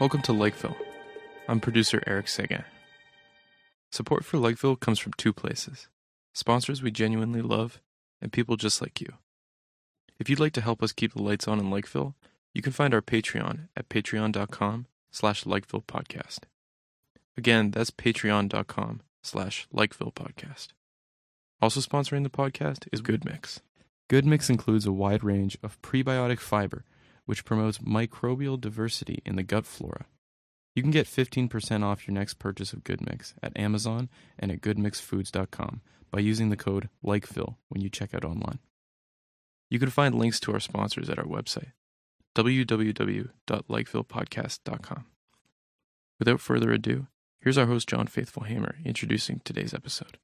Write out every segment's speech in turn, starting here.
Welcome to Likeville. I'm producer Eric Seguin. Support for Likeville comes from two places sponsors we genuinely love, and people just like you. If you'd like to help us keep the lights on in Likeville, you can find our Patreon at patreon.com slash Likeville Podcast. Again, that's patreon.com slash Likeville Podcast. Also sponsoring the podcast is Good Mix. Good Mix includes a wide range of prebiotic fiber which promotes microbial diversity in the gut flora. You can get 15% off your next purchase of Good Mix at Amazon and at goodmixfoods.com by using the code LIKEVILLE when you check out online. You can find links to our sponsors at our website, www.likevillepodcast.com. Without further ado, here's our host, John Faithful Hamer, introducing today's episode.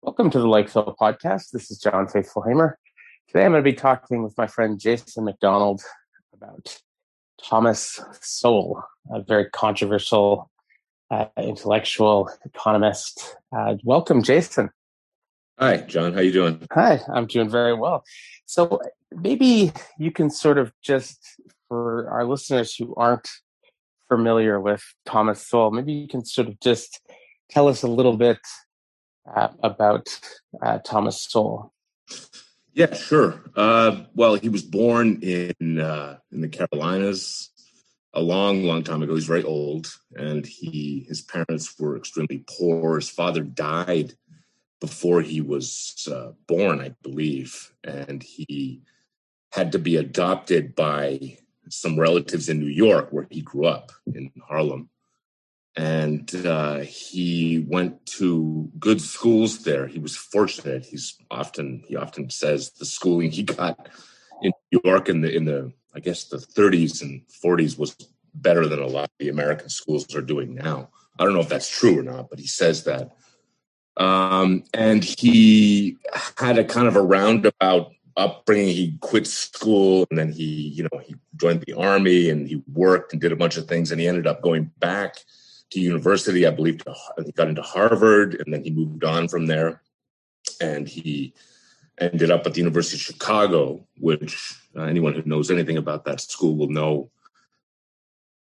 Welcome to the Likeville podcast. This is John Faithful Hamer. Today I'm going to be talking with my friend Jason McDonald about Thomas Sowell, a very controversial uh, intellectual economist. Uh, welcome, Jason. Hi, John. How you doing? Hi, I'm doing very well. So maybe you can sort of just, for our listeners who aren't familiar with Thomas Sowell, maybe you can sort of just tell us a little bit uh, about uh, Thomas Sowell. Yeah, sure. Uh, well, he was born in uh, in the Carolinas a long, long time ago. He's very old, and he his parents were extremely poor. His father died before he was uh, born, I believe, and he had to be adopted by some relatives in New York, where he grew up in Harlem and uh, he went to good schools there. He was fortunate. He's often he often says the schooling he got in New York in the in the I guess the 30s and 40s was better than a lot of the American schools are doing now. I don't know if that's true or not, but he says that. Um, and he had a kind of a roundabout upbringing. He quit school and then he, you know, he joined the army and he worked and did a bunch of things and he ended up going back to university. I believe to, he got into Harvard, and then he moved on from there, and he ended up at the University of Chicago, which uh, anyone who knows anything about that school will know.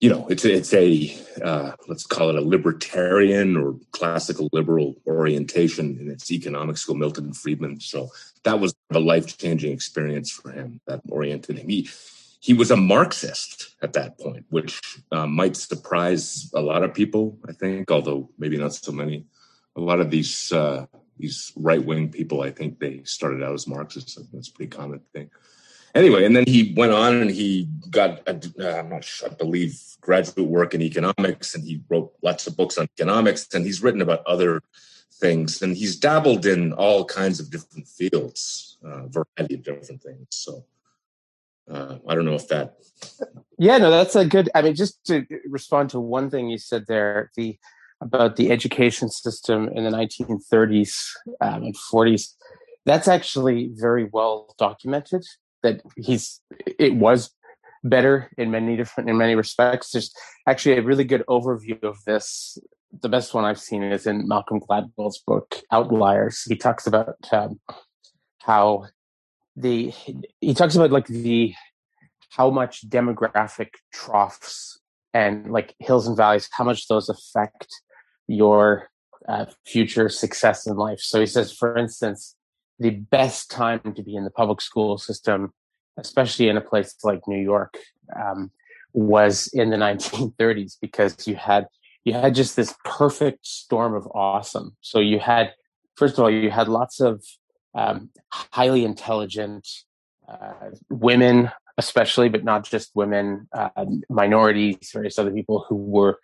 You know, it's it's a uh, let's call it a libertarian or classical liberal orientation in its economic school, Milton Friedman. So that was a life changing experience for him. That oriented him. He he was a Marxist at that point, which uh, might surprise a lot of people. I think, although maybe not so many. A lot of these uh, these right wing people, I think, they started out as Marxists. That's a pretty common thing. Anyway, and then he went on and he got, uh, I'm not sure, I believe, graduate work in economics, and he wrote lots of books on economics, and he's written about other things, and he's dabbled in all kinds of different fields, uh, variety of different things. So uh, I don't know if that. Yeah, no, that's a good. I mean, just to respond to one thing you said there, the about the education system in the 1930s um, and 40s. That's actually very well documented. That he's it was better in many different in many respects. There's actually a really good overview of this. The best one I've seen is in Malcolm Gladwell's book Outliers. He talks about um, how the he talks about like the how much demographic troughs and like hills and valleys how much those affect your uh, future success in life. So he says for instance the best time to be in the public school system especially in a place like new york um, was in the 1930s because you had you had just this perfect storm of awesome. So you had first of all you had lots of um, highly intelligent uh, women, especially, but not just women, uh, minorities, various other people who were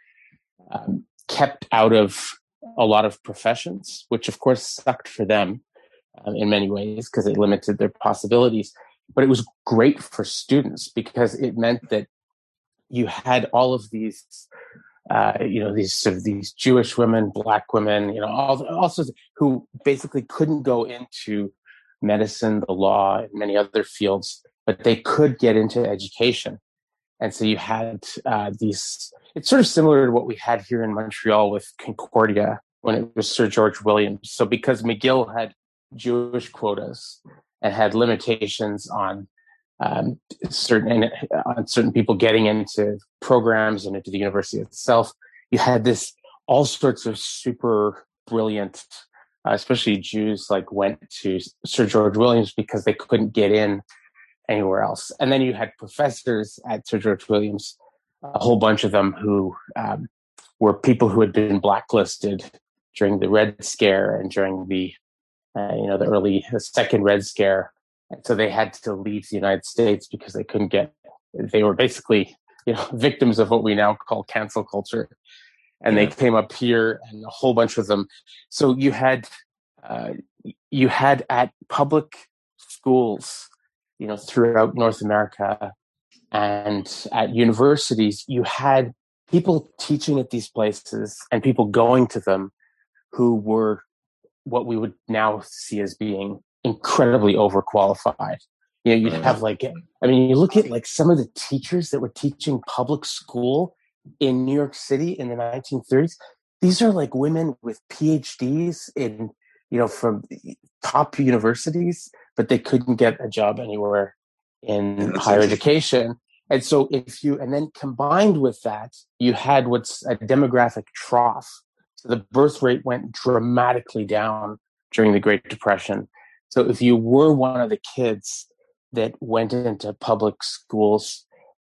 um, kept out of a lot of professions, which of course sucked for them uh, in many ways because it limited their possibilities. But it was great for students because it meant that you had all of these uh, you know these sort of these Jewish women, black women, you know, all also who basically couldn't go into medicine, the law, and many other fields, but they could get into education. And so you had uh, these. It's sort of similar to what we had here in Montreal with Concordia when it was Sir George Williams. So because McGill had Jewish quotas and had limitations on um, certain on certain people getting into programs and into the university itself. You had this all sorts of super brilliant, uh, especially Jews, like went to Sir George Williams because they couldn't get in anywhere else. And then you had professors at Sir George Williams, a whole bunch of them who um, were people who had been blacklisted during the Red Scare and during the uh, you know the early the second Red Scare, so they had to leave the United States because they couldn't get. They were basically you know victims of what we now call cancel culture, and yeah. they came up here and a whole bunch of them. So you had uh, you had at public schools, you know, throughout North America, and at universities, you had people teaching at these places and people going to them who were what we would now see as being incredibly overqualified. You know, you'd mm-hmm. have like, I mean, you look at like some of the teachers that were teaching public school in New York City in the 1930s. These are like women with PhDs in, you know, from top universities, but they couldn't get a job anywhere in higher education. And so if you, and then combined with that, you had what's a demographic trough. So the birth rate went dramatically down during the Great Depression. So if you were one of the kids that went into public schools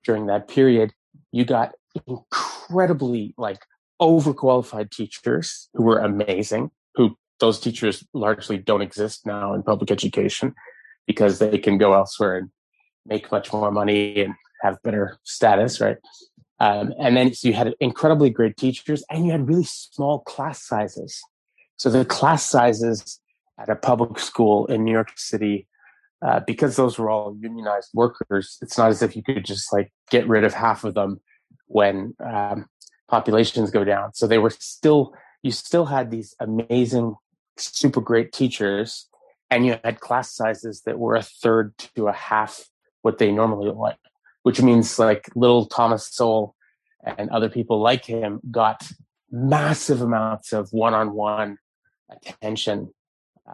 during that period, you got incredibly like overqualified teachers who were amazing, who those teachers largely don't exist now in public education because they can go elsewhere and make much more money and have better status, right? Um, and then so you had incredibly great teachers and you had really small class sizes. So the class sizes at a public school in New York City, uh, because those were all unionized workers, it's not as if you could just like get rid of half of them when um, populations go down. So they were still, you still had these amazing, super great teachers, and you had class sizes that were a third to a half what they normally like, which means like little Thomas Sowell and other people like him got massive amounts of one-on-one attention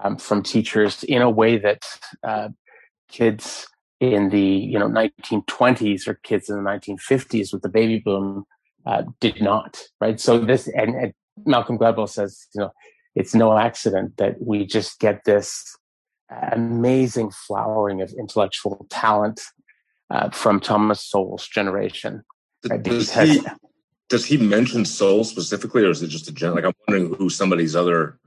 um, from teachers in a way that uh, kids in the you know 1920s or kids in the 1950s with the baby boom uh, did not right so this and, and, malcolm gladwell says you know it's no accident that we just get this amazing flowering of intellectual talent uh, from thomas sowell's generation right? does, he, does he mention sowell specifically or is it just a general like i'm wondering who some of these other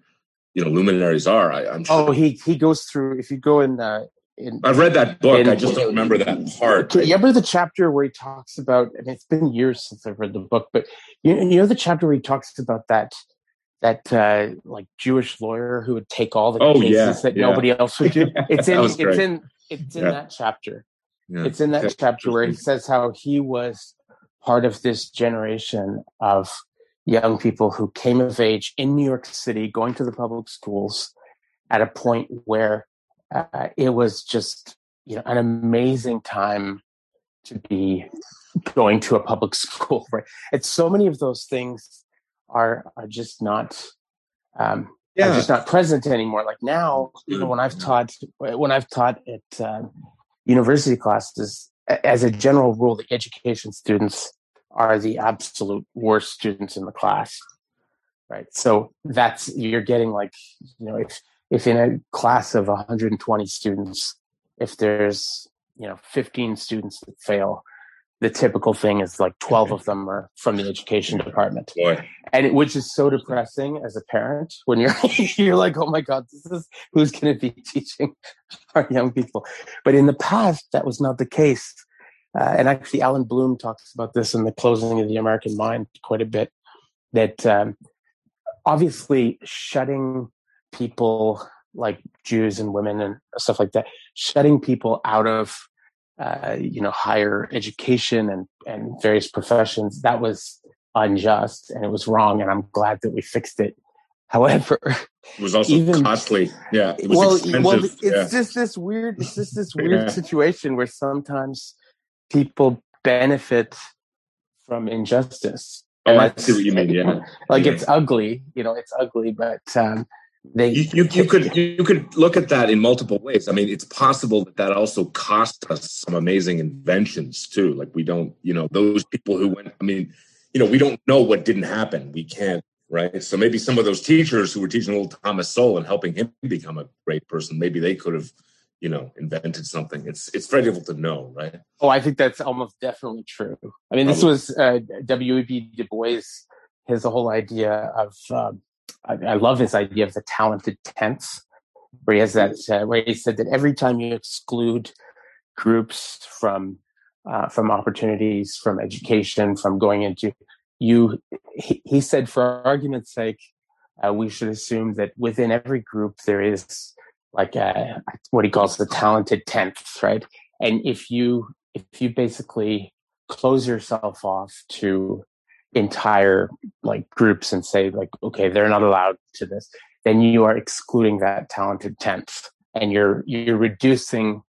you know luminaries are. I, am sure. Oh, he he goes through. If you go in, uh, in I've read that book. In, I just don't remember that part. You remember the chapter where he talks about? And it's been years since I've read the book, but you, you know the chapter where he talks about that that uh, like Jewish lawyer who would take all the oh, cases yeah, that yeah. nobody else would do. It's in it's in it's in yeah. that chapter. It's in that chapter where he says how he was part of this generation of young people who came of age in New York City, going to the public schools at a point where uh, it was just you know an amazing time to be going to a public school. Right? It's so many of those things are are just not. Um, yeah. are just not present anymore. Like now, you know, when I've taught when I've taught at uh, university classes, as a general rule, the education students are the absolute worst students in the class right? So that's you're getting like you know if if in a class of 120 students if there's you know 15 students that fail the typical thing is like 12 of them are from the education department. Boy. and it, which is so depressing as a parent when you're you're like oh my god this is who's going to be teaching our young people? But in the past that was not the case uh, and actually, Allan Bloom talks about this in the closing of the American Mind quite a bit. That um, obviously shutting people like Jews and women and stuff like that, shutting people out of uh, you know higher education and and various professions, that was unjust and it was wrong. And I'm glad that we fixed it. However, it was also even, costly. Yeah, it was well, expensive. well, it's yeah. just this weird. It's just this weird yeah. situation where sometimes people benefit from injustice. Oh, I see what you mean. Yeah, like yeah. it's ugly, you know, it's ugly, but um, they you, you, you, could you could look at that in multiple ways. I mean, it's possible that that also cost us some amazing inventions too. Like we don't, you know, those people who went. I mean, you know, we don't know what didn't happen. We can't, right? So maybe some of those teachers who were teaching little Thomas Sowell and helping him become a great person, maybe they could have, you know, invented something. It's it's very difficult to know, right? Oh, I think that's almost definitely true. I mean, Probably. this was uh, W. E. B. Du Bois. His whole idea of um, I, I, love his idea of the talented tenth, where he has that uh, where he said that every time you exclude groups from uh, from opportunities, from education, from going into you, he, he said, for argument's sake, uh, we should assume that within every group there is like a, what he calls the talented tenth, right? And if you if you basically close yourself off to entire like groups and say like okay they're not allowed to this then you are excluding that talented tenth and you're you're reducing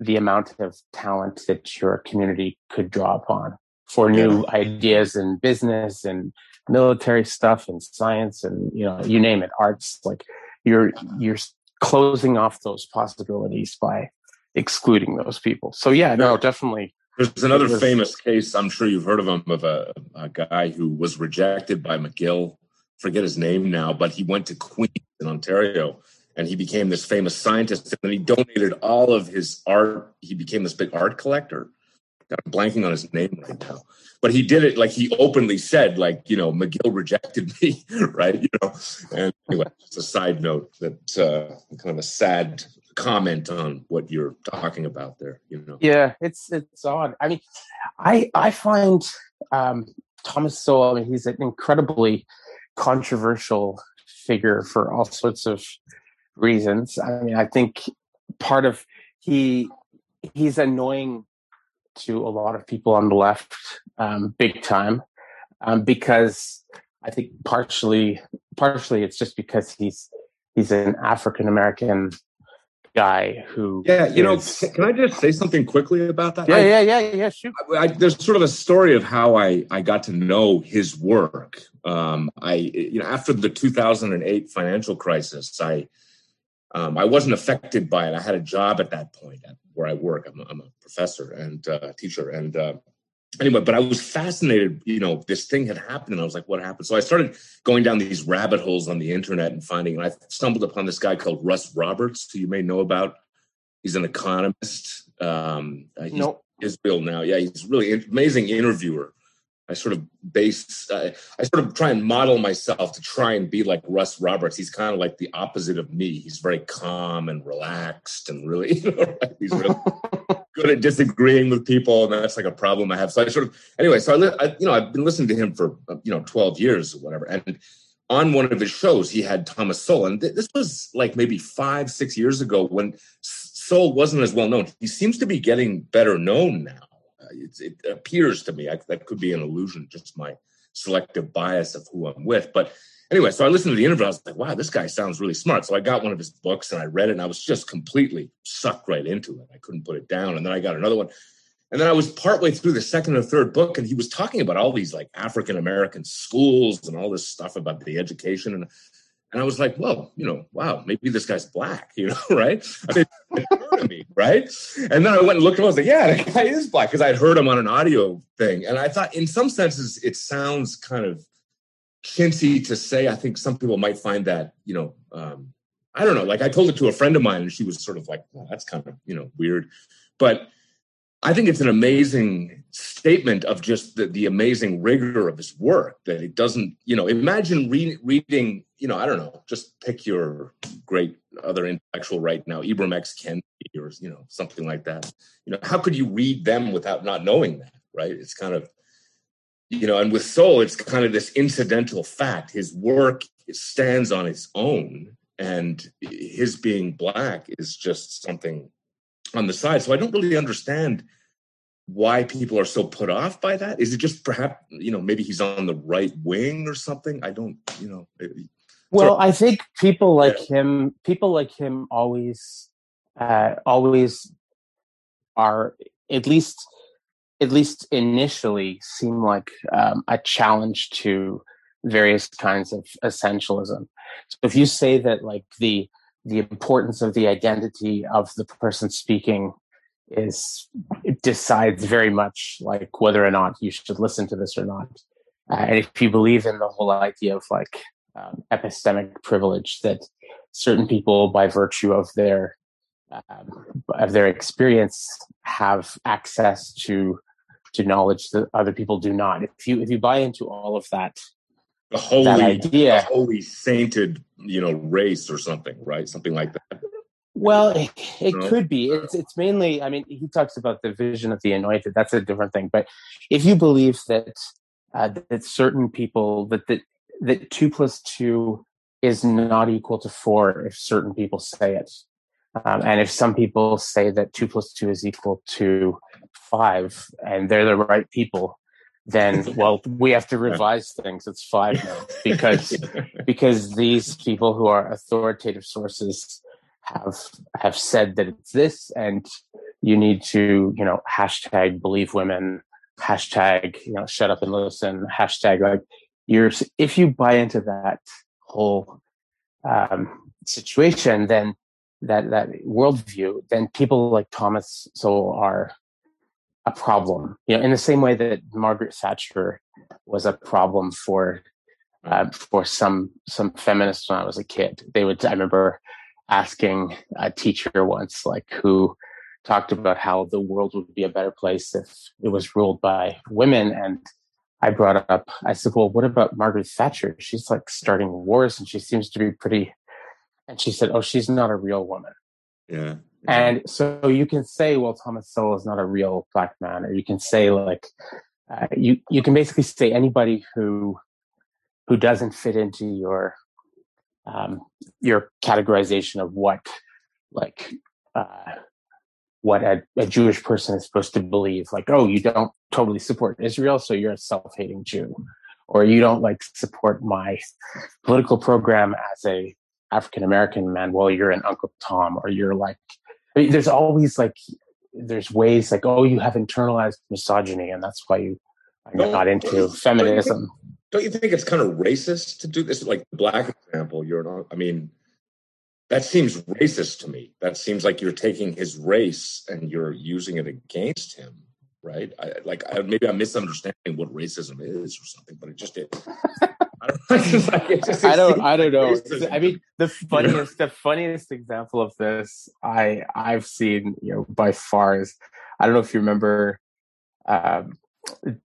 the amount of talent that your community could draw upon for new ideas in business and military stuff and science and you know you name it arts like you're you're closing off those possibilities by excluding those people so yeah no definitely there's another was, famous case, I'm sure you've heard of him, of a, a, guy who was rejected by McGill. Forget his name now, but he went to Queens in Ontario and he became this famous scientist. And he donated all of his art. He became this big art collector. I'm blanking on his name right now, but he did it like he openly said, like you know, McGill rejected me, right? You know, and anyway, just a side note that uh, kind of a sad comment on what you're talking about there you know? Yeah it's it's odd. I mean i i find um thomas sowell i mean he's an incredibly controversial figure for all sorts of reasons. I mean i think part of he he's annoying to a lot of people on the left um, big time um, because i think partially partially it's just because he's he's an african american guy who yeah you is, know can i just say something quickly about that? Yeah I, yeah yeah yeah shoot. I, I, there's sort of a story of how i i got to know his work. Um i you know after the 2008 financial crisis i um, I wasn't affected by it. I had a job at that point at where I work. I'm a, I'm a professor and uh, teacher, and uh, anyway, but I was fascinated. You know, this thing had happened, and I was like, "What happened?" So I started going down these rabbit holes on the internet and finding. And I stumbled upon this guy called Russ Roberts, who you may know about. He's an economist. Um, he's nope. Israel now. Yeah, he's really amazing interviewer. I sort of base, uh, I sort of try and model myself to try and be like Russ Roberts. He's kind of like the opposite of me. He's very calm and relaxed and really, you know, right? he's really good at disagreeing with people, and that's like a problem I have. So I sort of, anyway, so I, li- I you know, I've been listening to him for you know twelve years or whatever, and on one of his shows, he had Thomas Sowell, and th- this was like maybe five, six years ago when Sowell wasn't as well known. He seems to be getting better known now it appears to me I, that could be an illusion, just my selective bias of who I'm with. But anyway, so I listened to the interview. I was like, wow, this guy sounds really smart. So I got one of his books and I read it, and I was just completely sucked right into it. I couldn't put it down. And then I got another one. And then I was partway through the second or third book, and he was talking about all these like African American schools and all this stuff about the education. And and I was like, well, you know, wow, maybe this guy's black, you know, right? I mean, to me, right? And then I went and looked and I was like, yeah, the guy is black because I'd heard him on an audio thing. And I thought, in some senses, it sounds kind of chintzy to say. I think some people might find that, you know, um, I don't know. Like I told it to a friend of mine and she was sort of like, well, that's kind of, you know, weird. But I think it's an amazing statement of just the, the amazing rigor of his work that it doesn't, you know, imagine re- reading, you know, I don't know, just pick your great other intellectual right now, Ibram X. Kendi or, you know, something like that. You know, how could you read them without not knowing that, right? It's kind of, you know, and with Sowell, it's kind of this incidental fact. His work stands on its own, and his being black is just something on the side. So I don't really understand why people are so put off by that. Is it just perhaps you know maybe he's on the right wing or something? I don't you know. Well, I think people like yeah. him, people like him, always, uh, always are at least, at least initially, seem like um, a challenge to various kinds of essentialism. So if you say that like the the importance of the identity of the person speaking is it decides very much like whether or not you should listen to this or not. Uh, and if you believe in the whole idea of like um, epistemic privilege, that certain people, by virtue of their um, of their experience, have access to to knowledge that other people do not. If you if you buy into all of that, the holy that idea, the holy sainted, you know, race or something, right? Something like that. Well, it, it could be. It's it's mainly. I mean, he talks about the vision of the anointed. That's a different thing. But if you believe that uh, that certain people that that that two plus two is not equal to four, if certain people say it, um, and if some people say that two plus two is equal to five, and they're the right people, then well, we have to revise things. It's five now because because these people who are authoritative sources have have said that it's this and you need to you know hashtag believe women hashtag you know shut up and listen hashtag like you're if you buy into that whole um, situation then that that worldview then people like thomas sowell are a problem. You know in the same way that margaret thatcher was a problem for uh, for some some feminists when i was a kid. They would i remember asking a teacher once, like who talked about how the world would be a better place if it was ruled by women. And I brought up, I said, well, what about Margaret Thatcher? She's like starting wars and she seems to be pretty. And she said, oh, she's not a real woman. Yeah. And so you can say, well, Thomas Sowell is not a real black man, or you can say like, uh, you you can basically say anybody who who doesn't fit into your um, your categorization of what like uh, what a, a, Jewish person is supposed to believe. Like, oh, you don't totally support Israel, so you're a self-hating Jew, or you don't like support my political program as a African American man. Well, you're an Uncle Tom, or you're like. I mean, there's always like there's ways like oh you have internalized misogyny and that's why you are not into feminism don't you think it's kind of racist to do this? Like the black example, you're not, I mean, that seems racist to me. That seems like you're taking his race and you're using it against him, right? I, like I, maybe I'm misunderstanding what racism is or something, but it just it. I don't, like, it just, I don't, I don't know. Racism. I mean, the funniest, the funniest example of this I I've seen, you know, by far is I don't know if you remember um,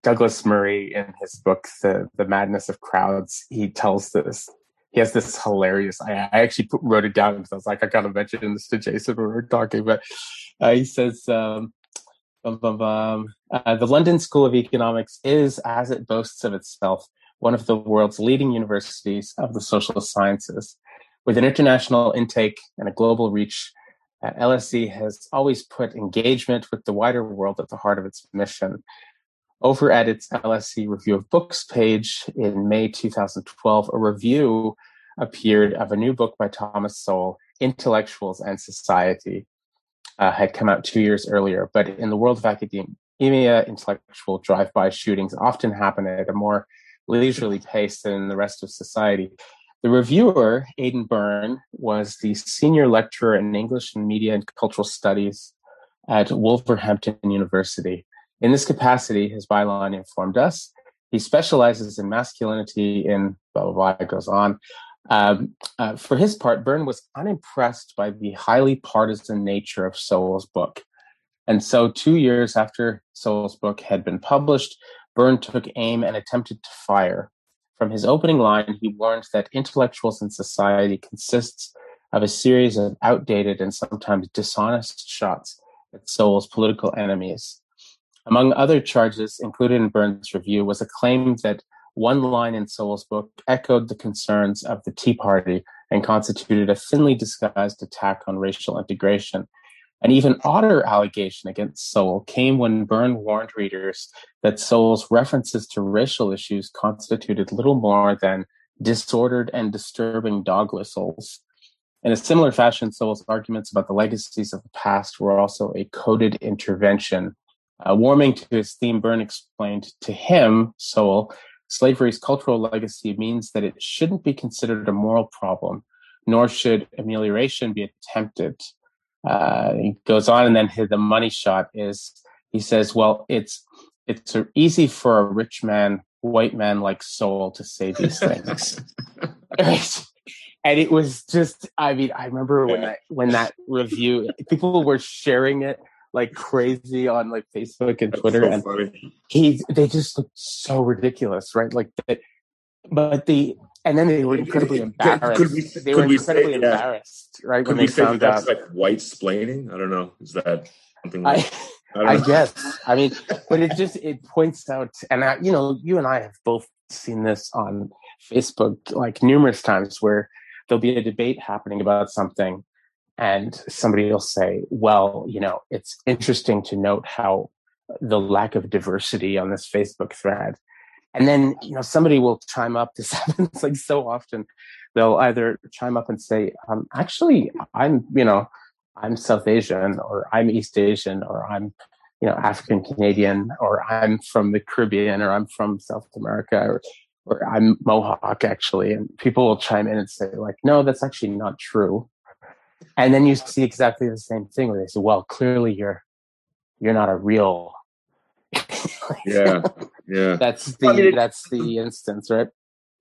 Douglas Murray in his book the the Madness of Crowds he tells this he has this hilarious I, I actually put, wrote it down because I was like I gotta mention this to Jason when we were talking but uh, he says um, uh, the London School of Economics is as it boasts of itself one of the world's leading universities of the social sciences. With an international intake and a global reach uh, LSE has always put engagement with the wider world at the heart of its mission over at its LSE Review of Books page in May 2012, a review appeared of a new book by Thomas Sowell, Intellectuals and Society, uh, had come out two years earlier. But in the world of academia, intellectual drive-by shootings often happen at a more leisurely pace than the rest of society. The reviewer, Aidan Byrne, was the senior lecturer in English and Media and Cultural Studies at Wolverhampton University. In this capacity, his byline informed us, he specializes in masculinity in blah, blah, blah, it goes on. Um, uh, for his part, Byrne was unimpressed by the highly partisan nature of Sowell's book. And so, two years after Sowell's book had been published, Byrne took aim and attempted to fire. From his opening line, he warned that intellectuals in society consists of a series of outdated and sometimes dishonest shots at Sowell's political enemies. Among other charges included in Byrne's review was a claim that one line in Sowell's book echoed the concerns of the Tea Party and constituted a thinly disguised attack on racial integration. An even odder allegation against Sowell came when Byrne warned readers that Sowell's references to racial issues constituted little more than disordered and disturbing dog whistles. In a similar fashion, Sowell's arguments about the legacies of the past were also a coded intervention uh, warming to his theme, Byrne explained to him, Sowell, slavery's cultural legacy means that it shouldn't be considered a moral problem, nor should amelioration be attempted. Uh, he goes on, and then his, the money shot is he says, "Well, it's it's easy for a rich man, white man like Sowell to say these things." and it was just, I mean, I remember when that when that review, people were sharing it like crazy on like Facebook and Twitter, so and funny. he they just looked so ridiculous, right? Like that, but the and then they were incredibly embarrassed. Could we, they were incredibly say, embarrassed, right? Could when we they found that's out. like white splaining? I don't know. Is that something? Like, I, I, I guess. I mean, but it just it points out, and I, you know, you and I have both seen this on Facebook like numerous times, where there'll be a debate happening about something, and somebody will say, "Well, you know, it's interesting to note how the lack of diversity on this Facebook thread." And then, you know, somebody will chime up. This happens like so often. They'll either chime up and say, um, actually, I'm, you know, I'm South Asian or I'm East Asian or I'm, you know, African Canadian or I'm from the Caribbean or I'm from South America or, or I'm Mohawk actually. And people will chime in and say like, no, that's actually not true. And then you see exactly the same thing where they say, well, clearly you're, you're not a real yeah, yeah. That's the I mean, it, that's the instance, right?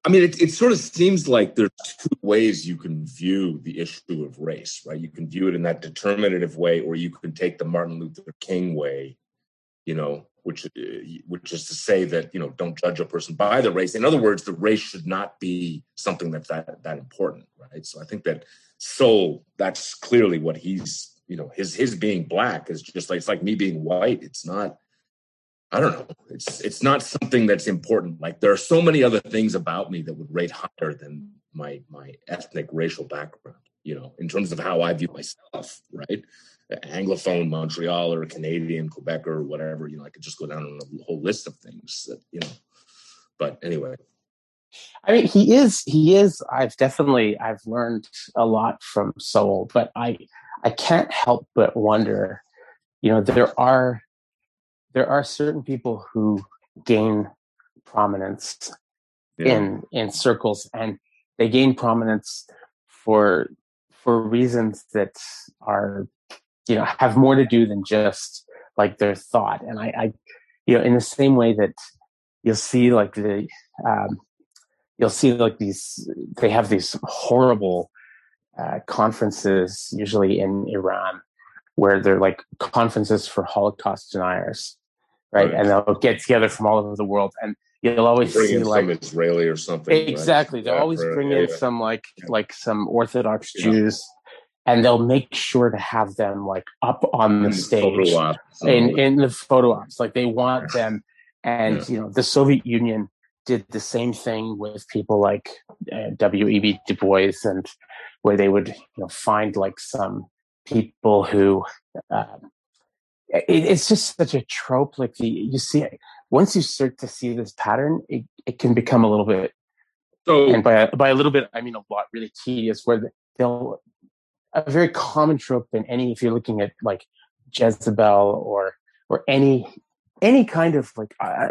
I mean, it, it sort of seems like there's two ways you can view the issue of race, right? You can view it in that determinative way, or you can take the Martin Luther King way, you know, which uh, which is to say that you know don't judge a person by the race. In other words, the race should not be something that's that that important, right? So I think that Sowell that's clearly what he's you know his his being black is just like it's like me being white. It's not I don't know. It's it's not something that's important. Like there are so many other things about me that would rate higher than my my ethnic racial background. You know, in terms of how I view myself, right? Anglophone Montreal or Canadian Quebec or whatever. You know, I could just go down on a whole list of things that you know. But anyway, I mean, he is he is. I've definitely I've learned a lot from Sowell, but I I can't help but wonder. You know, there are there are certain people who gain prominence yeah. in in circles and they gain prominence for for reasons that are you know have more to do than just like their thought and i i you know in the same way that you'll see like the um you'll see like these they have these horrible uh, conferences usually in iran where they're like conferences for holocaust deniers right? right? And they'll get together from all over the world, and you'll always bring see like Israeli or something. Exactly, right? they'll always bring in some like like some Orthodox yeah. Jews, and they'll make sure to have them like up on the in stage the in in the photo ops. Like they want them, and yeah. you know the Soviet Union did the same thing with people like uh, W.E.B. Du Bois, and where they would you know find like some people who. Uh, it, it's just such a trope. Like the you see, once you start to see this pattern, it, it can become a little bit. So, and by a, by a little bit, I mean a lot. Really tedious. Where they'll a very common trope in any if you're looking at like Jezebel or or any any kind of like uh,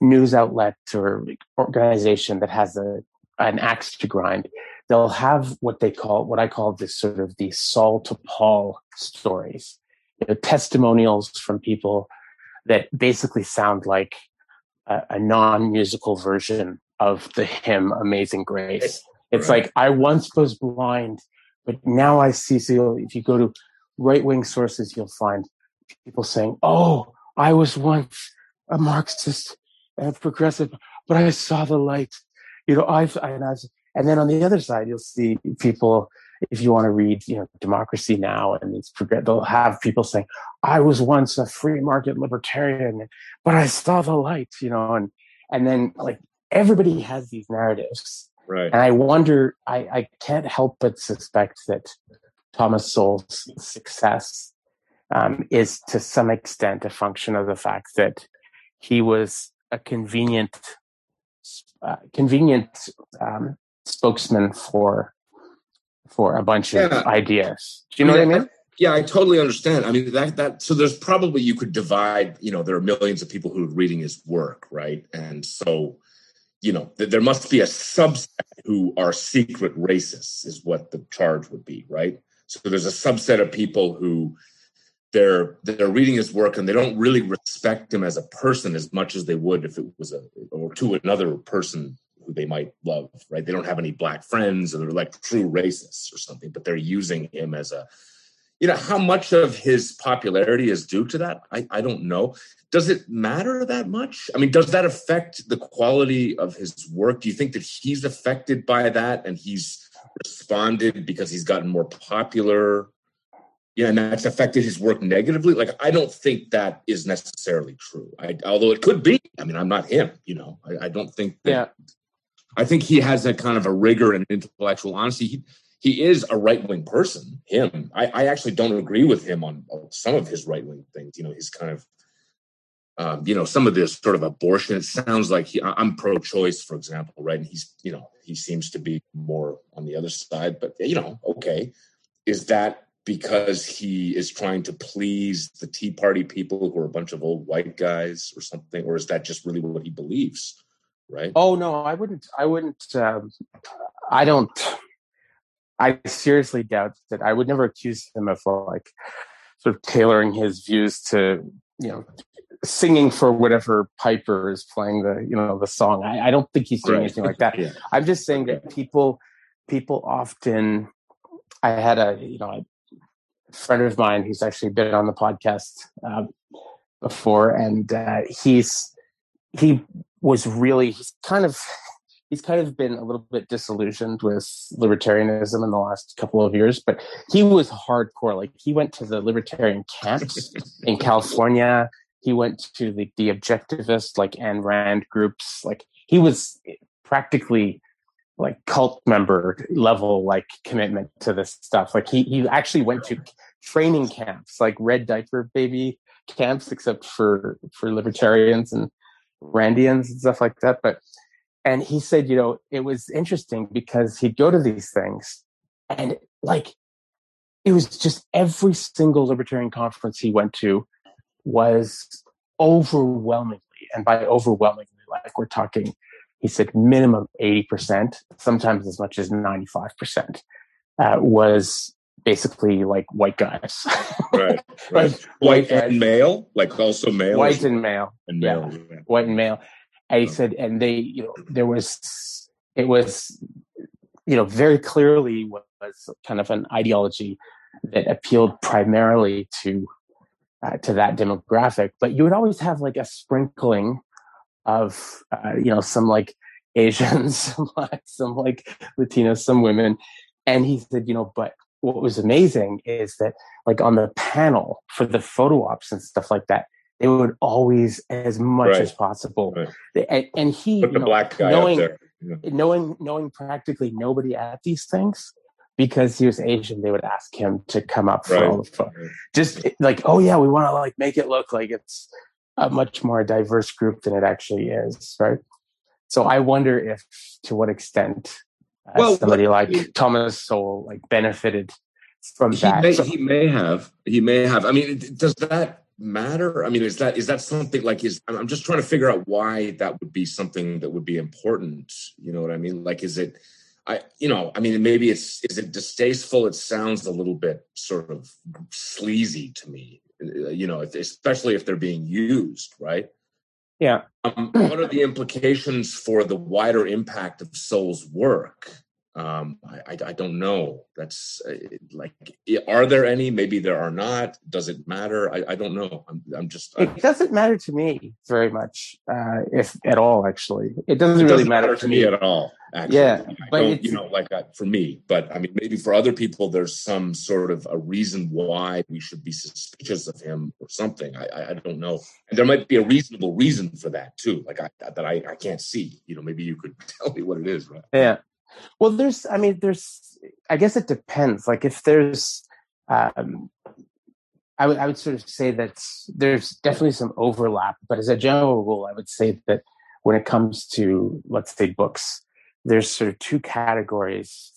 news outlet or organization that has a an axe to grind, they'll have what they call what I call this sort of the Saul to Paul stories, you know, testimonials from people that basically sound like a, a non-musical version of the hymn "Amazing Grace." It's right. like I once was blind, but now I see. So if you go to right-wing sources, you'll find people saying, "Oh, I was once a Marxist and progressive, but I saw the light." You know, I've and I've, and then on the other side, you'll see people if you want to read, you know, Democracy Now, and it's they'll have people saying, "I was once a free market libertarian, but I saw the light," you know, and and then like everybody has these narratives, right? And I wonder, I I can't help but suspect that Thomas Sowell's success um, is to some extent a function of the fact that he was a convenient, uh, convenient um, spokesman for for a bunch yeah. of ideas. Do you know yeah, what I mean? Yeah, I totally understand. I mean that that so there's probably you could divide, you know, there are millions of people who are reading his work, right? And so you know, th- there must be a subset who are secret racists, is what the charge would be, right? So there's a subset of people who they're they're reading his work and they don't really respect him as a person as much as they would if it was a or to another person who they might love, right? They don't have any black friends or they're like true racists or something, but they're using him as a you know how much of his popularity is due to that? I, I don't know. Does it matter that much? I mean does that affect the quality of his work? Do you think that he's affected by that and he's responded because he's gotten more popular yeah and that's affected his work negatively like i don't think that is necessarily true I, although it could be i mean i'm not him you know i, I don't think that, Yeah. i think he has that kind of a rigor and intellectual honesty he, he is a right wing person. Him, I, I, actually don't agree with him on some of his right wing things. You know, he's kind of, um, you know, some of this sort of abortion. It sounds like he, I'm pro choice, for example, right? And he's, you know, he seems to be more on the other side. But you know, okay, is that because he is trying to please the Tea Party people who are a bunch of old white guys or something, or is that just really what he believes? Right? Oh no, I wouldn't. I wouldn't. Um, I don't. I seriously doubt that I would never accuse him of like sort of tailoring his views to you know singing for whatever Piper is playing the you know the song. I, I don't think he's doing Right. anything like that. Yeah. I'm just saying that people people often. I had a you know friend of mine who's actually been on the podcast um, before, and uh, he's he was really he's kind of he's kind of been a little bit disillusioned with libertarianism in the last couple of years, but he was hardcore. Like he went to the libertarian camps in California. He went to the, the objectivist, like Ayn Rand groups. Like he was practically like cult member level, like commitment to this stuff. Like he, he actually went to training camps, like red diaper baby camps, except for, for libertarians and Randians and stuff like that. But and he said, you know, it was interesting because he'd go to these things and like it was just every single libertarian conference he went to was overwhelmingly, and by overwhelmingly, like we're talking, he said minimum 80%, sometimes as much as 95%, uh, was basically like white guys. Right. Like, Right. white White guys, and male, like also male. white and male. and yeah. male. yeah. white and male. And he Oh. said, and they, you know, there was, it was, you know, very clearly was kind of an ideology that appealed primarily to, uh, to that demographic. But you would always have like a sprinkling of, uh, you know, some like Asians, some like, some like Latinos, some women. And he said, you know, but what was amazing is that like on the panel for the photo ops and stuff like that, they would always, as much Right. as possible, Right. and, and he, Put the know, black guy knowing. Yeah. knowing, knowing practically nobody at these things, because he was Asian, they would ask him to come up for Right. all the photos. Just like, oh yeah, we want to like make it look like it's a much more diverse group than it actually is, right? So I wonder if, to what extent, uh, Well, somebody like Thomas Sowell like benefited from He that. may, So- he may have. He may have. I mean, does that matter? I mean, is that is that something like is? I'm just trying to figure out why that would be something that would be important. You know what I mean? Like, is it? I you know, I mean, maybe it's is it distasteful? It sounds a little bit sort of sleazy to me. Uh, You know, if- especially if they're being used, right? yeah, Um, what are the implications for the wider impact of Sowell's work? Um, I, I, don't know. That's uh, like, are there any? Maybe there are not. Does it matter? I, I don't know. I'm, I'm just. I, it doesn't matter to me very much, uh, if at all. Actually, it doesn't it really doesn't matter, to me at all. Actually, Yeah, I but you know, like uh, for me, but I mean, maybe for other people, there's some sort of a reason why we should be suspicious of him or something. I, I, I don't know, and there might be a reasonable reason for that too. Like I, that I, I can't see. You know, maybe you could tell me what it is, right? Yeah. Well, there's, I mean, there's, I guess it depends. Like if there's, um, I would, I would sort of say that there's definitely some overlap, but as a general rule, I would say that when it comes to, let's say books, there's sort of two categories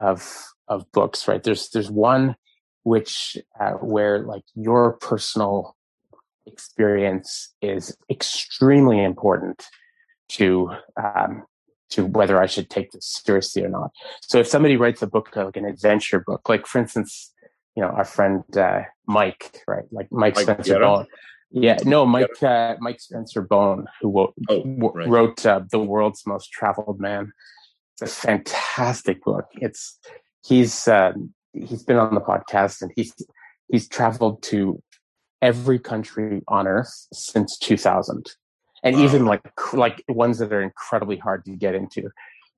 of, of books, right? There's, there's one which, uh, where like your personal experience is extremely important to um, to whether I should take this seriously or not. So if somebody writes a book like an adventure book, like for instance, you know, our friend uh, Mike, right? Like Mike, Mike Spencer Bown. Yeah, no, Mike uh, Mike Spencer Bown, who wrote, oh, right. wrote uh, the world's most traveled man. It's a fantastic book. It's he's uh, he's been on the podcast and he's he's traveled to every country on earth since 2000 and wow. even like like ones that are incredibly hard to get into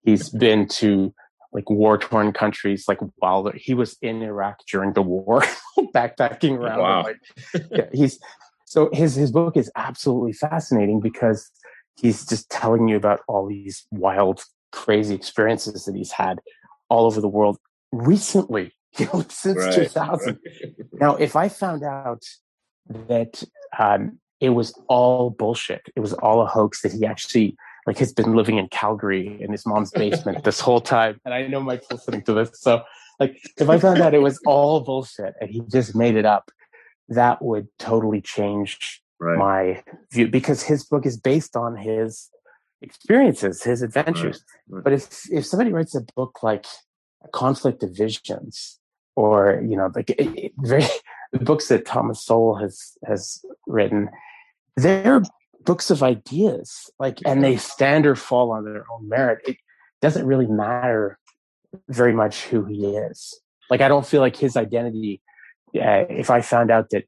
he's been to like war torn countries like while he was in iraq during the war backpacking around wow. like, yeah, he's so his his book is absolutely fascinating because he's just telling you about all these wild crazy experiences that he's had all over the world recently you know, since right, 2000. Right. now, if I found out that um, it was all bullshit, it was all a hoax that he actually like has been living in Calgary in his mom's basement this whole time, and I know Mike's listening to this, so like if I found out it was all bullshit and he just made it up, that would totally change right. my view because his book is based on his experiences, his adventures. But if if somebody writes a book like conflict of visions or you know like it, very the books that thomas sowell has has written they're books of ideas like and they stand or fall on their own merit. It doesn't really matter very much who he is. Like i don't feel like his identity uh, if i found out that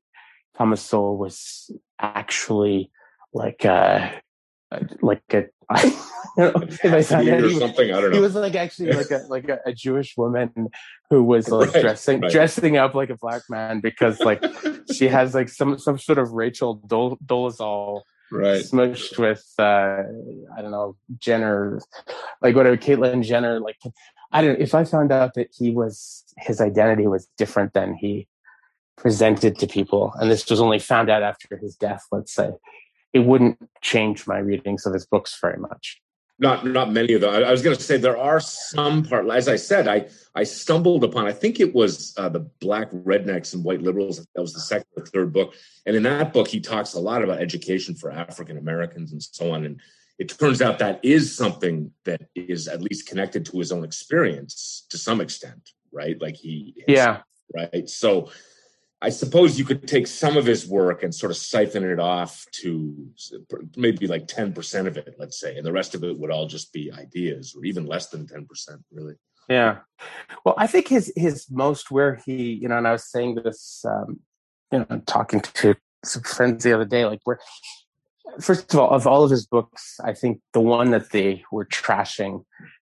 thomas sowell was actually like uh like a I, don't know if I out he, something. I don't know. He was like actually like a like a, a Jewish woman who was like right, dressing right. dressing up like a black man because like she has like some some sort of Rachel Dol- Dolezal right smushed with uh I don't know Jenner like whatever Caitlyn Jenner like I don't know if I found out that he was his identity was different than he presented to people and this was only found out after his death let's say it wouldn't change my readings of his books very much. Not not many of them. I, I was going to say there are some part. As I said, I I stumbled upon. I think it was uh, the Black Rednecks and White Liberals. That was the second or third book. And in that book, he talks a lot about education for African Americans and so on. And it turns out that is something that is at least connected to his own experience to some extent, right? Like he, yeah, right. So I suppose you could take some of his work and sort of siphon it off to maybe like 10% of it, let's say, and the rest of it would all just be ideas or even less than 10%, really. Yeah. Well, I think his, his most where he, you know, and I was saying this, um, you know, talking to some friends the other day, like where, first of all, of all of his books, I think the one that they were trashing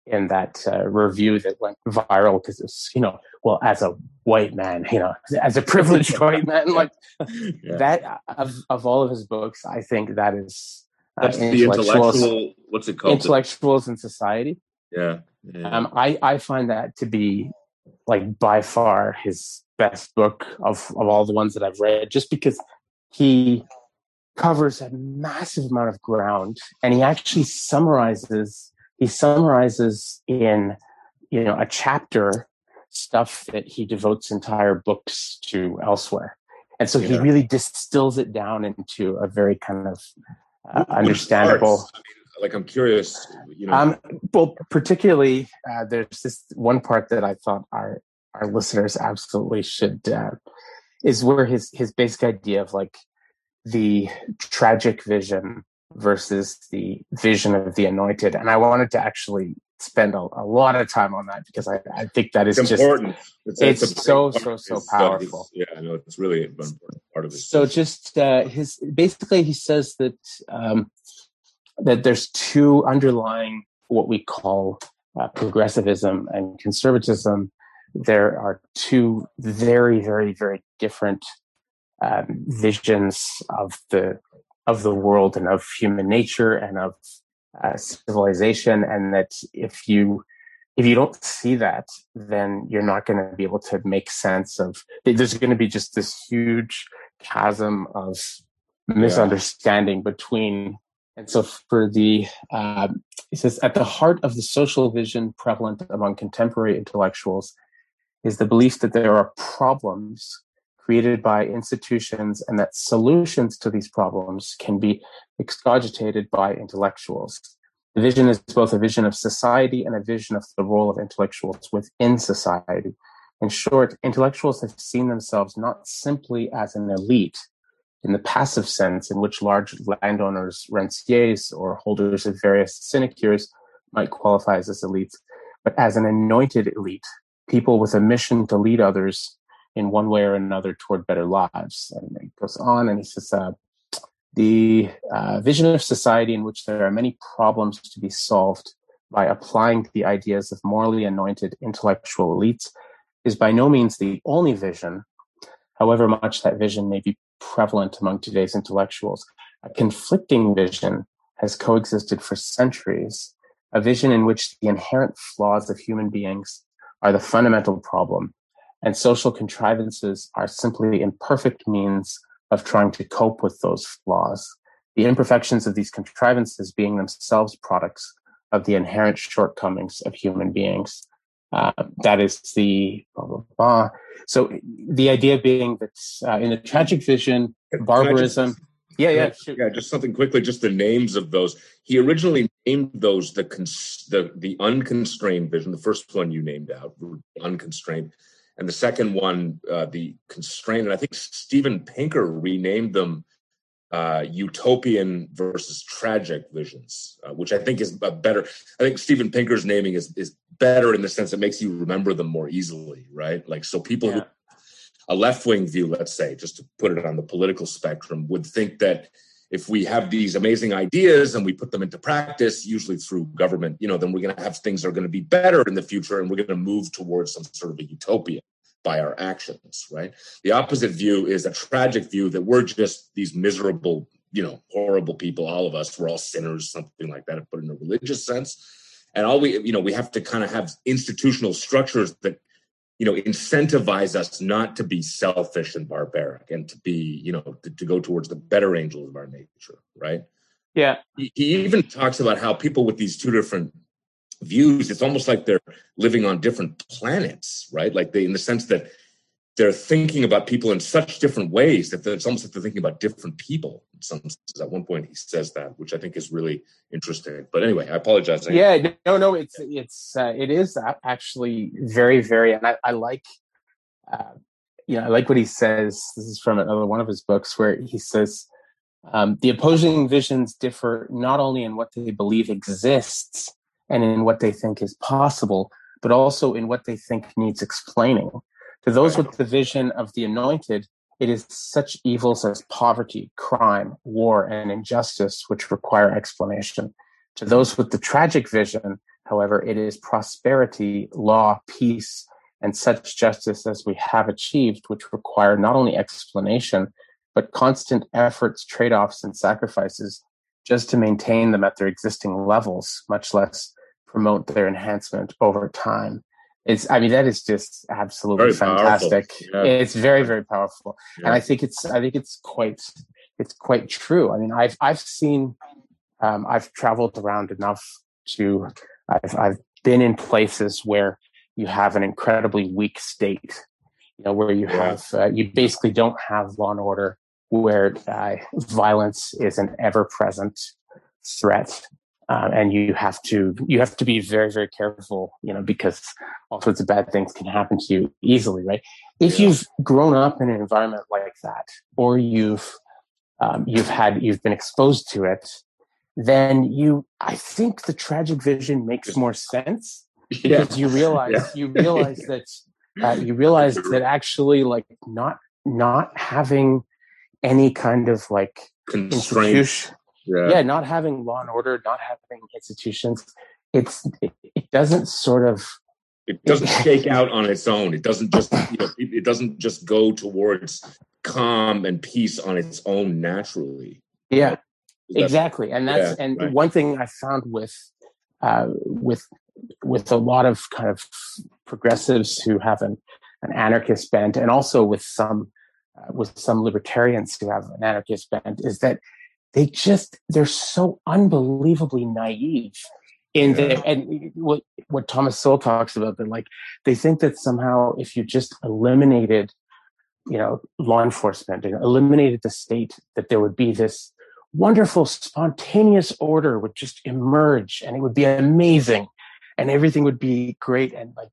in that uh, review that went viral because it's you know well as a white man you know as a privileged white man like yeah. that of of all of his books i think that is uh, that's the intellectual what's it called intellectuals in society yeah, yeah. Um, i i find that to be like by far his best book of of all the ones that i've read just because he covers a massive amount of ground and he actually summarizes he summarizes in you know a chapter stuff that he devotes entire books to elsewhere. And so yeah. he really distills it down into a very kind of uh, understandable like i'm curious you know. Um, well particularly uh, there's this one part that i thought our our listeners absolutely should uh, is where his his basic idea of like the tragic vision versus the vision of the anointed. And I wanted to actually spend a, a lot of time on that because I, I think that is it's just important. It's, it's, it's so so so powerful. Yeah, I know it's really an important part of it. So just uh, his basically he says that um, that there's two underlying what we call uh, progressivism and conservatism. There are two very very very different um, visions of the of the world and of human nature and of uh, civilization and that if you if you don't see that then you're not going to be able to make sense of there's going to be just this huge chasm of misunderstanding yeah. between and so for the um, he says at the heart of the social vision prevalent among contemporary intellectuals is the belief that there are problems created by institutions and that solutions to these problems can be excogitated by intellectuals. The vision is both a vision of society and a vision of the role of intellectuals within society. In short, intellectuals have seen themselves not simply as an elite in the passive sense in which large landowners, rentiers, or holders of various sinecures might qualify as elites, but as an anointed elite, people with a mission to lead others in one way or another toward better lives. And it goes on and he says, uh, the uh, vision of society in which there are many problems to be solved by applying the ideas of morally anointed intellectual elites is by no means the only vision, however much that vision may be prevalent among today's intellectuals. A conflicting vision has coexisted for centuries, a vision in which the inherent flaws of human beings are the fundamental problem, and social contrivances are simply imperfect means of trying to cope with those flaws. The imperfections of these contrivances being themselves products of the inherent shortcomings of human beings. Uh, that is the blah, blah, blah. So the idea being that uh, in the tragic vision, barbarism. Yeah, yeah, yeah. Just something quickly. Just the names of those. He originally named those the cons- the the unconstrained vision. The first one you named out, unconstrained, and the second one, uh, the constraint, And I think Steven Pinker renamed them uh, utopian versus tragic visions, uh, which I think is a better. I think Steven Pinker's naming is is better in the sense it makes you remember them more easily, right? Like so, people yeah. who a left wing view, let's say, just to put it on the political spectrum, would think that if we have these amazing ideas and we put them into practice, usually through government, you know, then we're going to have things that are going to be better in the future and we're going to move towards some sort of a utopia by our actions, right? The opposite view is a tragic view that we're just these miserable, you know, horrible people, all of us, we're all sinners, something like that, but in a religious sense. And all we, you know, we have to kind of have institutional structures that, you know, incentivize us not to be selfish and barbaric and to be, you know, to, to go towards the better angels of our nature, right? Yeah. He, he even talks about how people with these two different views it's almost like they're living on different planets right like they in the sense that they're thinking about people in such different ways that it's almost like they're thinking about different people in some senses. at one point he says that which i think is really interesting but anyway i apologize yeah no no it's it's uh, it is actually very very and i, I like uh, you know i like what he says this is from another one of his books where he says um, the opposing visions differ not only in what they believe exists and in what they think is possible, but also in what they think needs explaining. To those with the vision of the anointed, it is such evils as poverty, crime, war, and injustice which require explanation. To those with the tragic vision, however, it is prosperity, law, peace, and such justice as we have achieved, which require not only explanation, but constant efforts, trade offs, and sacrifices just to maintain them at their existing levels, much less promote their enhancement over time. It's, I mean, that is just absolutely very fantastic. Yeah. It's very, very powerful. Yeah. And I think it's, I think it's quite, it's quite true. I mean, I've, I've seen, um, I've traveled around enough to, I've, I've been in places where you have an incredibly weak state, you know, where you have, uh, you basically don't have law and order, where uh, violence is an ever present threat um, and you have to you have to be very very careful you know because all sorts of bad things can happen to you easily right if yeah. you've grown up in an environment like that or you've um, you've had you've been exposed to it then you i think the tragic vision makes more sense because yeah. you realize yeah. you realize that uh, you realize that actually like not not having any kind of like constraint yeah. yeah not having law and order not having institutions it's it, it doesn't sort of it doesn't shake out on its own it doesn't just you know it, it doesn't just go towards calm and peace on its own naturally yeah exactly and that's yeah, and right. one thing i found with uh, with with a lot of kind of progressives who have an, an anarchist bent and also with some uh, with some libertarians who have an anarchist bent is that they just they're so unbelievably naive in yeah. there and what what thomas sowell talks about that like they think that somehow if you just eliminated you know law enforcement and eliminated the state that there would be this wonderful, spontaneous order would just emerge and it would be amazing and everything would be great. And like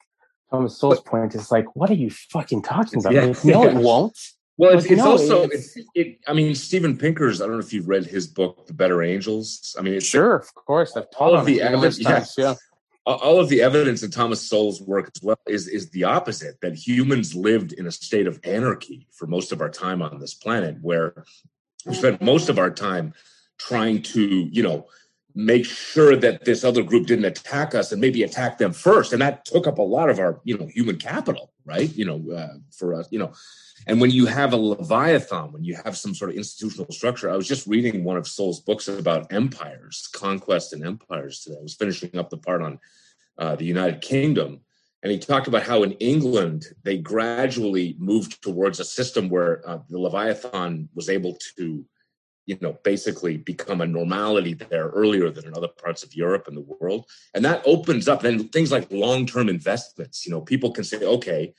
Thomas Sowell's point is like, what are you fucking talking about? Yeah. Like, no, it won't. Well, it's, it's no, also, it's, it, I mean, Steven Pinker's, I don't know if you've read his book, The Better Angels. I mean, it's sure, of course. I've all of the evidence, yes, yeah. All of the evidence in Thomas Sowell's work as well is, is the opposite that humans lived in a state of anarchy for most of our time on this planet, where we spent most of our time trying to, you know, make sure that this other group didn't attack us and maybe attack them first. And that took up a lot of our, you know, human capital, right? You know, uh, for us, you know. And when you have a Leviathan, when you have some sort of institutional structure, I was just reading one of Sowell's books about empires, conquest and empires today. I was finishing up the part on uh, the United Kingdom. And he talked about how in England, they gradually moved towards a system where uh, the Leviathan was able to you know basically become a normality there earlier than in other parts of Europe and the world and that opens up then things like long-term investments you know people can say okay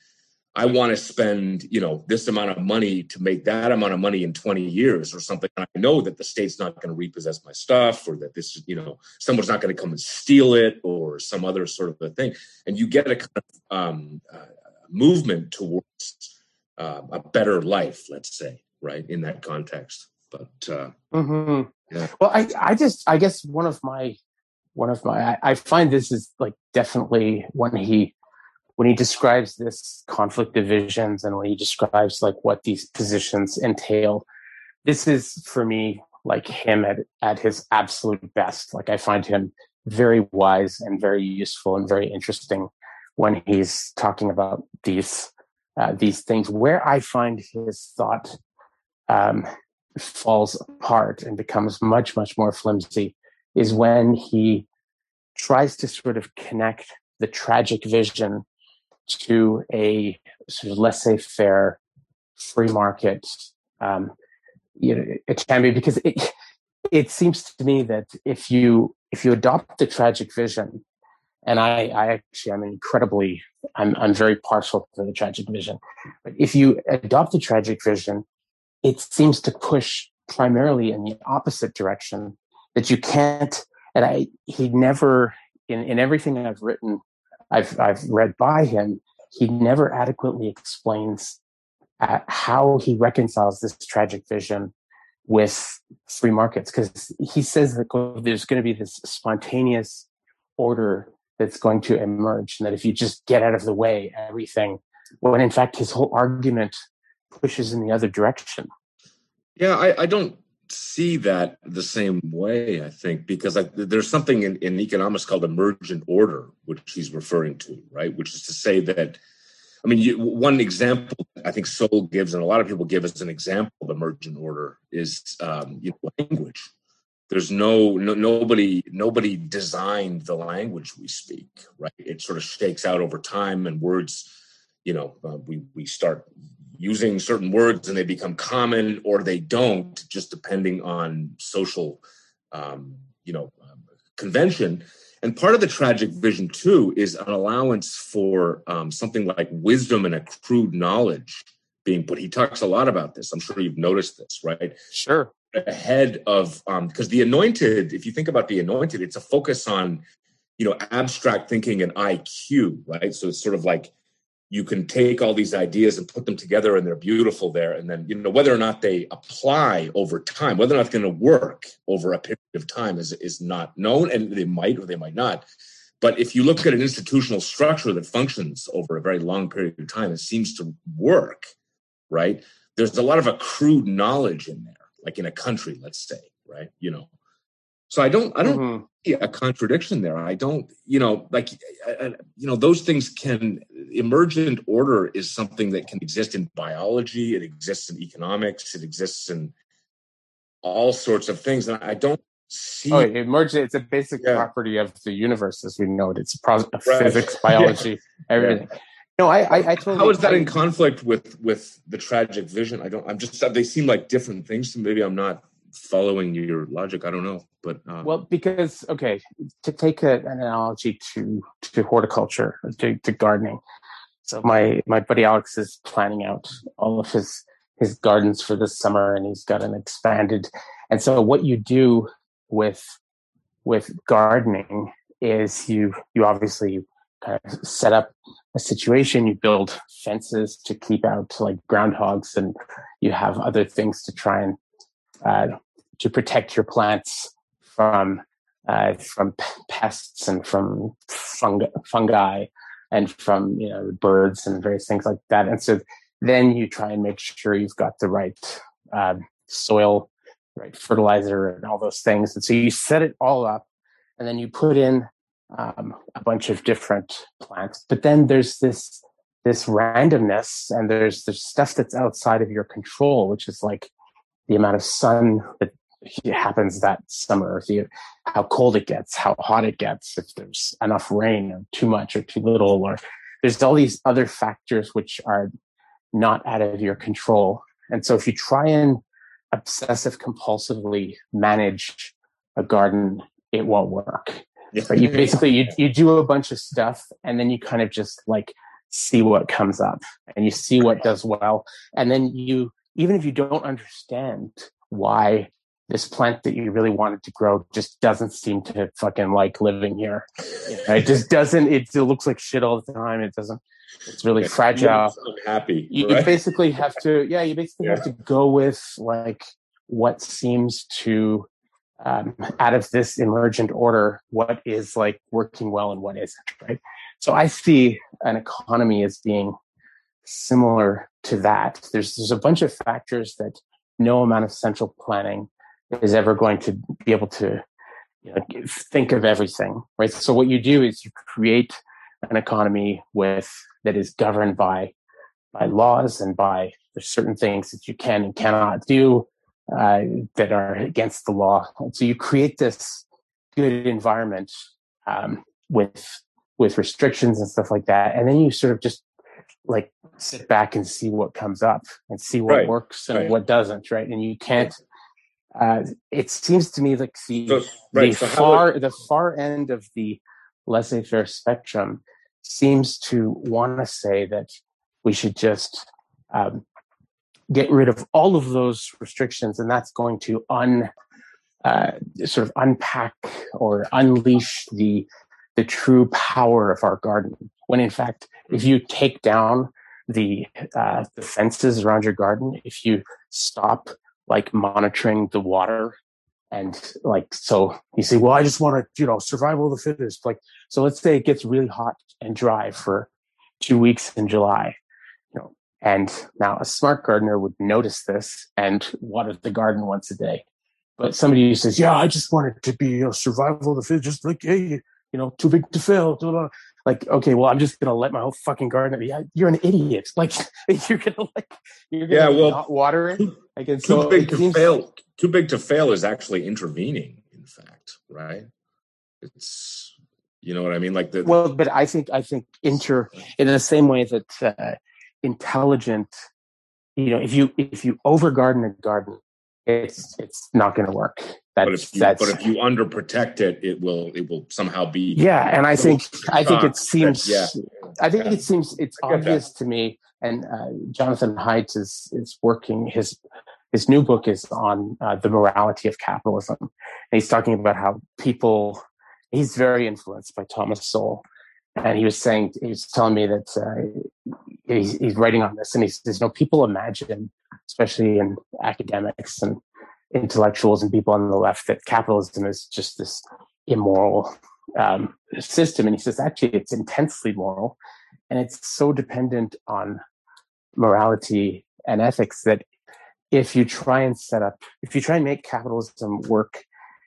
I want to spend, you know, this amount of money to make that amount of money in 20 years or something. I know that the state's not going to repossess my stuff or that this, you know, someone's not going to come and steal it or some other sort of a thing. And you get a kind of um, uh, movement towards uh, a better life, let's say, right, in that context. But uh, mm-hmm. yeah. well, I I just I guess one of my one of my I, I find this is like definitely when he when he describes this conflict divisions and when he describes like what these positions entail this is for me like him at, at his absolute best like i find him very wise and very useful and very interesting when he's talking about these uh, these things where i find his thought um, falls apart and becomes much, much more flimsy is when he tries to sort of connect the tragic vision to a sort of laissez faire free market um, you know, it can be because it it seems to me that if you if you adopt the tragic vision and I, I actually I'm incredibly I'm I'm very partial to the tragic vision. But if you adopt the tragic vision, it seems to push primarily in the opposite direction that you can't and i he never in, in everything i've written i've i've read by him he never adequately explains uh, how he reconciles this tragic vision with free markets because he says that there's going to be this spontaneous order that's going to emerge and that if you just get out of the way everything when in fact his whole argument pushes in the other direction yeah, I, I don't see that the same way, I think, because I, there's something in, in economics called emergent order, which he's referring to, right? Which is to say that, I mean, you, one example I think Sowell gives, and a lot of people give as an example of emergent order, is um, you know, language. There's no, no nobody nobody designed the language we speak, right? It sort of shakes out over time, and words, you know, uh, we we start using certain words and they become common or they don't just depending on social um, you know um, convention. And part of the tragic vision too is an allowance for um, something like wisdom and accrued knowledge being put. He talks a lot about this. I'm sure you've noticed this right? Sure. Ahead of because um, the anointed if you think about the anointed it's a focus on you know abstract thinking and iq right? So it's sort of like you can take all these ideas and put them together and they're beautiful there. And then you know whether or not they apply over time whether or not it's going to work over a period of time is is not known and they might or they might not. But if you look at an institutional structure that functions over a very long period of time it seems to work right there's a lot of accrued knowledge in there like in a country let's say right you know so I don't, I don't mm-hmm. see a contradiction there. I don't, you know, like, you know, those things can emergent order is something that can exist in biology. It exists in economics. It exists in all sorts of things. And I don't see. Oh, emergent. It's a basic yeah. property of the universe as we know it. It's pro- right. physics, biology, yeah. everything. Yeah. No, I, I, I totally. How is that in conflict with with the tragic vision? I don't. I'm just. They seem like different things. So maybe I'm not following your logic. I don't know, but uh, well, because okay, to take a, an analogy to to horticulture, to, to gardening. So my my buddy Alex is planning out all of his his gardens for this summer and he's got an expanded and so what you do with with gardening is you you obviously kind of set up a situation you build fences to keep out like groundhogs and you have other things to try and uh, to protect your plants from uh, from pests and from fungi, fungi and from you know birds and various things like that and so then you try and make sure you've got the right uh, soil right fertilizer and all those things and so you set it all up and then you put in um, a bunch of different plants. But then there's this this randomness, and there's there's stuff that's outside of your control, which is like the amount of sun that happens that summer, the, how cold it gets, how hot it gets, if there's enough rain or too much or too little, or there's all these other factors which are not out of your control. And so if you try and obsessive compulsively manage a garden, it won't work. But you basically you you do a bunch of stuff and then you kind of just like see what comes up and you see what does well and then you even if you don't understand why this plant that you really wanted to grow just doesn't seem to fucking like living here. it just doesn't. It, it, looks like shit all the time. It doesn't. It's really fragile. Happy. You, right? you, basically have to. Yeah, you basically yeah. have to go with like what seems to um, out of this emergent order what is like working well and what isn't right so i see an economy as being similar to that there's there's a bunch of factors that no amount of central planning is ever going to be able to you know, think of everything right so what you do is you create an economy with that is governed by by laws and by there's certain things that you can and cannot do uh, that are against the law. And so you create this good environment um, with with restrictions and stuff like that, and then you sort of just like sit back and see what comes up and see what right. works and right. what doesn't, right? And you can't. Uh, it seems to me like the, so, right. the so far would... the far end of the laissez-faire spectrum seems to want to say that we should just um, get rid of all of those restrictions, and that's going to un uh, sort of unpack or unleash the the true power of our garden. When in fact, if you take down the uh, the fences around your garden, if you stop like monitoring the water and like so you say well i just want to you know survival of the fittest like so let's say it gets really hot and dry for two weeks in july You know, and now a smart gardener would notice this and water the garden once a day. But somebody who says, yeah, I just want it to be you know, survival of the fittest, just like, hey, you know, too big to fail. Like, okay, well, I'm just to let my whole fucking garden be. You're an idiot. Like, you're to like, you're to yeah, well, not water it. Like, too so big to seems, fail. Too big to fail is actually intervening, in fact, right? It's, you know what I mean? Like the, well, but I think, I think inter, in the same way that, uh, intelligent you know if you if you over garden a garden it's it's not going to work that's, but if you, that's, but if you underprotect it it will it will somehow be yeah and i think i think it seems yeah i think yeah. it seems it's obvious that. to me and uh, jonathan haidt is is working his his new book is on uh, the morality of capitalism and he's talking about how people he's very influenced by thomas sowell and he was saying he was telling me that uh, he's, he's writing on this and he says you know people imagine especially in academics and intellectuals and people on the left that capitalism is just this immoral um, system. And he says actually it's intensely moral and it's so dependent on morality and ethics that if you try and set up if you try and make capitalism work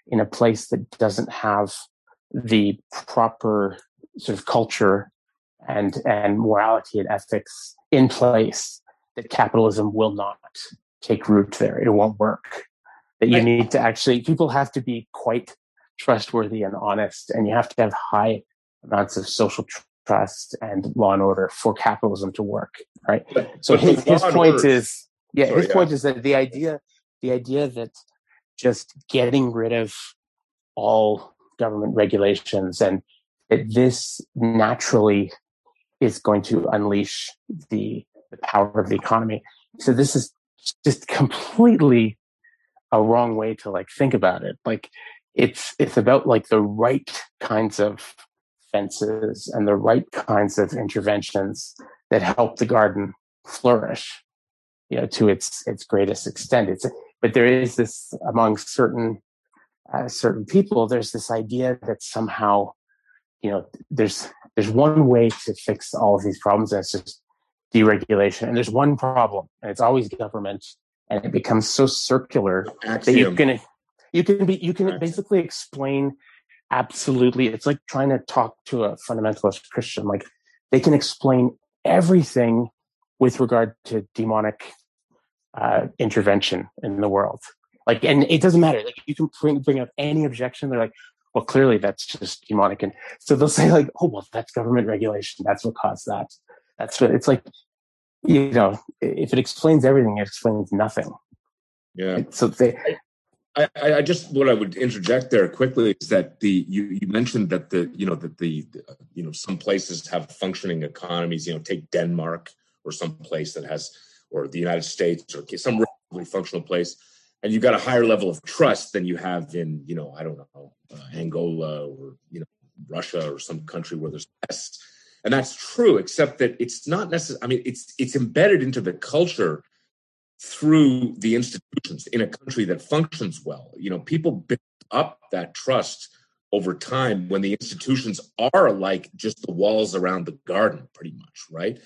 in a place that doesn't have the proper sort of culture and and morality and ethics in place that capitalism will not take root there. It won't work. That you need to actually people have to be quite trustworthy and honest and you have to have high amounts of social trust and law and order for capitalism to work right? But, so but his, his point is yeah Sorry, his yeah. point is that the idea the idea that just getting rid of all government regulations and that this naturally is going to unleash the, the power of the economy. So this is just completely a wrong way to like think about it. Like it's it's about like the right kinds of fences and the right kinds of interventions that help the garden flourish, you know, to its its greatest extent. It's but there is this among certain uh, certain people. There's this idea that somehow, you know, there's there's one way to fix all of these problems, and it's just deregulation. And there's one problem, and it's always government, and it becomes so circular Axiom. that you can you can be you can basically explain absolutely. It's like trying to talk to a fundamentalist Christian. Like they can explain everything with regard to demonic uh, intervention in the world. Like, and it doesn't matter. Like, you can bring bring up any objection. They're like, well, clearly that's just demonic, and so they'll say like, oh, well, that's government regulation. That's what caused that. That's what it's like. You know, if it explains everything, it explains nothing. Yeah. So they. I, I, just what I would interject there quickly is that the you, you mentioned that the you know that the you know some places have functioning economies. You know, take Denmark or some place that has or the United States or some relatively functional place, and you've got a higher level of trust than you have in, you know, I don't know, uh, Angola or, you know, Russia or some country where there's less. And that's true, except that it's not necessary. I mean, it's it's embedded into the culture through the institutions in a country that functions well. You know, people build up that trust over time when the institutions are like just the walls around the garden, pretty much, right?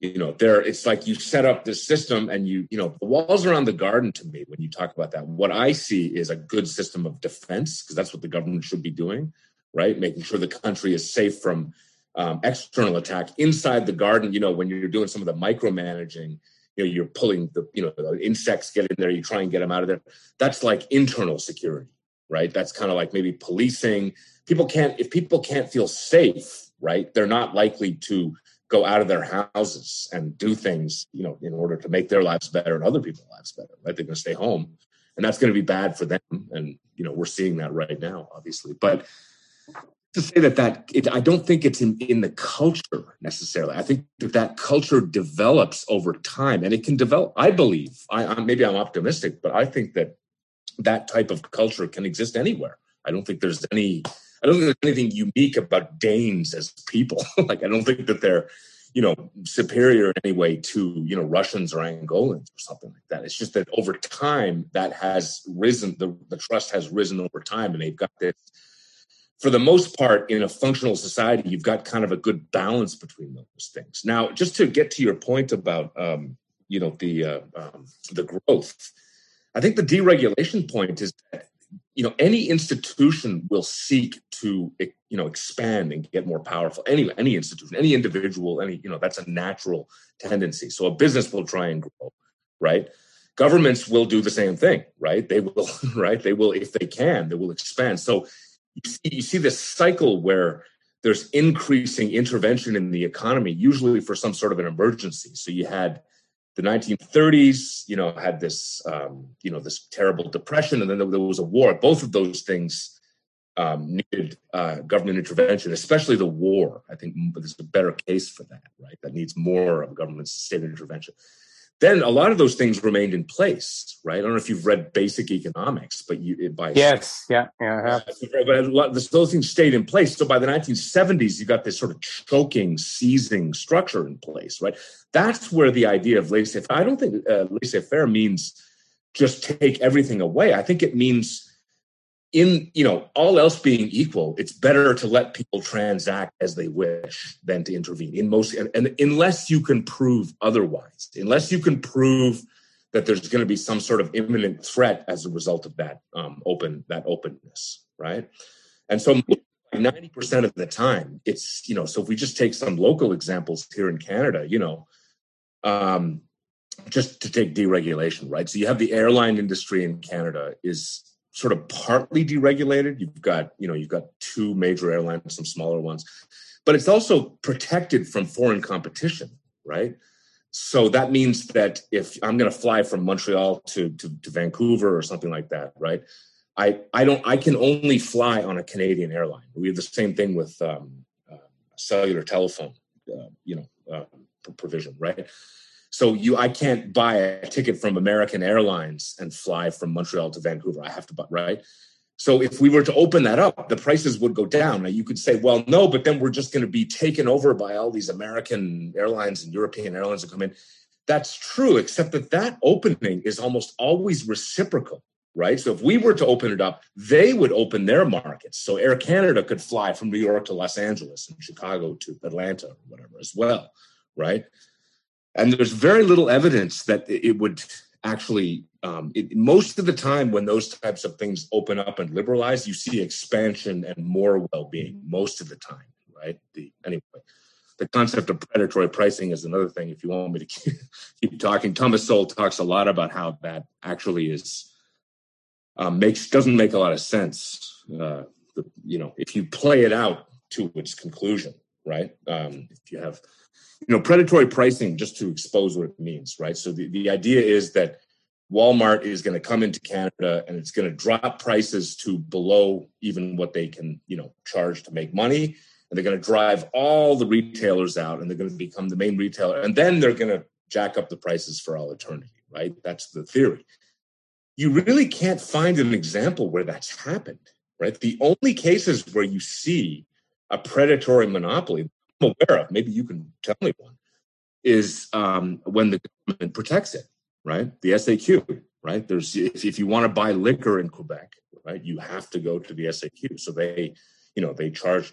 you know there it's like you set up this system and you you know the walls around the garden to me when you talk about that what i see is a good system of defense because that's what the government should be doing right making sure the country is safe from um, external attack inside the garden you know when you're doing some of the micromanaging you know you're pulling the you know the insects get in there you try and get them out of there that's like internal security right that's kind of like maybe policing people can't if people can't feel safe right they're not likely to go out of their houses and do things, you know, in order to make their lives better and other people's lives better, right? They're going to stay home. And that's going to be bad for them. And, you know, we're seeing that right now, obviously. But to say that that it, I don't think it's in, in the culture necessarily. I think that that culture develops over time and it can develop. I believe, I, I maybe I'm optimistic, but I think that that type of culture can exist anywhere. I don't think there's any I don't think there's anything unique about Danes as people. like I don't think that they're, you know, superior in any way to, you know, Russians or Angolans or something like that. It's just that over time that has risen, the, the trust has risen over time and they've got this for the most part in a functional society you've got kind of a good balance between those things. Now just to get to your point about um, you know the uh, um, the growth i think the deregulation point is that you know any institution will seek to you know expand and get more powerful. Any any institution any individual any you know that's a natural tendency. So a business will try and grow right? Governments will do the same thing right? They will right? They will if they can they will expand. So you see, you see this cycle where there's increasing intervention in the economy usually for some sort of an emergency so you had the 1930s, you know, had this, um, you know, this terrible depression, and then there, was a war. Both of those things um, needed uh, government intervention, especially the war. I think there's a better case for that, right? That needs more of government state intervention then a lot of those things remained in place, right? I don't know if you've read Basic Economics, but you by yes, yeah, yeah. But a lot, those things stayed in place. So by the 1970s, you got this sort of choking, seizing structure in place, right? That's where the idea of laissez-faire. I don't think uh, laissez-faire means just take everything away. I think it means in you know all else being equal it's better to let people transact as they wish than to intervene in most and, and unless you can prove otherwise unless you can prove that there's going to be some sort of imminent threat as a result of that um, open that openness right? And so 90% of the time it's you know so if we just take some local examples here in canada you know um, just to take deregulation right? So you have the airline industry in canada is sort of partly deregulated. You've got, you know, you've got two major airlines, some smaller ones, but it's also protected from foreign competition, right? So that means that if I'm going to fly from Montreal to, to, to Vancouver or something like that, right? I, I don't I can only fly on a Canadian airline. We have the same thing with um, uh, cellular telephone, uh, you know, uh, provision, right? So you, I can't buy a ticket from American Airlines and fly from Montreal to Vancouver. I have to buy right. So if we were to open that up, the prices would go down. Now you could say, well, no, but then we're just going to be taken over by all these American airlines and European airlines that come in. That's true, except that that opening is almost always reciprocal, right? So if we were to open it up, they would open their markets. So Air Canada could fly from New York to Los Angeles and Chicago to Atlanta or whatever as well, right? And there's very little evidence that it would actually um, it, most of the time when those types of things open up and liberalize you see expansion and more well-being most of the time right? The anyway the concept of predatory pricing is another thing if you want me to keep, keep talking. Thomas sowell talks a lot about how that actually is um, makes doesn't make a lot of sense uh, the, you know if you play it out to its conclusion right? Um, if you have you know predatory pricing just to expose what it means right? So the, the idea is that walmart is going to come into canada and it's going to drop prices to below even what they can you know charge to make money. And they're going to drive all the retailers out and they're going to become the main retailer. And then they're going to jack up the prices for all eternity right? That's the theory. You really can't find an example where that's happened right? The only cases where you see a predatory monopoly aware of, maybe you can tell me one, is um, when the government protects it, right? The SAQ, right? There's if, if you want to buy liquor in Quebec, right, you have to go to the SAQ. So they, you know, they charge.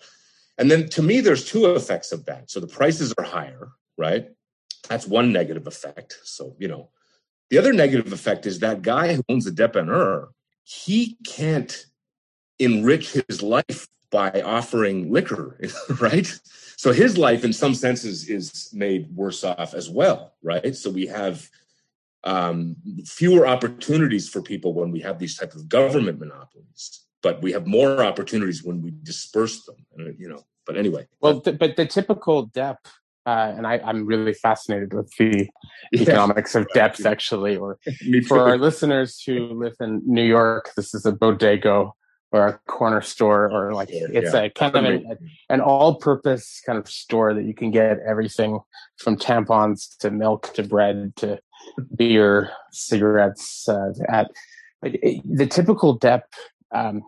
And then to me, there's two effects of that. So the prices are higher, right? That's one negative effect. So, you know, the other negative effect is that guy who owns the dépanneur, he can't enrich his life by offering liquor, right? So his life, in some senses, is made worse off as well, right? So we have um, fewer opportunities for people when we have these type of government monopolies, but we have more opportunities when we disperse them. And, you know, but anyway. Well, th- but the typical dep uh, and I, am really fascinated with the yeah. economics of depth, actually. Or for our listeners who live in New York, this is a bodega or a corner store or like it's yeah. a kind of an, an all-purpose kind of store that you can get everything from tampons to milk to bread to beer cigarettes uh, at the typical dep um,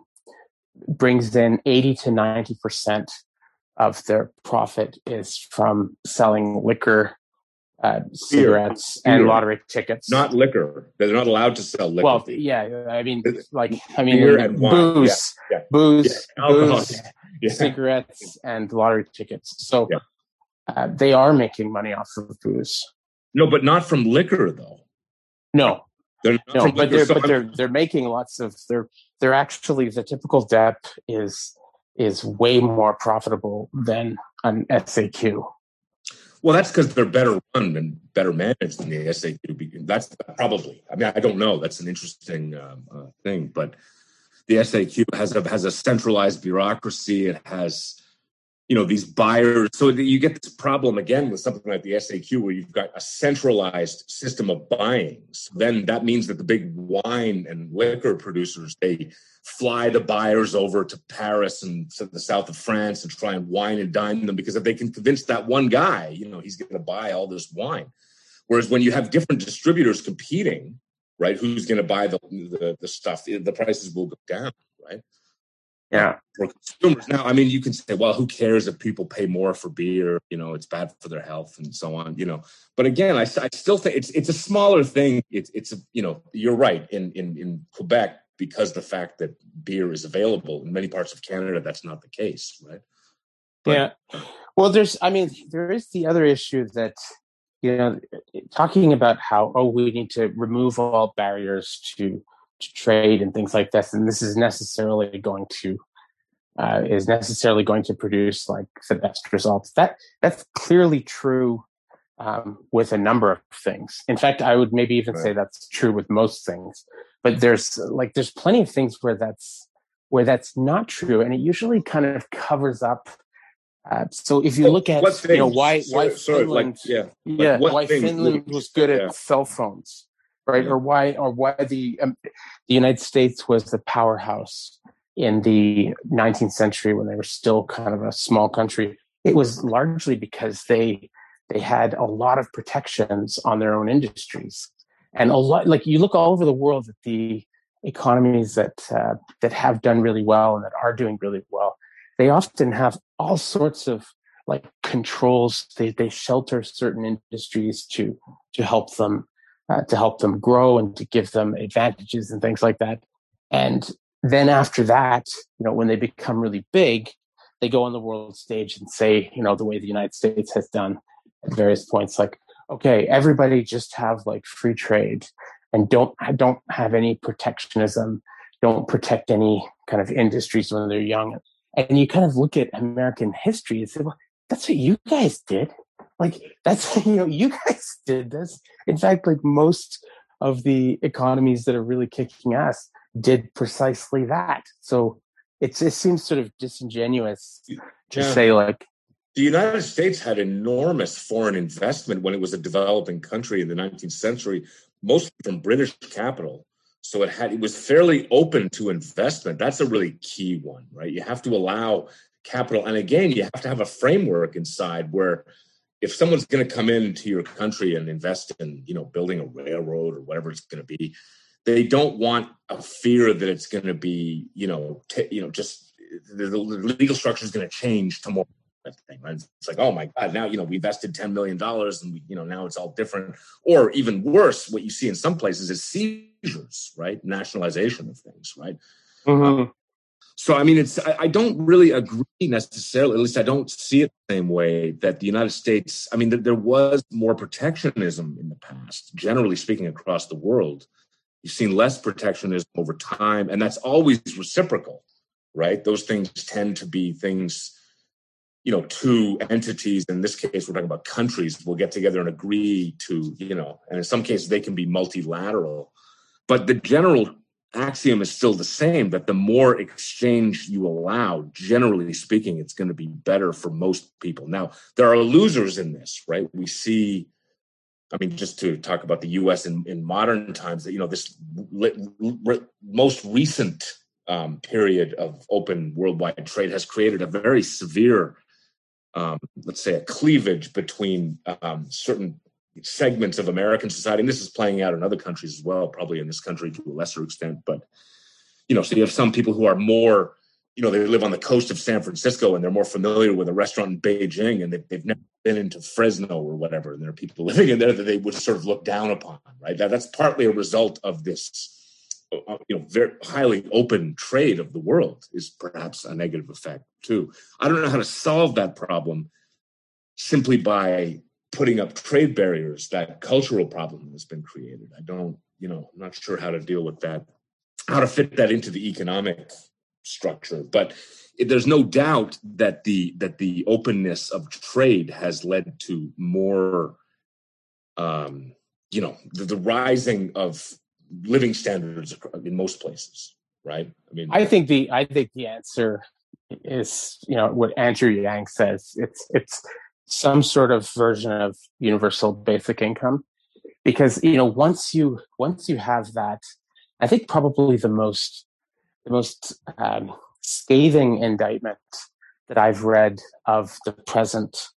brings in 80 to 90 percent of their profit is from selling liquor uh, cigarettes Beer. and lottery tickets. Not liquor. They're not allowed to sell liquor. Well, yeah. I mean, like, I mean, booze, yeah. Yeah. booze, yeah. booze, cigarettes, and lottery tickets. So uh, they are making money off of booze. No, but not from liquor, though. No, they're no, but they're but they're they're making lots of they're they're actually the typical DEP is is way more profitable than an SAQ. Well, that's because they're better run and better managed than the SAQ. That's probably. I mean, I don't know. That's an interesting um, uh, thing, but the SAQ has a has a centralized bureaucracy. It has you know these buyers. So you get this problem again with something like the saq where you've got a centralized system of buying. So then that means that the big wine and liquor producers they fly the buyers over to paris and to the south of france and try and wine and dine them because if they can convince that one guy you know he's going to buy all this wine. Whereas when you have different distributors competing right who's going to buy the, the the stuff the prices will go down right yeah. For consumers. Now, I mean, you can say, well, who cares if people pay more for beer? You know, it's bad for their health and so on, you know. But again, I, I still think it's it's a smaller thing. It's it's a, you know, you're right. In in in Quebec, because the fact that beer is available in many parts of Canada, that's not the case, right? But, yeah. Well, there's I mean, there is the other issue that you know, talking about how oh we need to remove all barriers to to trade and things like this, and this is necessarily going to uh, is necessarily going to produce like the best results. That that's clearly true um, with a number of things. In fact, I would maybe even right. say that's true with most things. But there's like there's plenty of things where that's where that's not true, and it usually kind of covers up. Uh, so if you look at you know why why Finland like, yeah yeah like why Finland was good at yeah. cell phones right? Or why, or why the um, the United States was the powerhouse in the 19th century when they were still kind of a small country. It was largely because they they had a lot of protections on their own industries. And a lot, like you look all over the world at the economies that uh, that have done really well and that are doing really well, they often have all sorts of like controls. They they shelter certain industries to to help them uh, to help them grow and to give them advantages and things like that. And then after that, you know, when they become really big, they go on the world stage and say, you know, the way the United States has done at various points, like, okay, everybody just have like free trade and don't don't have any protectionism, don't protect any kind of industries when they're young. And you kind of look at American history and say, well, that's what you guys did. Like that's you know, you guys did this. In fact, like most of the economies that are really kicking ass did precisely that. So it's it seems sort of disingenuous to yeah. say like the United States had enormous foreign investment when it was a developing country in the 19th century, mostly from British capital. So it had it was fairly open to investment. That's a really key one, right? You have to allow capital, and again, you have to have a framework inside where if someone's going to come into your country and invest in, you know, building a railroad or whatever it's going to be, they don't want a fear that it's going to be, you know, t- you know, just the, the legal structure is going to change tomorrow thing, right? It's like, oh my God, now, you know, we invested $10 million and we, you know, now it's all different. Or even worse, what you see in some places is seizures, right? Nationalization of things, right? Mm-hmm. Um, so, I mean, it's, I, I, don't really agree necessarily, at least I don't see it the same way that the United States, I mean, there was more protectionism in the past, generally speaking, across the world. You've seen less protectionism over time, and that's always reciprocal, right? Those things tend to be things you know two entities in this case we're talking about countries will get together and agree to you know and in some cases they can be multilateral but the general axiom is still the same that the more exchange you allow generally speaking it's going to be better for most people. Now there are losers in this right? We see i mean just to talk about the us in, in modern times that you know this most recent um, period of open worldwide trade has created a very severe um, let's say, a cleavage between um, certain segments of American society. And this is playing out in other countries as well, probably in this country to a lesser extent. But, you know, so you have some people who are more, you know, they live on the coast of San Francisco and they're more familiar with a restaurant in Beijing and they've, they've never been into Fresno or whatever. And there are people living in there that they would sort of look down upon, right? That, that's partly a result of this uh, uh, you know very highly open trade of the world is perhaps a negative effect too i don't know how to solve that problem simply by putting up trade barriers that cultural problem has been created i don't you know i'm not sure how to deal with that how to fit that into the economic structure but there's no doubt that the that the openness of trade has led to more um you know the, the rising of living standards in most places, right? I mean, I think the I think the answer is you know what Andrew Yang says. It's it's some sort of version of universal basic income, because you know once you once you have that, I think probably the most the most um, scathing indictment that I've read of the present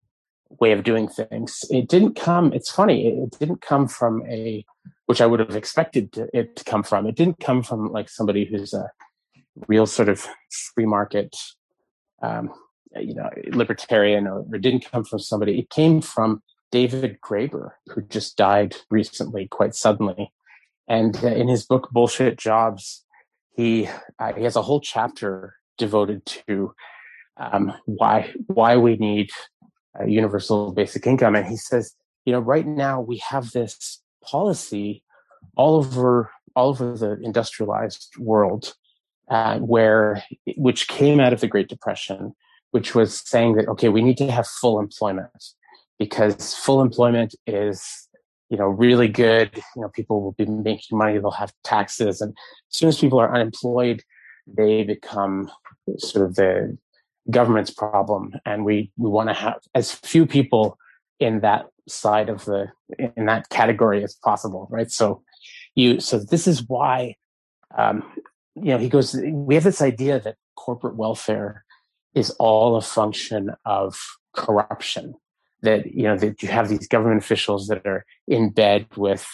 way of doing things. It didn't come. It's funny. It didn't come from a which I would have expected to, it to come from. It didn't come from like somebody who's a real sort of free market, um, you know, libertarian, or it didn't come from somebody. It came from David Graeber, who just died recently, quite suddenly. And uh, in his book Bullshit Jobs, he uh, he has a whole chapter devoted to um, why why we need a universal basic income. And he says, you know, right now we have this policy all over all over the industrialized world, uh, where which came out of the Great Depression, which was saying that okay, we need to have full employment because full employment is you know really good. You know, people will be making money; they'll have taxes, and as soon as people are unemployed, they become sort of the government's problem, and we we want to have as few people in that side of the in that category as possible, right? So you so this is why um, you know he goes. We have this idea that corporate welfare is all a function of corruption, that you know that you have these government officials that are in bed with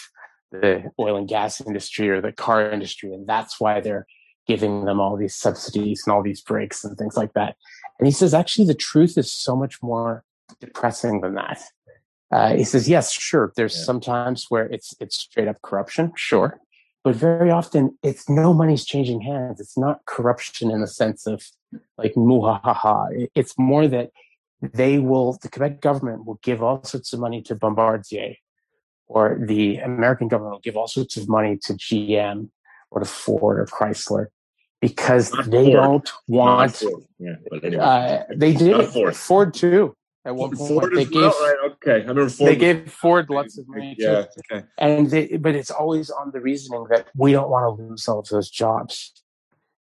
the oil and gas industry or the car industry, and that's why they're giving them all these subsidies and all these breaks and things like that. And he says, actually, the truth is so much more depressing than that. Uh, he says, yes, sure. There's yeah. sometimes where it's it's straight up corruption, sure, but very often it's no money's changing hands. It's not corruption in the sense of like muhahaha. It's more that they will, the Quebec government will give all sorts of money to Bombardier, or the American government will give all sorts of money to GM or to Ford or Chrysler because they don't want. Yeah, anyway. uh, they did Ford. Ford too. At one point, Ford they gave well, right, okay. I remember Ford. They gave Ford lots of money yeah, too. Okay. And they, but it's always on the reasoning that we don't want to lose all of those jobs,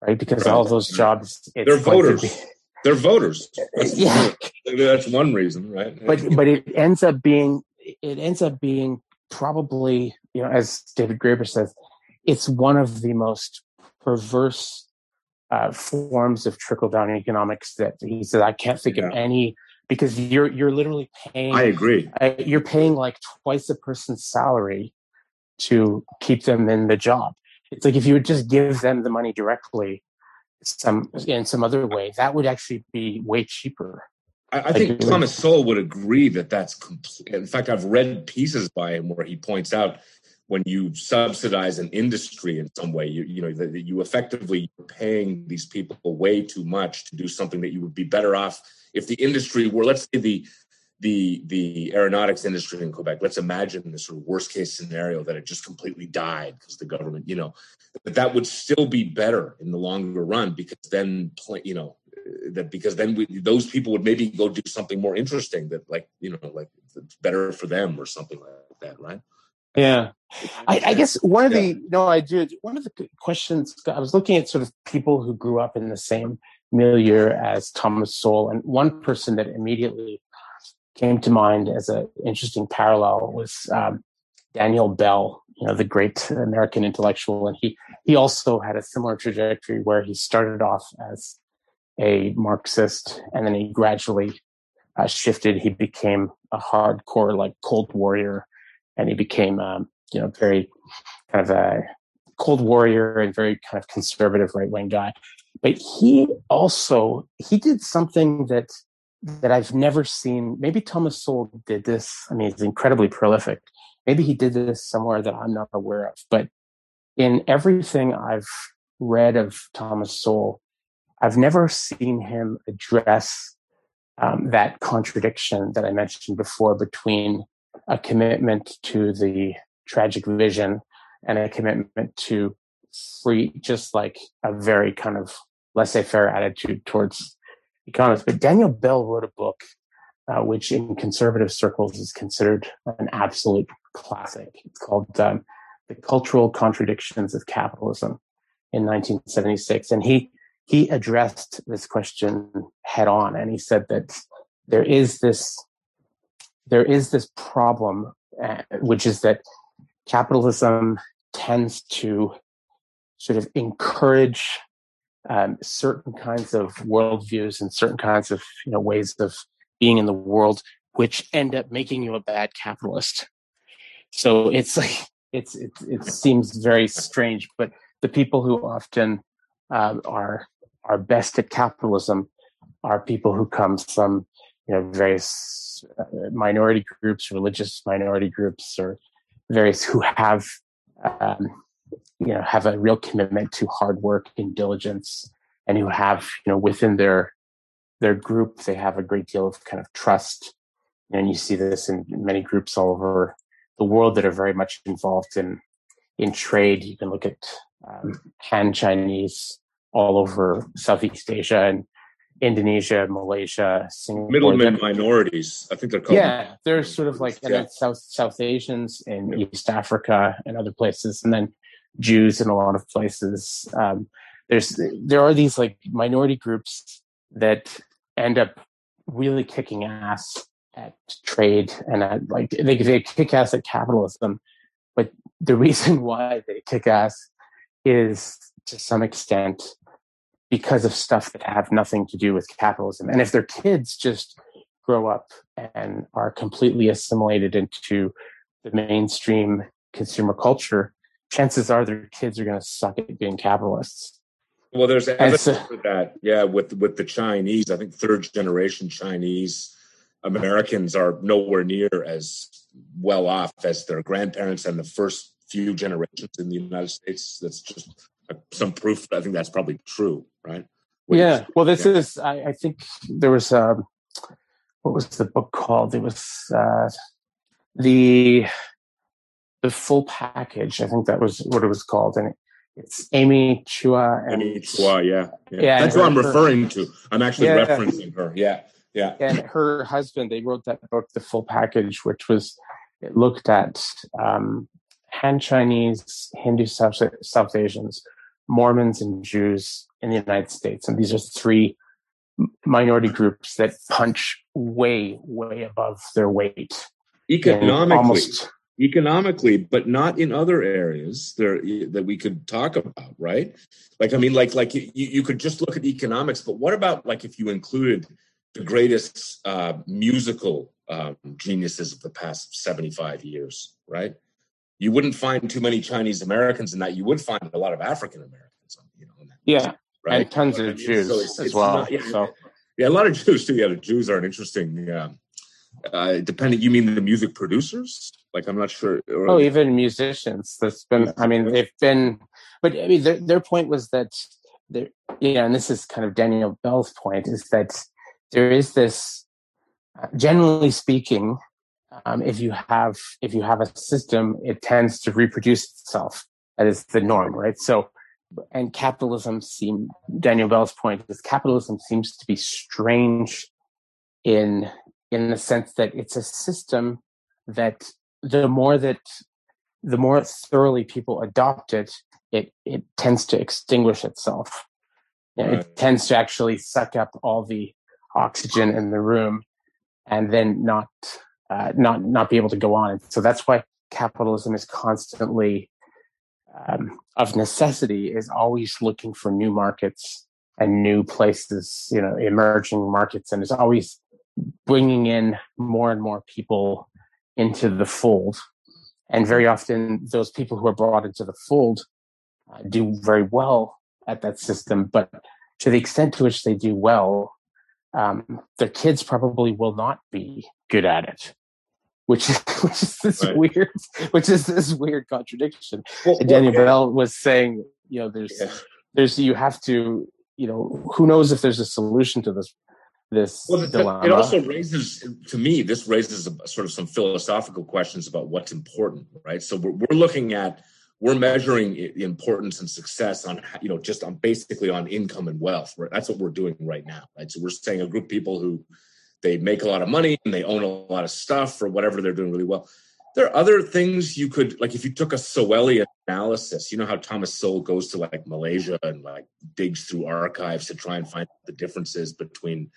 right? Because right. all those jobs, they're voters. They're voters. That's, yeah, that's one reason, right? But but it ends up being it ends up being probably you know as David Graeber says, it's one of the most perverse uh, forms of trickle down economics that he says I can't think yeah. of any because you're you're literally paying. I agree. Uh, you're paying like twice a person's salary to keep them in the job. It's like if you would just give them the money directly, some in some other way, that would actually be way cheaper. I, I think Thomas Sowell would agree that that's complete. In fact, I've read pieces by him where he points out when you subsidize an industry in some way, you, you know that you effectively you're paying these people way too much to do something that you would be better off if the industry were, let's say, the the the aeronautics industry in Quebec. Let's imagine the sort of worst case scenario that it just completely died because the government, you know, but that would still be better in the longer run because then, you know, that because then we, those people would maybe go do something more interesting that like you know like better for them or something like that, right? Yeah, I, I guess one of yeah. the no, I do. One of the questions I was looking at sort of people who grew up in the same milieu as Thomas Sowell, and one person that immediately came to mind as an interesting parallel was um, Daniel Bell, you know, the great American intellectual, and he he also had a similar trajectory where he started off as a Marxist, and then he gradually uh, shifted. He became a hardcore, like Cold Warrior, and he became, um, you know, very kind of a Cold Warrior and very kind of conservative right wing guy. But he also he did something that that I've never seen. Maybe Thomas Sowell did this. I mean, he's incredibly prolific. Maybe he did this somewhere that I'm not aware of. But in everything I've read of Thomas Sowell, I've never seen him address um, that contradiction that I mentioned before between a commitment to the tragic vision and a commitment to free, just like a very kind of laissez-faire attitude towards economists. But Daniel Bell wrote a book uh, which in conservative circles is considered an absolute classic. It's called um, The Cultural Contradictions of Capitalism in 1976. And he, he addressed this question head on and he said that there is this, there is this problem, uh, which is that capitalism tends to sort of encourage um, certain kinds of worldviews and certain kinds of you know ways of being in the world, which end up making you a bad capitalist. So it's like it's it, it seems very strange, but the people who often um, are are best at capitalism are people who come from you know various uh, minority groups, religious minority groups, or various who have um, you know have a real commitment to hard work and diligence and who have you know within their their group they have a great deal of kind of trust and you see this in many groups all over the world that are very much involved in in trade you can look at um, han chinese all over southeast asia and Indonesia, Malaysia, Singapore. Middlemen minorities. I think they're called. Yeah, they're sort of like yeah. South South Asians in yeah. East Africa and other places, and then Jews in a lot of places. Um, there's there are these like minority groups that end up really kicking ass at trade and at like they they kick ass at capitalism, but the reason why they kick ass is to some extent because of stuff that have nothing to do with capitalism. And if their kids just grow up and are completely assimilated into the mainstream consumer culture, chances are their kids are going to suck at being capitalists. Well, there's evidence so, for that. Yeah, with with the Chinese, I think third generation Chinese Americans are nowhere near as well off as their grandparents and the first few generations in the United States. That's just some proof. I think that's probably true, right? What yeah. Well, this yeah. is. I, I, think there was. Um, what was the book called? It was uh, the the full package. I think that was what it was called, and it's Amy Chua. And, Amy Chua, yeah, yeah. yeah That's what I'm referring to. I'm actually yeah, referencing her. Yeah, yeah. And her husband, they wrote that book, The Full Package, which was it looked at um, Han Chinese, Hindu South, South Asians, Mormons, and Jews in the United States, and these are three minority groups that punch way, way above their weight economically. Almost, economically, but not in other areas there that we could talk about, right? Like, I mean, like, like you, you could just look at economics, but what about like if you included the greatest uh, musical um, geniuses of the past 75 years, right? You wouldn't find too many Chinese Americans in that. You would find a lot of African Americans, you know. yeah, right? and tons of Jews so it's, as it's well. Not, yeah, so. yeah, a lot of Jews too. Yeah, the Jews are an interesting. Yeah, uh, depending, you mean the music producers? Like, I'm not sure. Or, oh, even musicians. That's been. I mean, they've been. But I mean, their, their point was that there. You know, and this is kind of Daniel Bell's point is that there is this. Uh, generally speaking, um, if you have if you have a system, it tends to reproduce itself. That is the norm, right? So, and capitalism seem Daniel Bell's point is capitalism seems to be strange in in the sense that it's a system that the more that the more thoroughly people adopt it, it it tends to extinguish itself. Right. It tends to actually suck up all the oxygen in the room, and then not uh, not not be able to go on. So that's why capitalism is constantly, um, of necessity, is always looking for new markets and new places, you know, emerging markets, and is always bringing in more and more people into the fold. And very often, those people who are brought into the fold uh, do very well at that system. But to the extent to which they do well, um, their kids probably will not be good at it. Which is which is this right. weird, which is this weird contradiction. Well, Daniel well, yeah. Bell was saying, you know, there's yeah. there's you have to, you know, who knows if there's a solution to this this well, dilemma. It also raises, to me, this raises a, sort of some philosophical questions about what's important, right? So we're, we're looking at, we're measuring importance and success on, you know, just on basically on income and wealth. Right? That's what we're doing right now, right? So we're saying a group of people who they make a lot of money and they own a lot of stuff or whatever they're doing really well. There are other things you could like if you took a Sowellian analysis. You know how Thomas Sowell goes to like Malaysia and like digs through archives to try and find the differences between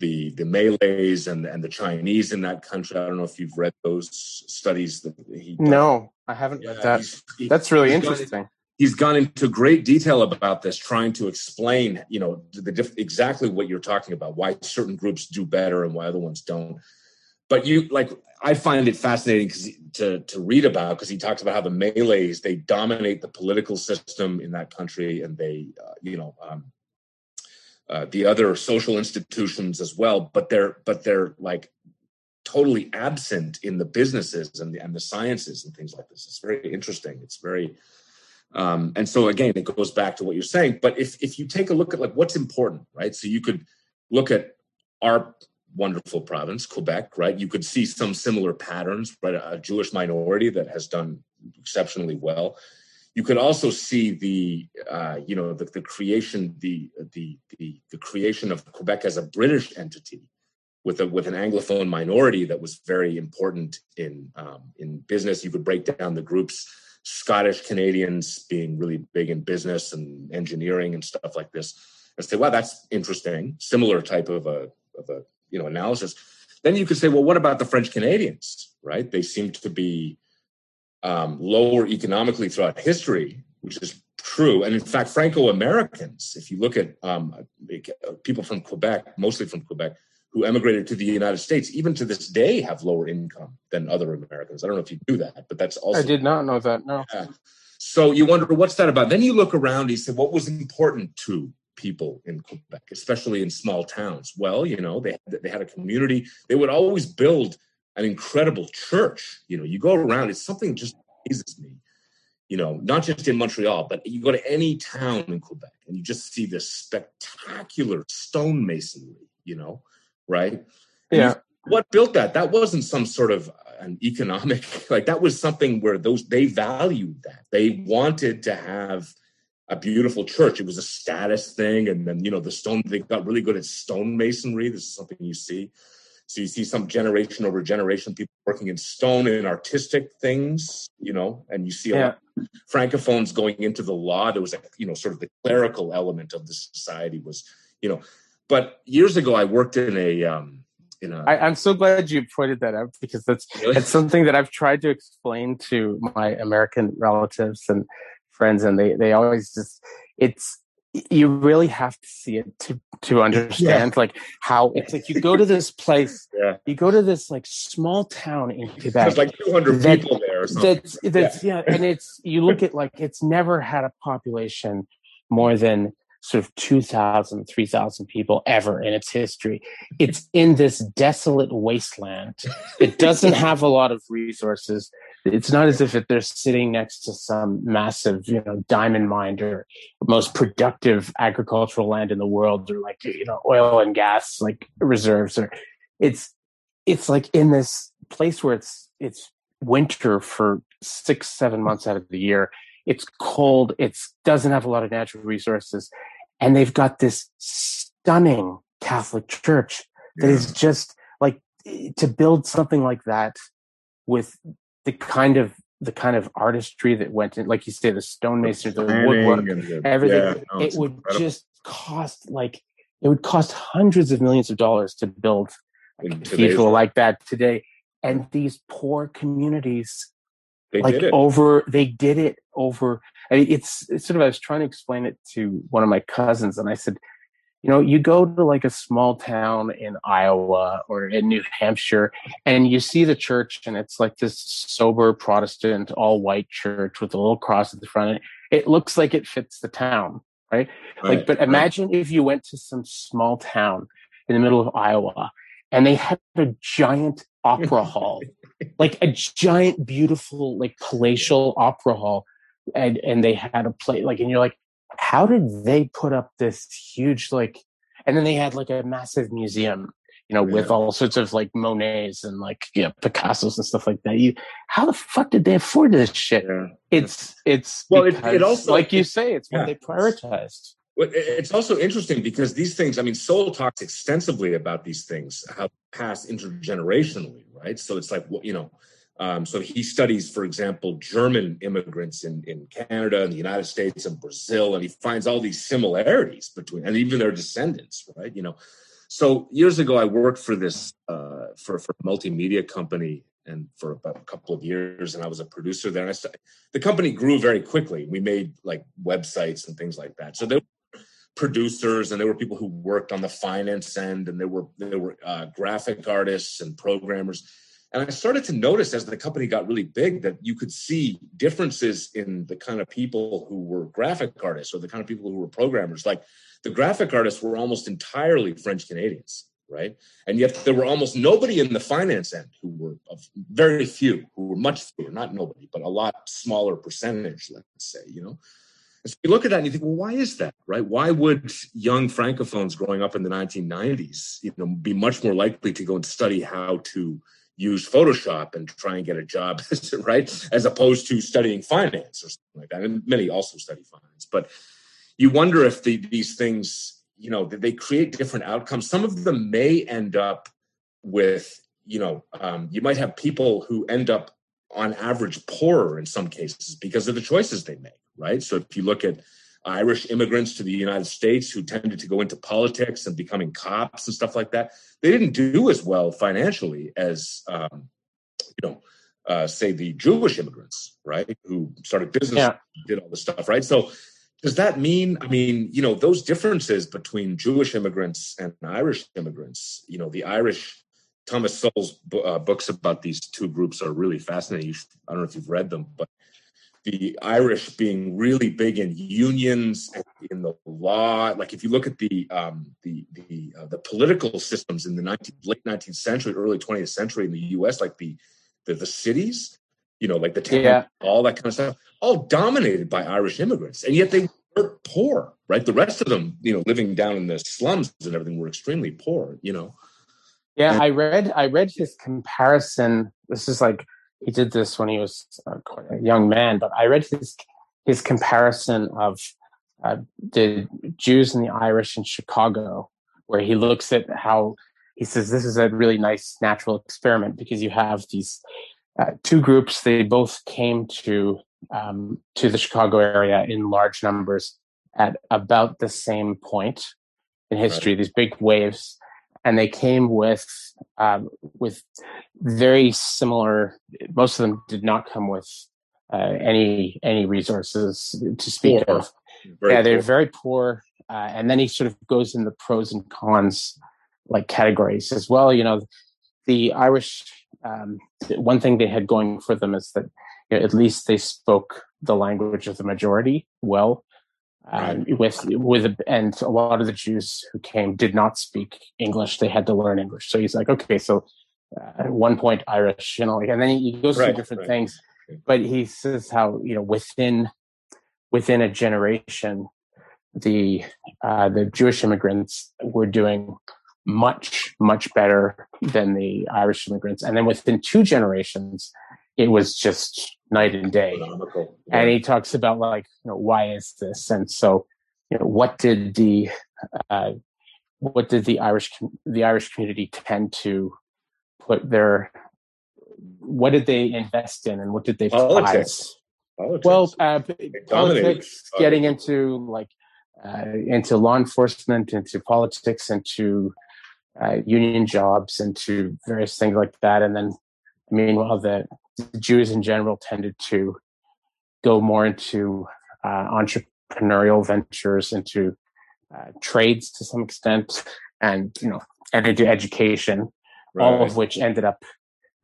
the the Malays and and the Chinese in that country. I don't know if you've read those studies that he. Done. No, I haven't read that. He, That's really interesting. Gone, he's gone into great detail about this, trying to explain, you know, the, the exactly what you're talking about, why certain groups do better and why other ones don't. But you like, I find it fascinating because to to read about because he talks about how the Malays they dominate the political system in that country and they, uh, you know. Um, uh, the other social institutions as well, but they're but they're like totally absent in the businesses and the, and the sciences and things like this. It's very interesting. It's very um, and so again, it goes back to what you're saying. But if if you take a look at like what's important, right? So you could look at our wonderful province, Quebec, right? You could see some similar patterns, right? A Jewish minority that has done exceptionally well you could also see the uh, you know the, the creation the, the the the creation of Quebec as a British entity with a with an anglophone minority that was very important in um, in business. You could break down the groups. Scottish Canadians being really big in business and engineering and stuff like this, and say, "Wow, that's interesting." Similar type of a of a you know analysis. Then you could say, "Well, what about the French Canadians?" Right? They seem to be um, lower economically throughout history, which is true. And in fact, Franco Americans, if you look at um, people from Quebec, mostly from Quebec, who emigrated to the United States, even to this day, have lower income than other Americans. I don't know if you knew that, but that's also. I did not know that. No. Yeah. So you wonder what's that about? Then you look around. He said, what was important to people in Quebec, especially in small towns? Well, you know, they they had a community. They would always build an incredible church. You know, you go around. It's something just amazes me. You know, not just in Montreal, but you go to any town in Quebec and you just see this spectacular stonemasonry. You know, right? Yeah. what built that? That wasn't some sort of uh, an economic like that was something where those they valued that. They wanted to have a beautiful church. It was a status thing, and then you know the stone. They got really good at stonemasonry. This is something you see. So you see some generation over generation people working in stone and artistic things, you know, and you see a yeah. francophones going into the law. There was a, you know, sort of the clerical element of the society was, you know, but years ago, I worked in a. Um, in a I, I'm so glad you pointed that out because that's really? it's something that I've tried to explain to my American relatives and friends, and they they always just it's you really have to see it to to understand yeah. like how it's like you go to this place yeah. you go to this like small town in Quebec there's like 200 that, people there that's that's yeah. yeah and it's you look at like it's never had a population more than sort of 2,000, 3,000 people ever in its history. It's in this desolate wasteland. It doesn't have a lot of resources. It's not as if they're sitting next to some massive, you know, diamond mine or most productive agricultural land in the world, or like you know, oil and gas like reserves. Or it's it's like in this place where it's it's winter for six, seven months out of the year it's cold. It doesn't have a lot of natural resources. And they've got this stunning Catholic church that yeah. is just like to build something like that with the kind of the kind of artistry that went in, like you say, the stonemasonry, the, the woodwork, the, everything. Yeah, no, it would incredible. just cost like it would cost hundreds of millions of dollars to build a cathedral like that today. And these poor communities they like over they did it over I mean, it's, it's sort of i was trying to explain it to one of my cousins and i said you know you go to like a small town in iowa or in new hampshire and you see the church and it's like this sober protestant all white church with a little cross at the front it looks like it fits the town right, right like but imagine right. if you went to some small town in the middle of iowa and they had a giant opera hall like a giant, beautiful, like palatial opera hall, and and they had a play like, and you're like, how did they put up this huge like? And then they had like a massive museum, you know, yeah. with all sorts of like Monets and like yeah, Picasso's and stuff like that. You, how the fuck did they afford this shit? Yeah. It's it's well, it, it, also like you say, it's what they prioritized. It's also interesting because these things, I mean, Sowell talks extensively about these things, how pass intergenerationally, right? So it's like, you know, um, so he studies, for example, German immigrants in, in Canada and the United States and Brazil, and he finds all these similarities between, and even their descendants, right? You know, so years ago, I worked for this uh, for for a multimedia company, and for about a couple of years, and I was a producer there. And I the company grew very quickly. We made like websites and things like that. So there were producers and there were people who worked on the finance end and there were there were uh, graphic artists and programmers and i started to notice as the company got really big that you could see differences in the kind of people who were graphic artists or the kind of people who were programmers. Like the graphic artists were almost entirely french canadians right? And yet there were almost nobody in the finance end who were very few who were much fewer not nobody but a lot smaller percentage let's say you know? And so you look at that and you think, well, why is that, right? Why would young francophones growing up in the 1990s, you know, be much more likely to go and study how to use Photoshop and try and get a job, right? As opposed to studying finance or something like that. And many also study finance, but you wonder if the, these things, you know, they create different outcomes. Some of them may end up with, you know, um, you might have people who end up on average poorer in some cases because of the choices they make right? So if you look at Irish immigrants to the United States who tended to go into politics and becoming cops and stuff like that, they didn't do as well financially as, um, you know, uh, say the Jewish immigrants, right, who started business, yeah. did all this stuff, right? So does that mean? I mean, you know, those differences between Jewish immigrants and Irish immigrants. You know, the Irish Thomas Sowell's uh, books about these two groups are really fascinating. I don't know if you've read them, but the Irish being really big in unions in the law. Like if you look at the um, the the uh, the political systems in the 19, late 19th century, early 20th century in the U.S., like the the, the cities, you know, like the town, yeah. all that kind of stuff, all dominated by Irish immigrants, and yet they were poor, right? The rest of them, you know, living down in the slums and everything, were extremely poor, you know. Yeah, and, I read I read his comparison. This is like he did this when he was uh, a young man, but I read his his comparison of uh, the Jews and the Irish in Chicago, where he looks at how he says this is a really nice natural experiment because you have these uh, two groups. They both came to um, to the Chicago area in large numbers at about the same point in history. Right. These big waves and they came with um, with very similar. Most of them did not come with uh, any any resources to speak poor. of. Very yeah, they're poor. very poor. Uh, and then he sort of goes in the pros and cons like categories as well. You know, the Irish. Um, one thing they had going for them is that you know, at least they spoke the language of the majority well um, with with and a lot of the Jews who came did not speak English; they had to learn English. So he's like, okay, so uh, at one point Irish, you know, like, and then he goes right, through different right. things. But he says how you know within within a generation, the uh, the Jewish immigrants were doing much much better than the Irish immigrants, and then within two generations, it was just night and day. Yeah. And he talks about like, you know, why is this? And so, you know, what did the uh, what did the Irish the Irish community tend to put their what did they invest in and what did they politics? politics. Well, uh, politics, getting into like uh, into law enforcement, into politics, into uh, union jobs, into various things like that, and then meanwhile the Jews in general tended to go more into uh, entrepreneurial ventures, into uh, trades to some extent, and you know, and into education, right. all of which ended up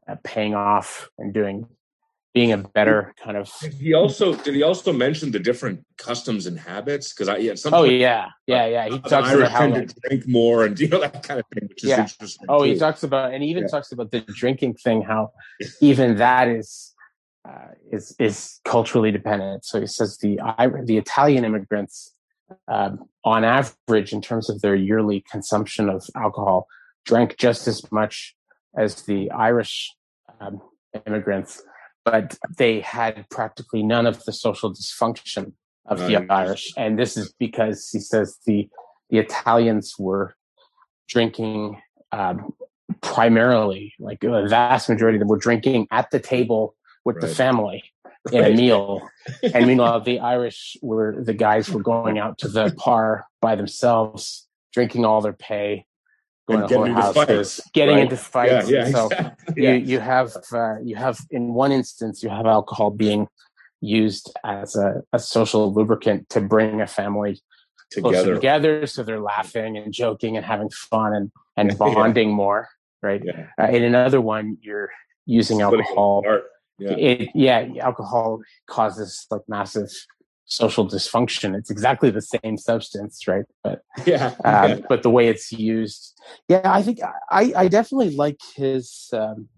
uh, paying off and doing being a better kind of. Did he also did he also mention the different customs and habits? Because I yeah, oh yeah, yeah, yeah. He talks about how to drink more and you know that kind of thing, which is yeah. interesting. Oh, too. he talks about and he even yeah. talks about the drinking thing. How even that is. Uh, is is culturally dependent. So he says the the Italian immigrants, um, on average, in terms of their yearly consumption of alcohol, drank just as much as the Irish um, immigrants but they had practically none of the social dysfunction of the Irish. And this is because he says the the Italians were drinking um, primarily, like a vast majority of them were drinking at the table with right. the family in right. a meal. and meanwhile, the Irish were the guys were going out to the par by themselves, drinking all their pay, going to whorehouses, getting right. into fights. Yeah, yeah, so exactly. you you have uh, you have in one instance you have alcohol being used as a, a social lubricant to bring a family together. together, so they're laughing and joking and having fun and and bonding yeah. more, right? Yeah. Uh, in another one, you're using alcohol. Yeah. It, yeah, alcohol causes like massive social dysfunction. It's exactly the same substance, right? But yeah, um, yeah. but the way it's used, yeah, I think I I definitely like his um,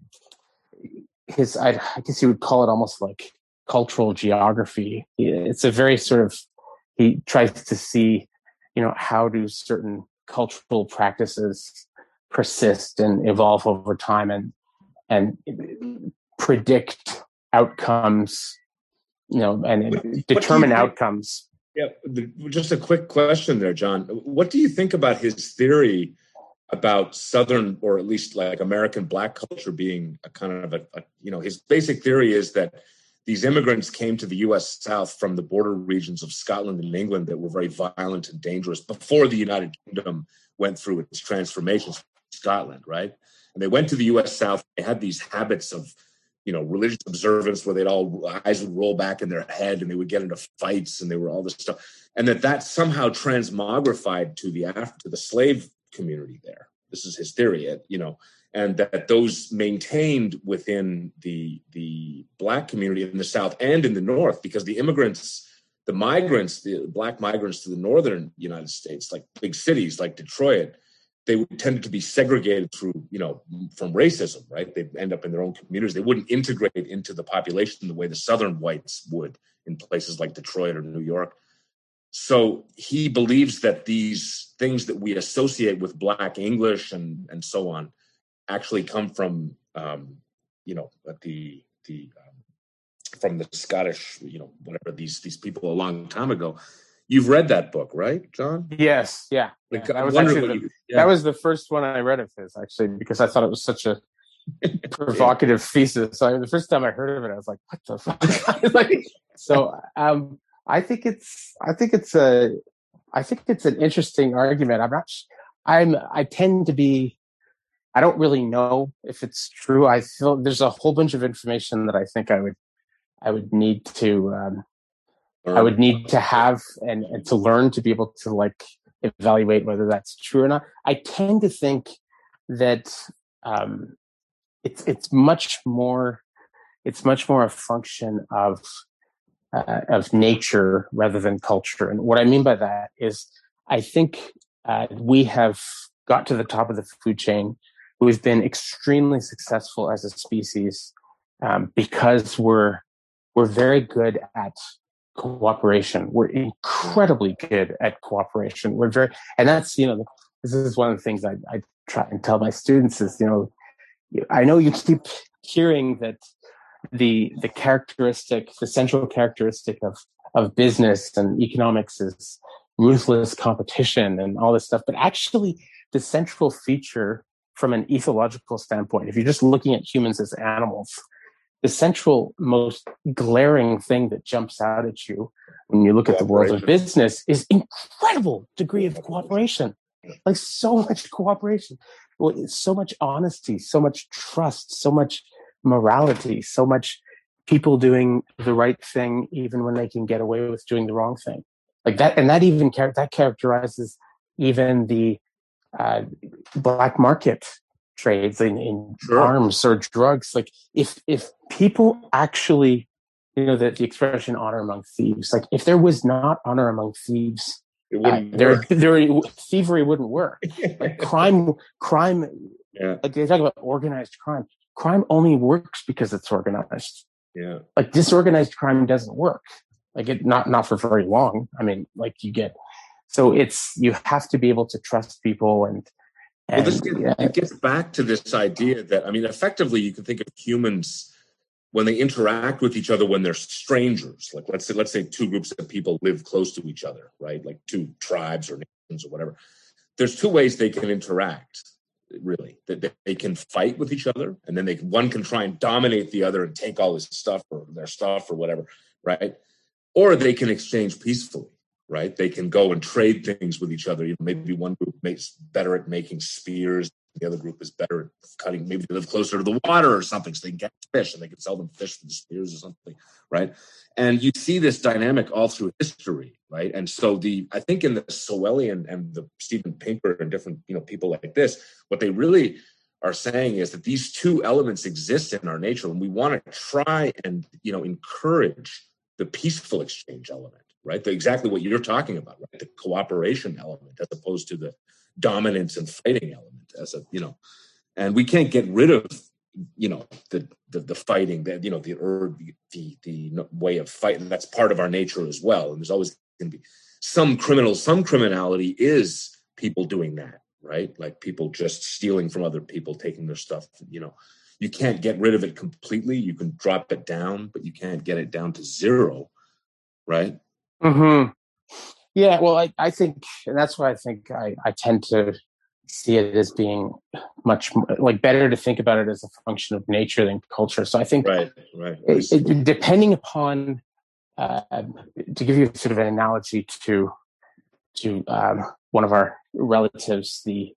his I, I guess you would call it almost like cultural geography. It's a very sort of he tries to see, you know, how do certain cultural practices persist and evolve over time and and predict outcomes you know, and what, determine what outcomes. Yeah, just a quick question there, John. What do you think about his theory about Southern, or at least like American Black culture being a kind of a, a you know, his basic theory is that these immigrants came to the U.S. South from the border regions of Scotland and England that were very violent and dangerous before the United Kingdom went through its transformations. Scotland, right? And they went to the U.S. South. They had these habits of you know religious observance where they'd all eyes would roll back in their head and they would get into fights and they were all this stuff. And that that somehow transmogrified to the after to the slave community there. This is his theory you know and that those maintained within the the black community in the south and in the north because the immigrants the migrants the black migrants to the northern united states like big cities like detroit they tended to be segregated through, you know, from racism, right? They'd end up in their own communities. They wouldn't integrate into the population the way the Southern whites would in places like Detroit or New York. So he believes that these things that we associate with Black English and and so on actually come from, um, you know, the the um, from the Scottish, you know, whatever these these people a long time ago You've read that book, right, John? Yes, yeah. Like, yeah. That, was actually the, you, yeah. that was the first one I read of his, actually, because I thought it was such a provocative thesis. So I, the first time I heard of it, I was like, "What the fuck?" like, so um, I think it's, I think it's a, I think it's an interesting argument. I'm not, I'm, I tend to be, I don't really know if it's true. I feel there's a whole bunch of information that I think I would, I would need to um, I would need to have and, and to learn to be able to like evaluate whether that's true or not. I tend to think that um, it's it's much more it's much more a function of uh, of nature rather than culture. And what I mean by that is, I think uh, we have got to the top of the food chain. We've been extremely successful as a species um, because we're we're very good at cooperation. We're incredibly good at cooperation. We're very, and that's, you know, this is one of the things I, I try and tell my students is, you know, I know you keep hearing that the, the characteristic, the central characteristic of, of business and economics is ruthless competition and all this stuff. But actually the central feature from an ethological standpoint, if you're just looking at humans as animals, the central most glaring thing that jumps out at you when you look at the world of business is incredible degree of cooperation. Like so much cooperation. So much honesty so much trust so much morality so much people doing the right thing even when they can get away with doing the wrong thing. Like that and that even that characterizes even the uh, black market trades in, in sure. arms or drugs. Like if if people actually, you know, the, the expression "honor among thieves." Like if there was not honor among thieves, uh, there, there, thievery wouldn't work. like crime, crime. Yeah. Like they talk about organized crime. Crime only works because it's organized. Yeah. Like disorganized crime doesn't work. Like it not not for very long. I mean, like you get so it's you have to be able to trust people and well, this gets, yeah. it gets back to this idea that I mean, effectively, you can think of humans when they interact with each other when they're strangers. Like let's say let's say two groups of people live close to each other, right? Like two tribes or nations or whatever. There's two ways they can interact. Really, that they can fight with each other, and then they one can try and dominate the other and take all his stuff or their stuff or whatever, right? Or they can exchange peacefully right? They can go and trade things with each other. You know, maybe one group makes better at making spears, the other group is better at cutting. Maybe they live closer to the water or something, so they can get fish and they can sell them fish for the spears or something, right? And you see this dynamic all through history, right? And so the I think in the Sowellian and the Steven Pinker and different you know people like this, what they really are saying is that these two elements exist in our nature, and we want to try and you know encourage the peaceful exchange element right? The, exactly what you're talking about, right? The cooperation element as opposed to the dominance and fighting element as a, you know, and we can't get rid of, you know, the the, the fighting, that you know, the, the the way of fighting. That's part of our nature as well. And there's always going to be some criminal, some criminality is people doing that, right? Like people just stealing from other people, taking their stuff, you know. You can't get rid of it completely. You can drop it down, but you can't get it down to zero, right? Hmm. Yeah. Well, I, I think, and that's why I think I, I tend to see it as being much like better to think about it as a function of nature than culture. So I think, right, right. It, it, depending upon, uh, to give you sort of an analogy to to um, one of our relatives, the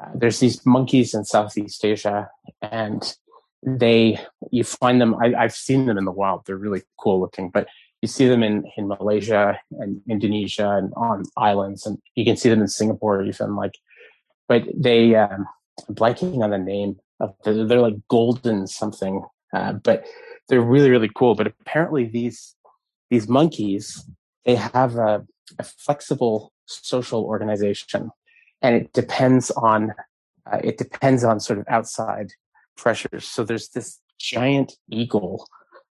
uh, there's these monkeys in Southeast Asia, and they you find them. I, I've seen them in the wild. They're really cool looking, but you see them in, in Malaysia and Indonesia and on islands, and you can see them in Singapore even. Like, but they um, I'm blanking on the name of the, they're like golden something, uh, but they're really really cool. But apparently these these monkeys they have a, a flexible social organization, and it depends on uh, it depends on sort of outside pressures. So there's this giant eagle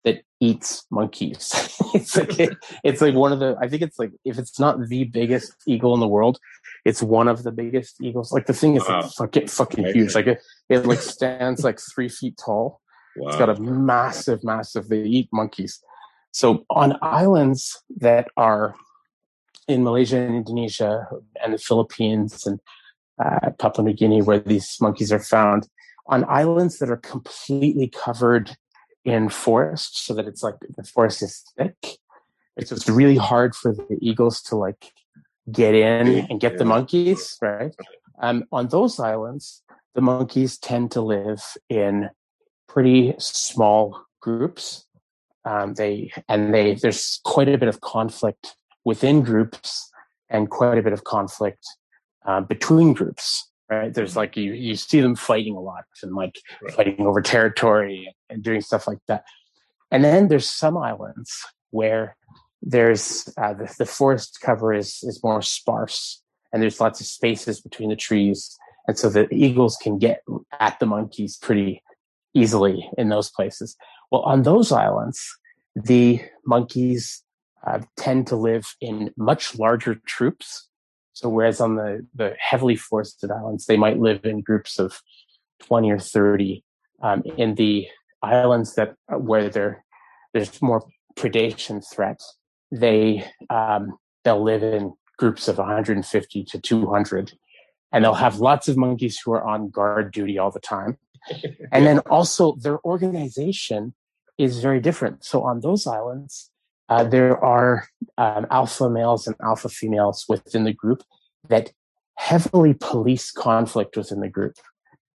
that eats monkeys. it's like it's like one of the I think it's like if it's not the biggest eagle in the world, it's one of the biggest eagles. Like the thing is wow. like fucking fucking huge. Like it, it like stands like three feet tall. Wow. It's got a massive, massive. They eat monkeys. So on islands that are in Malaysia and Indonesia and the Philippines and uh, Papua New Guinea, where these monkeys are found, on islands that are completely covered in forest, so that it's like the forest is thick. It's just really hard for the eagles to like get in and get the monkeys, right? Um, on those islands, the monkeys tend to live in pretty small groups. Um, they and they there's quite a bit of conflict within groups and quite a bit of conflict uh, between groups. Right? There's like you you see them fighting a lot and like right. fighting over territory and doing stuff like that. And then there's some islands where there's uh, the, the forest cover is is more sparse and there's lots of spaces between the trees and so the eagles can get at the monkeys pretty easily in those places well on those islands the monkeys uh, tend to live in much larger troops so whereas on the the heavily forested islands they might live in groups of 20 or 30 um, in the islands that where there there's more predation threats they um, they'll live in groups of 150 to 200 and they'll have lots of monkeys who are on guard duty all the time. And then also their organization is very different. So on those islands uh, there are um, alpha males and alpha females within the group that heavily police conflict within the group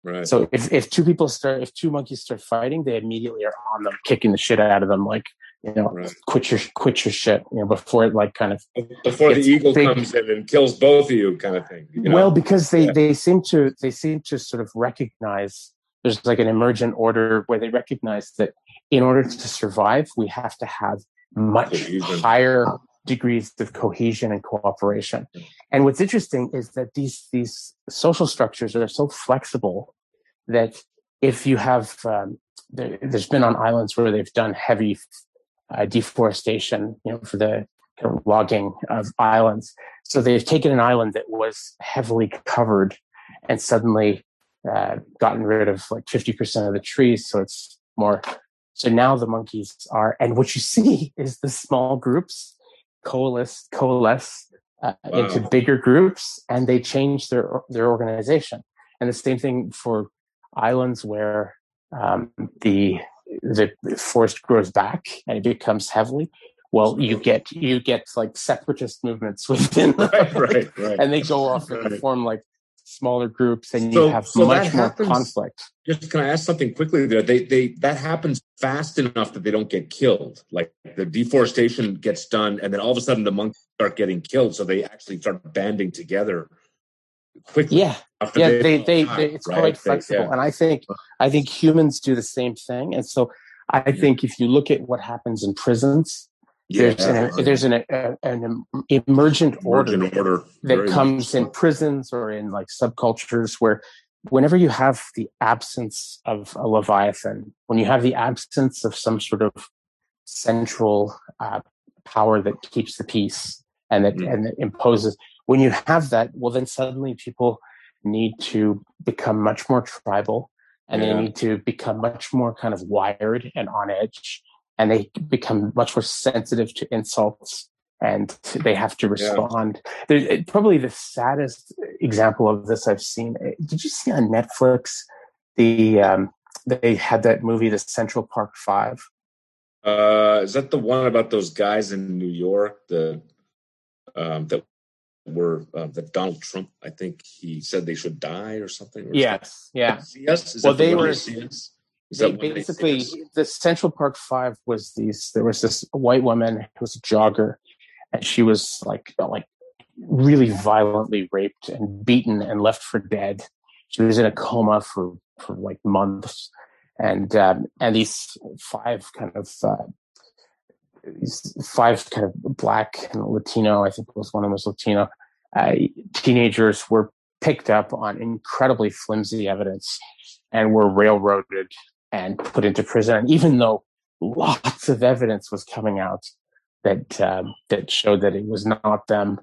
Right. So if, if two people start, if two monkeys start fighting, they immediately are on them, kicking the shit out of them, like you know, right. quit your quit your shit, you know, before it like kind of before the eagle big. comes in and kills both of you, kind of thing. You know? Well, because they yeah. they seem to they seem to sort of recognize there's like an emergent order where they recognize that in order to survive, we have to have much higher degrees of cohesion and cooperation. And what's interesting is that these these social structures are so flexible that if you have um, there, has been on islands where they've done heavy uh, deforestation, you know, for the logging of islands. So they've taken an island that was heavily covered and suddenly uh, gotten rid of like 50% of the trees. So it's more. So now the monkeys are, and what you see is the small groups coalesce, coalesce uh, wow. into bigger groups and they change their, their organization. And the same thing for islands where um, the the forest grows back and it becomes heavily well you get you get like separatist movements within right, right, right. and they go off and form like smaller groups and you so, have so much more happens, conflict just can i ask something quickly there they they that happens fast enough that they don't get killed like the deforestation gets done and then all of a sudden the monkeys start getting killed so they actually start banding together quickly. Yeah, yeah, they, they, they, they, it's right? quite flexible, yeah. and I think I think humans do the same thing. And so I think if you look at what happens in prisons, yeah, there's an, there's an, a, an emergent order, emergent order. that comes in prisons or in like subcultures where whenever you have the absence of a leviathan, when you have the absence of some sort of central uh, power that keeps the peace and that mm. and that imposes when you have that, well, then suddenly people need to become much more tribal and yeah. they need to become much more kind of wired and on edge and they become much more sensitive to insults and they have to respond. Yeah. probably the saddest example of this I've seen. Eh, did you see on Netflix the um, they had that movie, The Central Park Five? Uh, is that the one about those guys in New York? The um, that were uh, that Donald Trump, I think he said they should die or something. Or yes, something. yeah. Yes, well, they were. They basically the Central Park Five was these. There was this white woman who was a jogger, and she was like like really violently raped and beaten and left for dead. She was in a coma for for like months, and um, and these five kind of uh, these five kind of black and Latino. I think was one of them was Latino. Uh, teenagers were picked up on incredibly flimsy evidence and were railroaded and put into prison. Even though lots of evidence was coming out that um, that showed that it was not them,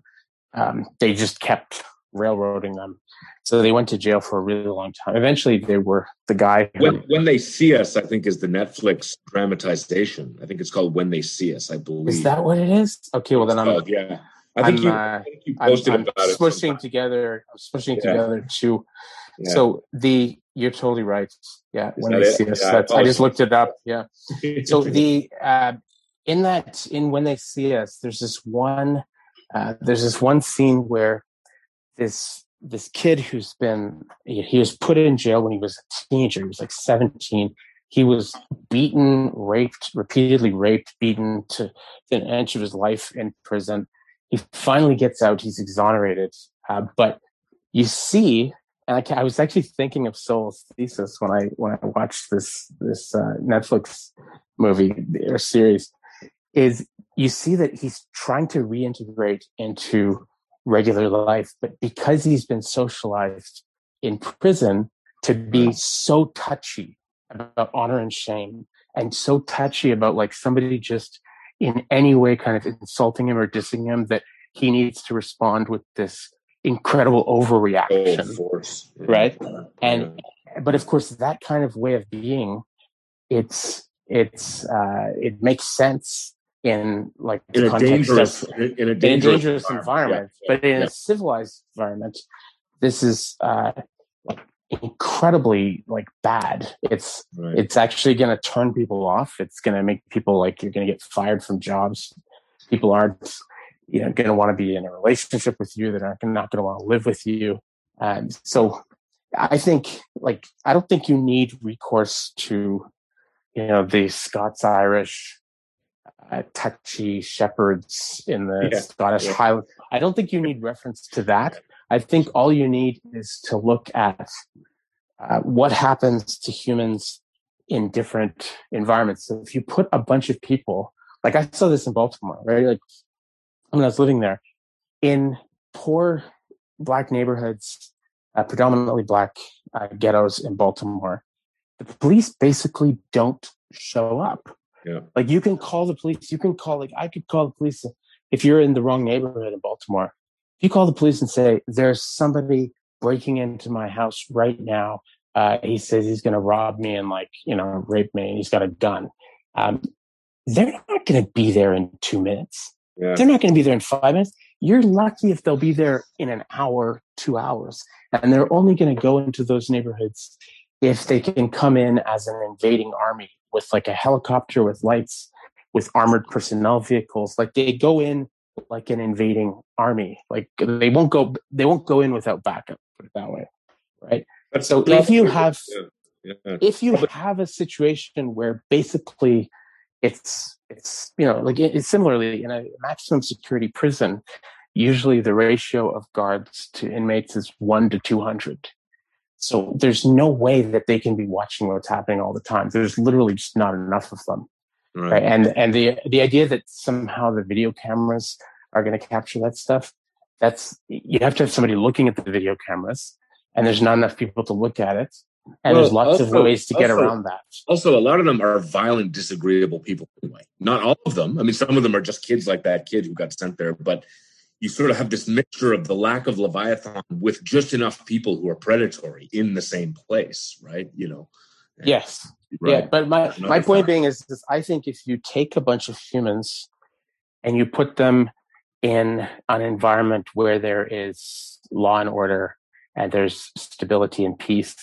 um, they just kept railroading them. So they went to jail for a really long time. Eventually, they were the guy. Who, when, when they see us, I think is the Netflix dramatization. I think it's called When They See Us. I believe. Is that what it is? Okay, well then I'm. Oh, yeah. I think, I'm, you, uh, I think you posted I'm, about I'm it. swishing sometime. together. I'm swishing Yeah. together two. Yeah. So the you're totally right. Yeah, Is when it? see us, Yeah, I that's, I just looked it up. Yeah. So the uh, in that in when they see us, there's this one uh, there's this one scene where this this kid who's been he was put in jail when he was a teenager. He was like 17. He was beaten, raped, repeatedly raped, beaten to an inch of his life in prison. He finally gets out. He's exonerated, uh, but you see, and I, I was actually thinking of Sowell's thesis when I when I watched this this uh, Netflix movie or series. Is you see that he's trying to reintegrate into regular life, but because he's been socialized in prison to be so touchy about honor and shame and so touchy about like somebody just in any way kind of insulting him or dissing him that he needs to respond with this incredible overreaction force. right and but of course that kind of way of being it's it's uh it makes sense in like in a dangerous of in a dangerous, dangerous environment, Yeah, but in yeah. a civilized environment, this is uh, incredibly like bad. It's Right. it's actually going to turn people off. It's going to make people like you're going to get fired from jobs. People aren't you know going to want to be in a relationship with you. They're not, not going to want to live with you. Um, so I think like I don't think you need recourse to you know the Scots Irish uh, touchy shepherds in the Yeah, Scottish yeah. Highland. I don't think you need reference to that. I think all you need is to look at uh, what happens to humans in different environments. So if you put a bunch of people, like I saw this in Baltimore, right? Like when I was living there, in poor black neighborhoods, uh, predominantly black uh, ghettos in Baltimore, the police basically don't show up. Yeah. Like you can call the police. You can call like I could call the police if you're in the wrong neighborhood in Baltimore. If you call the police and say there's somebody breaking into my house right now, uh, he says he's going to rob me and like you know rape me, and he's got a gun. Um, they're not going to be there in two minutes. Yeah. They're not going to be there in five minutes. You're lucky if they'll be there in an hour, two hours, and they're only going to go into those neighborhoods if they can come in as an invading army with like a helicopter with lights with armored personnel vehicles like they go in like an invading army like they won't go they won't go in without backup put it that way right That's so if you have Yeah, yeah. if you have a situation where basically it's it's you know like it's similarly in a maximum security prison usually the ratio of guards to inmates is 1 to 200 so there's no way that they can be watching what's happening all the time. There's literally just not enough of them. Right. right and and the the idea that somehow the video cameras are going to capture that stuff that's you have to have somebody looking at the video cameras and there's not enough people to look at it and there's Well, lots of ways to get also- around that Also, a lot of them are violent, disagreeable people anyway. Not all of them. I mean, some of them are just kids like that kid who got sent there, but you sort of have this mixture of the lack of Leviathan with just enough people who are predatory in the same place, right? You know. yes Right. Yeah, but my my point being is, is I think if you take a bunch of humans and you put them in an environment where there is law and order and there's stability and peace,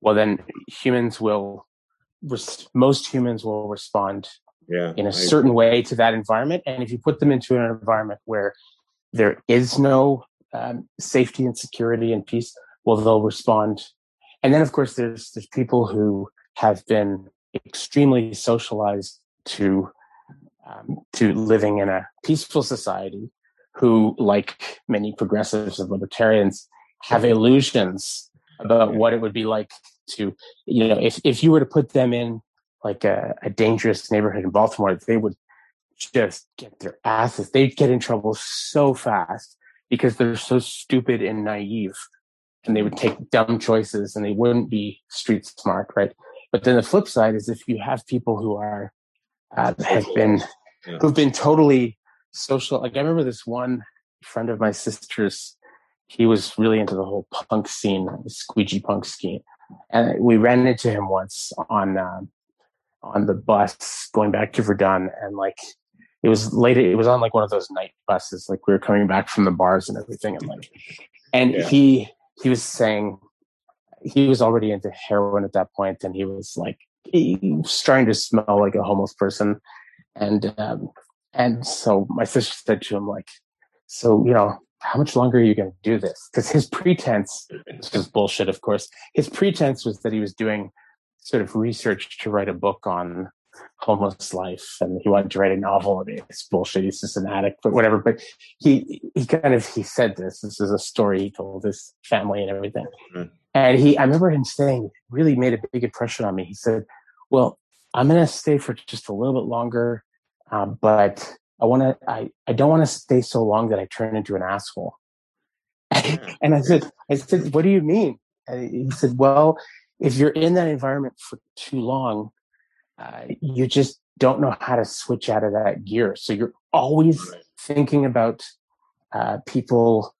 well then humans will res- most humans will respond yeah. in a I- certain way to that environment. And if you put them into an environment where there is no um, safety and security and peace, well, they'll respond. And then, of course, there's there's people who have been extremely socialized to um, to living in a peaceful society who, like many progressives and libertarians, have illusions about what it would be like to, you know, if, if you were to put them in like a, a dangerous neighborhood in Baltimore, they would just get their asses. They'd get in trouble so fast because they're so stupid and naive and they would take dumb choices and they wouldn't be street smart, right? But then the flip side is if you have people who are uh, have been who've been totally social. Like I remember this one friend of my sister's. He was really into the whole punk scene, the squeegee punk scene, and we ran into him once on uh, on the bus going back to Verdun, and like it was late. It was on like one of those night buses. Like we were coming back from the bars and everything, and like, and yeah. he he was saying he was already into heroin at that point, and he was like he was starting to smell like a homeless person, and um, and so my sister said to him, like, so, you know, how much longer are you going to do this? Because his pretense, this was bullshit, of course. His pretense was that he was doing sort of research to write a book on homeless life and he wanted to write a novel and it's bullshit he's just an addict but whatever but he he kind of he said this this is a story he told his family and everything mm-hmm. and he i remember him saying really made a big impression on me he said well i'm going to stay for just a little bit longer um, but I want to, I, I don't want to stay so long that I turn into an asshole. and I said, I said, what do you mean? And he said, well, if you're in that environment for too long, uh, you just don't know how to switch out of that gear. So you're always thinking about uh, people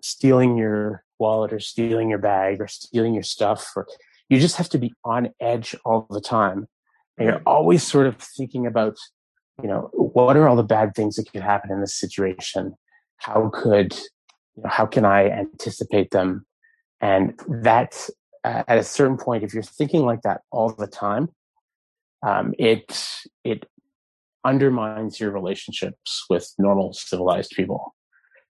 stealing your wallet or stealing your bag or stealing your stuff. Or you just have to be on edge all the time. And you're always sort of thinking about you know, what are all the bad things that could happen in this situation? How could, you know, how can I anticipate them? And that, uh, at a certain point, if you're thinking like that all the time, um, it it undermines your relationships with normal civilized people.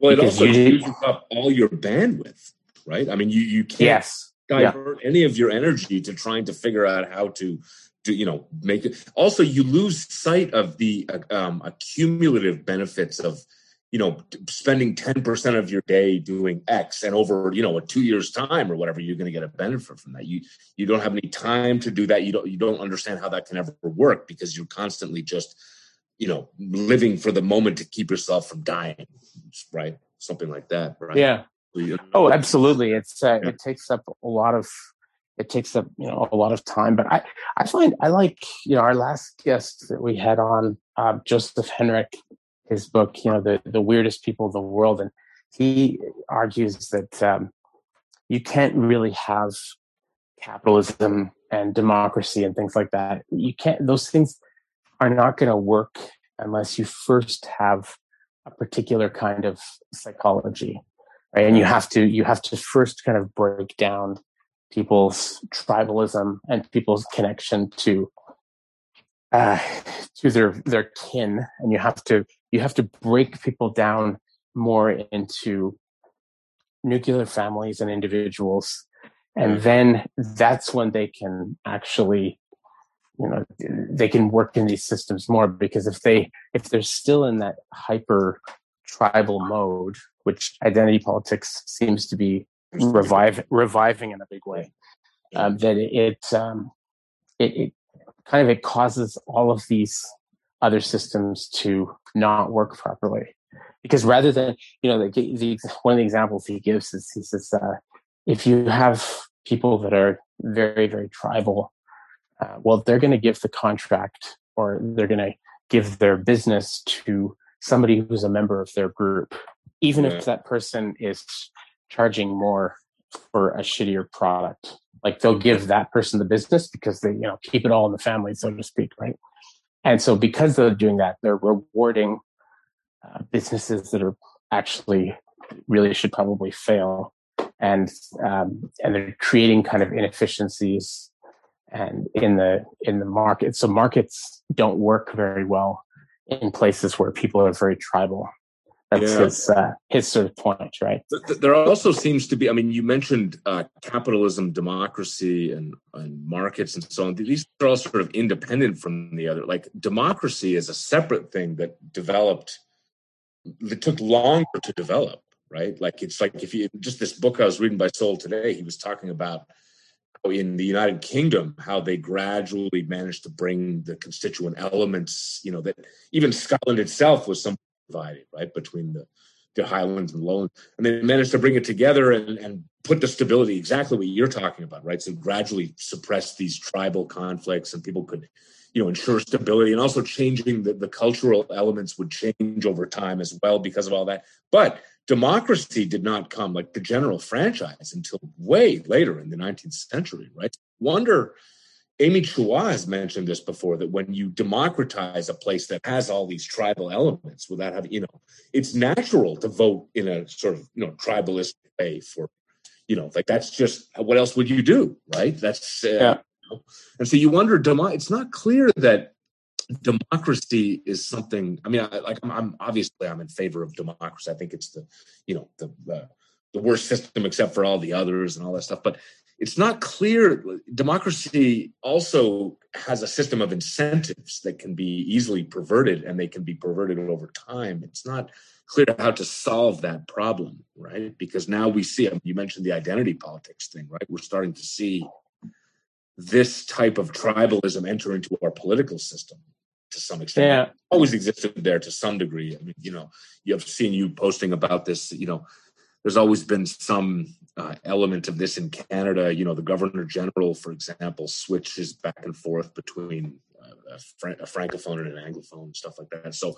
Well, it also uses up all your bandwidth, right? I mean, you you can't yes. divert yeah. any of your energy to trying to figure out how to do you know make it also you lose sight of the um, accumulative benefits of you know spending 10% of your day doing x and over you know a two years time or whatever you're going to get a benefit from that. You you don't have any time to do that. You don't you don't understand how that can ever work because you're constantly just you know living for the moment to keep yourself from dying right? Something like that right? Yeah. Oh absolutely. It's uh, yeah. it takes up a lot of it takes up you know a lot of time. But I I find I like you know our last guest that we had on uh, Joseph Henrich, his book you know the the weirdest people in the world, and he argues that um, you can't really have capitalism and democracy and things like that. You can't; those things are not going to work unless you first have a particular kind of psychology, right? And you have to you have to first kind of break down people's tribalism and people's connection to uh, to their their kin, and you have to you have to break people down more into nuclear families and individuals, and mm. then that's when they can actually you know they can work in these systems more because if they if they're still in that hyper tribal mode which identity politics seems to be revive reviving in a big way. Um, that it, um, it, it kind of it causes all of these other systems to not work properly because rather than you know the, the one of the examples he gives is he says uh, if you have people that are very very tribal uh, well they're going to give the contract or they're going to give their business to somebody who's a member of their group even yeah. if that person is charging more for a shittier product. Like they'll give that person the business because they, you know, keep it all in the family, so to speak, right? And so because they're doing that, they're rewarding uh, businesses that are actually really should probably fail, and um, and they're creating kind of inefficiencies and in the in the market. So markets don't work very well in places where people are very tribal That's yeah. his uh, his sort of point, right? There also seems to be. I mean, you mentioned uh, capitalism, democracy, and, and markets, and so on. These are all sort of independent from the other. Like democracy is a separate thing that developed. that took longer to develop, right? Like it's like if you just this book I was reading by Sowell today, he was talking about in the United Kingdom, how they gradually managed to bring the constituent elements, you know, that even Scotland itself was somewhat divided, right, between the, the Highlands and Lowlands. And they managed to bring it together and, and put the stability exactly what you're talking about, right? So gradually suppress these tribal conflicts and people could, you know, ensure stability and also changing the, the cultural elements would change over time as well because of all that. But democracy did not come like the general franchise until way later in the 19th century, right? Wonder Amy Chua has mentioned this before that when you democratize a place that has all these tribal elements without having, you know, it's natural to vote in a sort of, you know, tribalistic way for, you know, like that's just what else would you do, right? That's, uh, yeah. You know? and so you wonder, demo- it's not clear that democracy is something, I mean, I, like I'm, I'm, obviously I'm in favor of democracy. I think it's the, you know, the, the, the worst system except for all the others and all that stuff. But it's not clear. Democracy also has a system of incentives that can be easily perverted and they can be perverted over time. It's not clear how to solve that problem, right? Because now we see, you mentioned the identity politics thing, right? We're starting to see this type of tribalism enter into our political system to some extent. Yeah. always existed there to some degree. I mean, you know, you have seen you posting about this, you know, there's always been some uh, element of this in Canada. You know, the Governor General, for example, switches back and forth between uh, a, a, francophone and an anglophone stuff like that. So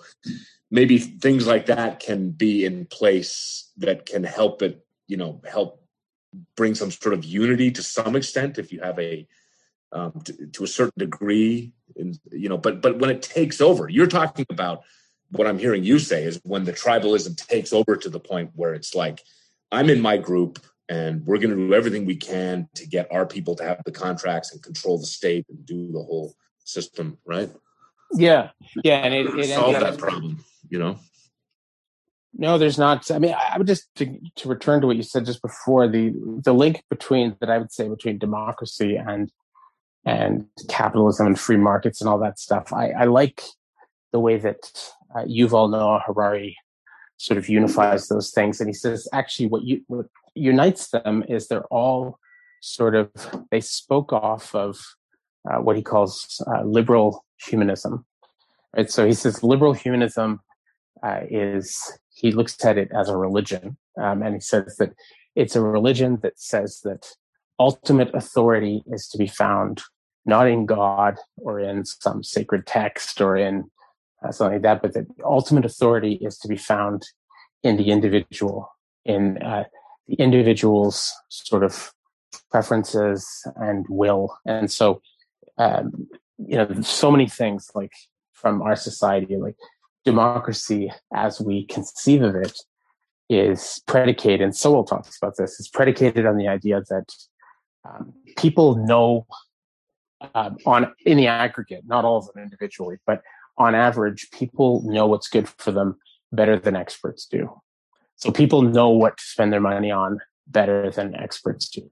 maybe things like that can be in place that can help it. You know, help bring some sort of unity to some extent if you have a um, to, to a certain degree. In, you know, but but when it takes over, you're talking about what I'm hearing you say is when the tribalism takes over to the point where it's like, I'm in my group and we're going to do everything we can to get our people to have the contracts and control the state and do the whole system, right? Yeah, yeah, and it, it solve that problem, you know. No, there's not. I mean, I would just to, to return to what you said just before the the link between that I would say between democracy and and capitalism and free markets and all that stuff. I, I like the way that uh, Yuval Noah Harari sort of unifies those things. And he says, actually, what, you, what unites them is they're all sort of, they spoke off of uh, what he calls uh, liberal humanism. Right? So he says liberal humanism uh, is, he looks at it as a religion. Um, and he says that it's a religion that says that ultimate authority is to be found not in God or in some sacred text or in uh, something like that, but the ultimate authority is to be found in the individual, in uh, the individual's sort of preferences and will. And so, um, you know, so many things like from our society, like democracy as we conceive of it is predicated, and Sowell talks about this, is predicated on the idea that um, people know um, on in the aggregate, not all of them individually, but on average, people know what's good for them better than experts do. So people know what to spend their money on better than experts do.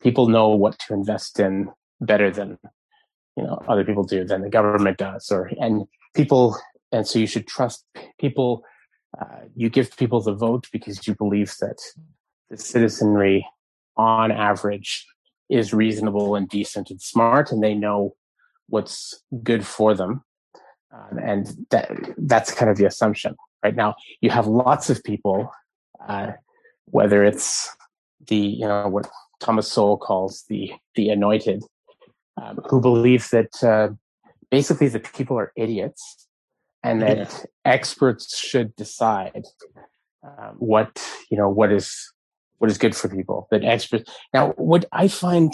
People know what to invest in better than you know other people do than the government does. Or and people and so you should trust people. Uh, you give people the vote because you believe that the citizenry, on average, is reasonable and decent and smart, and they know what's good for them um, and that that's kind of the assumption right now you have lots of people uh, whether it's the you know what thomas sowell calls the the anointed um, who believe that uh, basically the people are idiots and that yeah. experts should decide um, what you know what is what is good for people that experts now what i find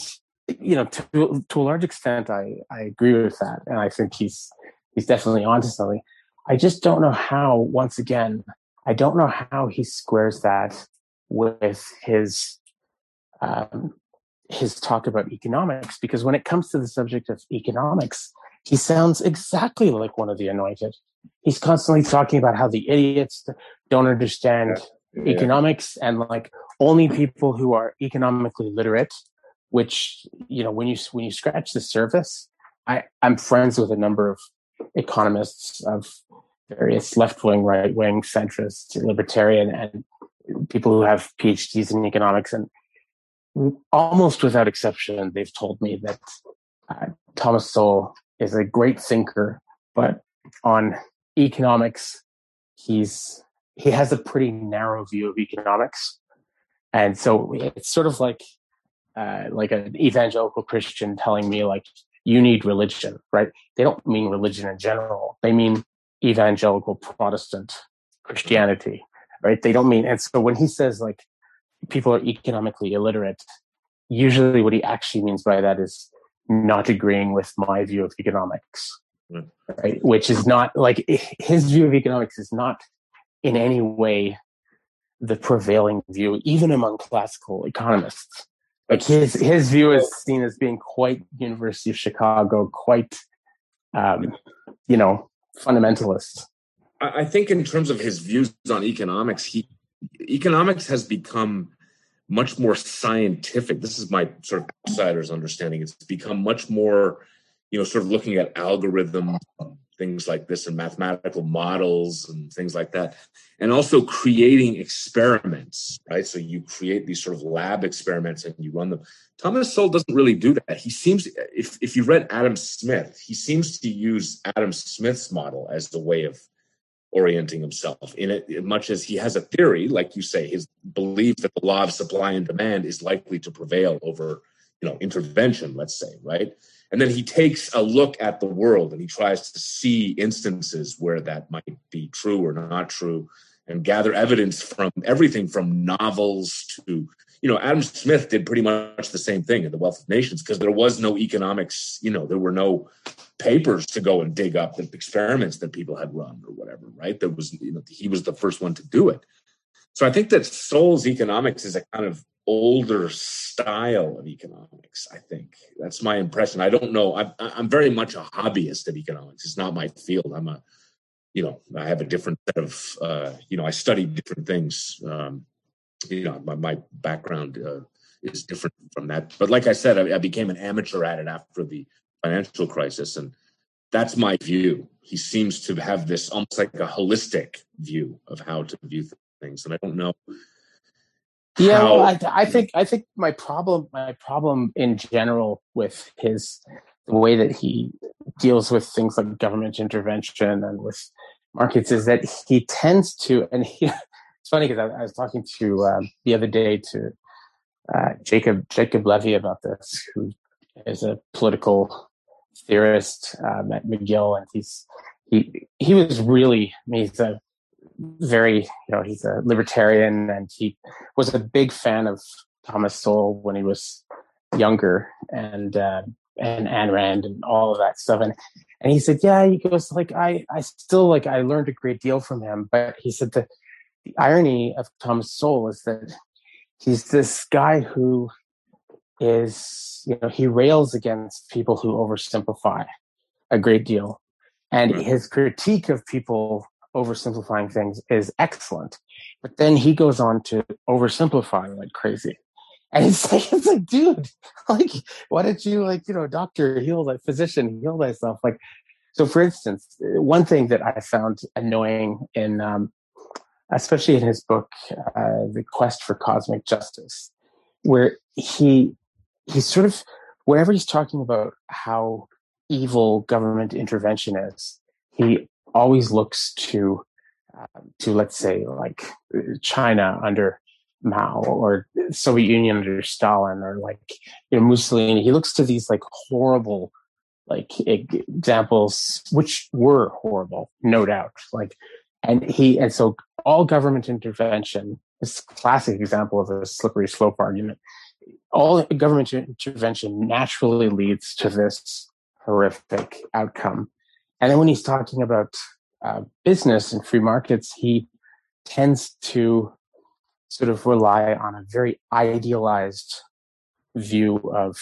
you know to to a large extent i i agree with that and i think he's he's definitely onto something. I just don't know how, once again, I don't know how he squares that with his um, his talk about economics, because when it comes to the subject of economics, he sounds exactly like one of the anointed. he's constantly talking about how the idiots don't understand yeah. Economics and like only people who are economically literate which you know when you when you scratch the surface i i'm friends with a number of economists of various left wing right wing centrist libertarian and people who have phds in economics. And almost without exception they've told me that uh, thomas sowell is a great thinker but on economics he's he has a pretty narrow view of economics. And so it's sort of like uh, like an evangelical christian telling me like you need religion right they don't mean religion in general they mean evangelical protestant christianity right they don't mean and so when he says like people are economically illiterate usually what he actually means by that is not agreeing with my view of economics hmm. right? Which is not like his view of economics is not in any way the prevailing view, even among classical economists. Like his his view is seen as being quite University of Chicago, quite um, you know fundamentalist. I think in terms of his views on economics, he economics has become much more scientific. This is my sort of outsider's understanding. It's become much more you know, sort of looking at algorithms, things like this, and mathematical models and things like that, and also creating experiments, right? So you create these sort of lab experiments and you run them. Thomas Sowell doesn't really do that. He seems, if if you read Adam Smith, he seems to use Adam Smith's model as the way of orienting himself in it much as he has a theory like you say his belief that the law of supply and demand is likely to prevail over you know intervention let's say right and then he takes a look at the world and he tries to see instances where that might be true or not true and gather evidence from everything from novels to you know adam smith did pretty much the same thing in the wealth of nations because there was no economics you know there were no papers to go and dig up the experiments that people had run or whatever right? There was you know he was the first one to do it. So i think that Sowell's economics is a kind of older style of economics. I think that's my impression. I don't know. I'm, I'm very much a hobbyist of economics. It's not my field. I'm a, you know, I have a different set of, uh, you know, I study different things. Um, you know, my, my background uh, is different from that. But like I said, I, I became an amateur at it after the financial crisis, and that's my view. He seems to have this almost like a holistic view of how to view things, and I don't know yeah, well, I, I think I think my problem my problem in general with his the way that he deals with things like government intervention and with markets is that he tends to and he, it's funny because I, I, was talking to um, the other day to uh, Jacob Jacob Levy about this, who is a political theorist um, at McGill, and he's he he was really I mean, he's a very, you know, he's a libertarian and he was a big fan of Thomas Sowell when he was younger and, uh, and Ayn Rand and all of that stuff. And, and he said, yeah, he goes like, I, I still like, I learned a great deal from him, but he said the, the irony of Thomas Sowell is that he's this guy who is, you know, he rails against people who oversimplify a great deal. And his critique of people oversimplifying things is excellent. But then he goes on to oversimplify like crazy. And it's like, it's like, dude, like, why did you like, you know, doctor heal like physician heal thyself? Like, so for instance, one thing that I found annoying in, um, especially in his book, uh, The Quest for Cosmic Justice, where he, he's sort of, whenever he's talking about how evil government intervention is, he always looks to uh, to let's say like China under Mao or Soviet Union under Stalin or like you know Mussolini. He looks to these like horrible like examples, which were horrible, no doubt. Like, and he and so all government intervention is a classic example of a slippery slope argument. All government intervention naturally leads to this horrific outcome and then when he's talking about uh, business and free markets, he tends to sort of rely on a very idealized view of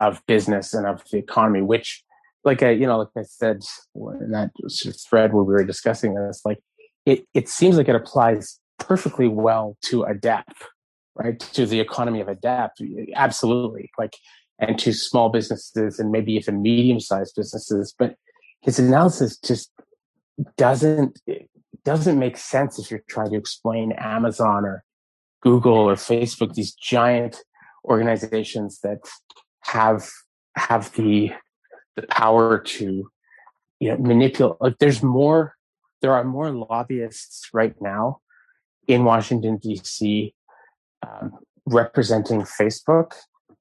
of business and of the economy, which like I, you know, like I said in that thread where we were discussing this, like it, it seems like it applies perfectly well to a dep, right? To the economy of a dep, absolutely. Like, and to small businesses and maybe even medium-sized businesses. But his analysis just doesn't doesn't make sense if you're trying to explain Amazon or Google or Facebook, these giant organizations that have have the the power to you know manipulate like there's more there are more lobbyists right now in washington d.c um, representing facebook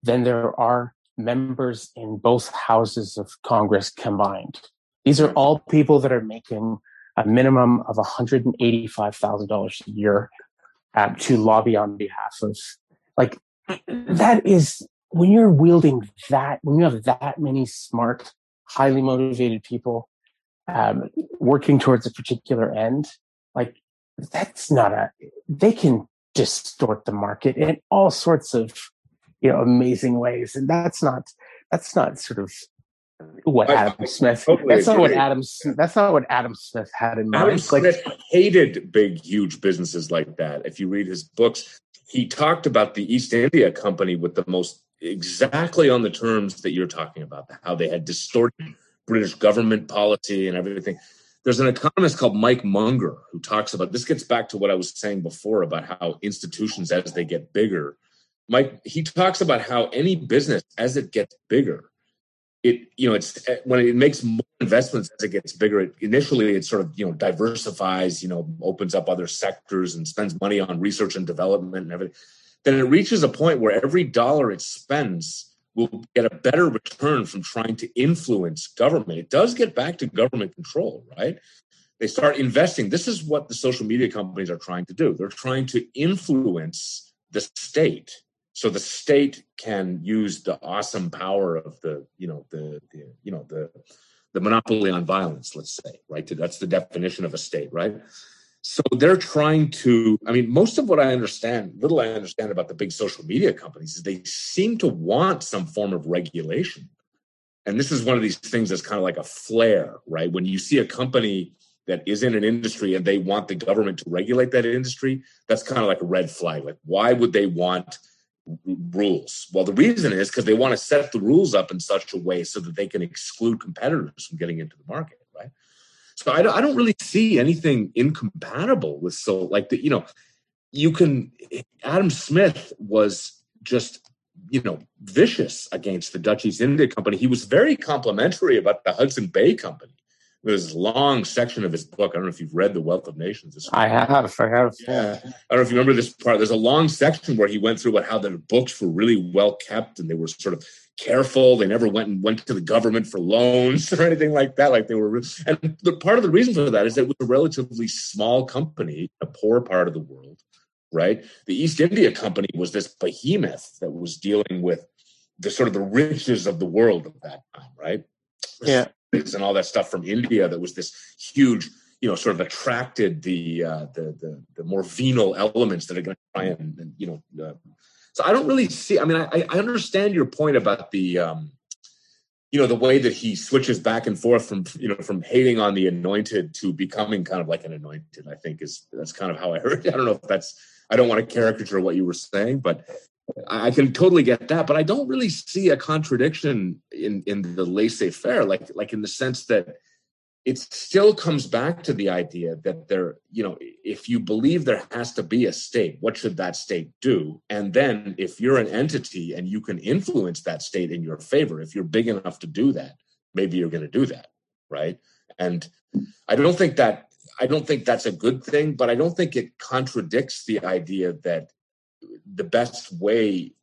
than there are members in both houses of congress combined these are all people that are making a minimum of $185000 a year to lobby on behalf of like that is when you're wielding that, when you have that many smart, highly motivated people um, working towards a particular end, like that's not a, they can distort the market in all sorts of, you know, amazing ways. And that's not, that's not sort of what I, Adam Smith. Totally that's not what Adam. That's not what Adam Smith had in mind. Adam Smith like, hated big, huge businesses like that. If you read his books, he talked about the East India Company with the most exactly on the terms that you're talking about, how they had distorted British government policy and everything. There's an economist called Mike Munger who talks about this. Gets back to what I was saying before about how institutions, as they get bigger, Mike he talks about how any business as it gets bigger, it you know it's uh, when it makes more investments as it gets bigger. It, initially, it sort of you know diversifies, you know, opens up other sectors and spends money on research and development and everything then it reaches a point where every dollar it spends will get a better return from trying to influence government. It does get back to government control, right? They start investing. This is what the social media companies are trying to do. They're trying to influence the state so the state can use the awesome power of the, you know, the, the you know, the the monopoly on violence, let's say, right? That's the definition of a state, right? So they're trying to, I mean, most of what I understand, little I understand about the big social media companies is they seem to want some form of regulation. And this is one of these things that's kind of like a flare, right? When you see a company that is in an industry and they want the government to regulate that industry, that's kind of like a red flag. Like, why would they want rules? Well, the reason is because they want to set the rules up in such a way so that they can exclude competitors from getting into the market, right? So I don't, I don't really see anything incompatible with so like the you know you can Adam Smith was just you know vicious against the Dutch East India Company. He was very complimentary about the Hudson Bay Company. There's a long section of his book. I don't know if you've read The Wealth of Nations. I have. I have. Yeah. I don't know if you remember this part. There's a long section where he went through about how the books were really well kept and they were sort of careful. They never went and went to the government for loans or anything like that. Like they were, and the part of the reason for that is that it was a relatively small company, a poor part of the world, right? The East India Company was this behemoth that was dealing with the sort of the riches of the world at that time, right? Yeah, and all that stuff from India that was this huge. You know, sort of attracted the uh, the, the the more venal elements that are going to try and, and you know uh, so I don't really see. I mean, I, I understand your point about the, um, you know, the way that he switches back and forth from you know from hating on the anointed to becoming kind of like an anointed. I think is that's kind of how I heard. It. I don't know if that's. I don't want to caricature what you were saying, but I can totally get that. But I don't really see a contradiction in in the laissez faire, like like in the sense that it still comes back to the idea that there, you know, if you believe there has to be a state, what should that state do? And then if you're an entity and you can influence that state in your favor, if you're big enough to do that, maybe you're going to do that, right? And I don't think that I don't think that's a good thing, but I don't think it contradicts the idea that the best way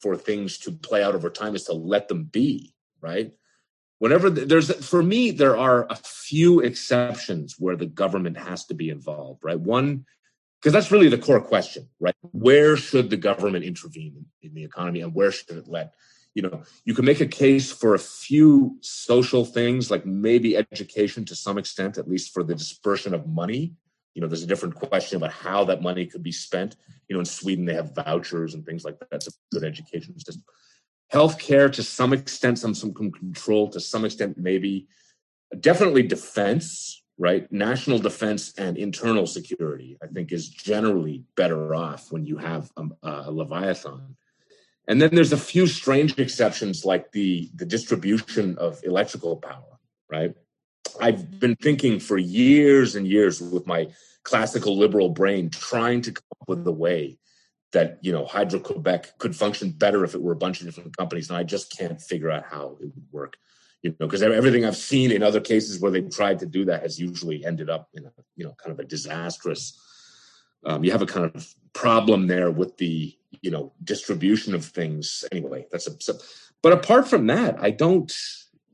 for things to play out over time is to let them be, right? whenever there's for me there are a few exceptions where the government has to be involved right one because that's really the core question right where should the government intervene in, the economy and where should it let you know you can make a case for a few social things like maybe education to some extent at least for the dispersion of money you know there's a different question about how that money could be spent you know in sweden they have vouchers and things like that that's a good education system healthcare to some extent, some some control to some extent, maybe definitely defense, right? National defense and internal security, I think, is generally better off when you have um, a, a Leviathan. And then there's a few strange exceptions, like the the distribution of electrical power, right? I've been thinking for years and years with my classical liberal brain, trying to come up with a way that you know Hydro Quebec could function better if it were a bunch of different companies, and I just can't figure out how it would work. You know, because everything I've seen in other cases where they've tried to do that has usually ended up in a you know kind of a disastrous. Um, you have a kind of problem there with the you know distribution of things. Anyway, that's a. So, but apart from that, I don't.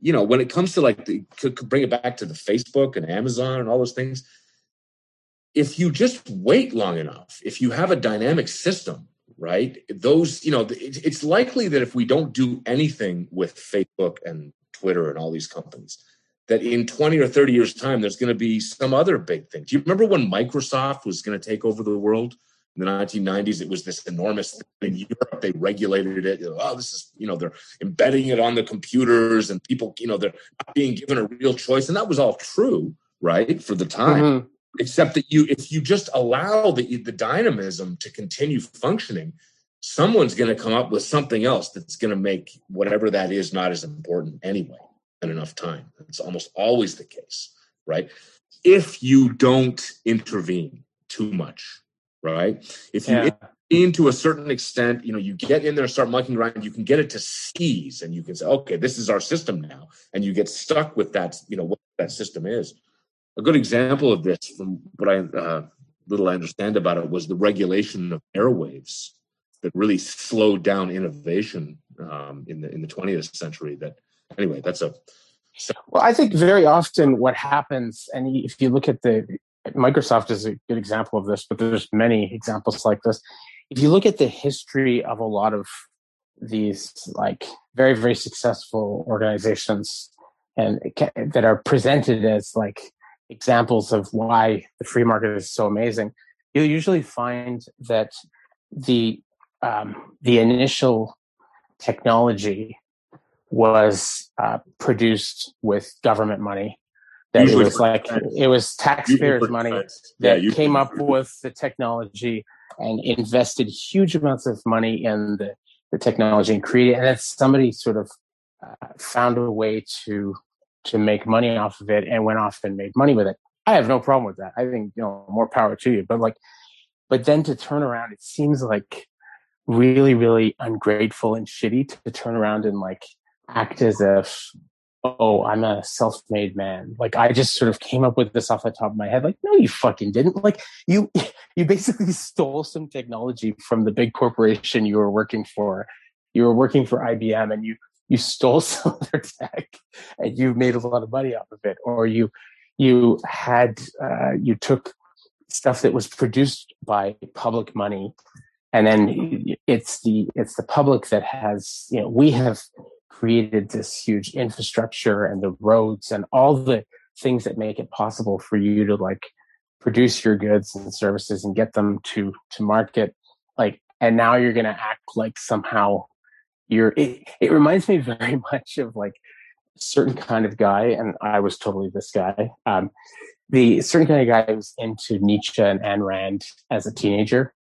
You know, when it comes to like the, could, could bring it back to the Facebook and Amazon and all those things if you just wait long enough, if you have a dynamic system, right? Those, you know, it's likely that if we don't do anything with Facebook and Twitter and all these companies, that in 20 or 30 years' time, there's going to be some other big thing. Do you remember when Microsoft was going to take over the world? In the 1990s, it was this enormous thing. In Europe, they regulated it. Oh, this is, you know, they're embedding it on the computers and people, you know, they're not being given a real choice. And that was all true, right, for the time. Mm-hmm except that you if you just allow the the dynamism to continue functioning someone's going to come up with something else that's going to make whatever that is not as important anyway in enough time it's almost always the case right if you don't intervene too much right if you yeah. intervene to a certain extent you know you get in there start monkeying around you can get it to seize and you can say okay this is our system now and you get stuck with that you know what that system is a good example of this, from what I uh, little I understand about it, was the regulation of airwaves that really slowed down innovation um, in the in the 20th century. That anyway, that's a well, I think very often what happens, and if you look at the Microsoft is a good example of this, but there's many examples like this. If you look at the history of a lot of these like very very successful organizations and that are presented as like examples of why the free market is so amazing, you'll usually find that the um, the initial technology was uh, produced with government money. That usually it was like it was taxpayers' money that yeah, came up with the technology and invested huge amounts of money in the, the technology and created, and then somebody sort of uh, found a way to to make money off of it and went off and made money with it. I have no problem with that. I think, you know, more power to you. But like, but then to turn around, it seems like really, really ungrateful and shitty to turn around and like act as if, oh, I'm a self made man. Like, I just sort of came up with this off the top of my head. Like, no, you fucking didn't. Like, you, you basically stole some technology from the big corporation you were working for. You were working for IBM and you you stole some of their tech and you made a lot of money off of it, or you you had uh, you took stuff that was produced by public money, and then it's the it's the public that has you know we have created this huge infrastructure and the roads and all the things that make it possible for you to like produce your goods and services and get them to to market. Like and now you're going to act like somehow you're it, it reminds me very much of like certain kind of guy and i was totally this guy um, the certain kind of guy was into nietzsche and Ayn rand as a teenager.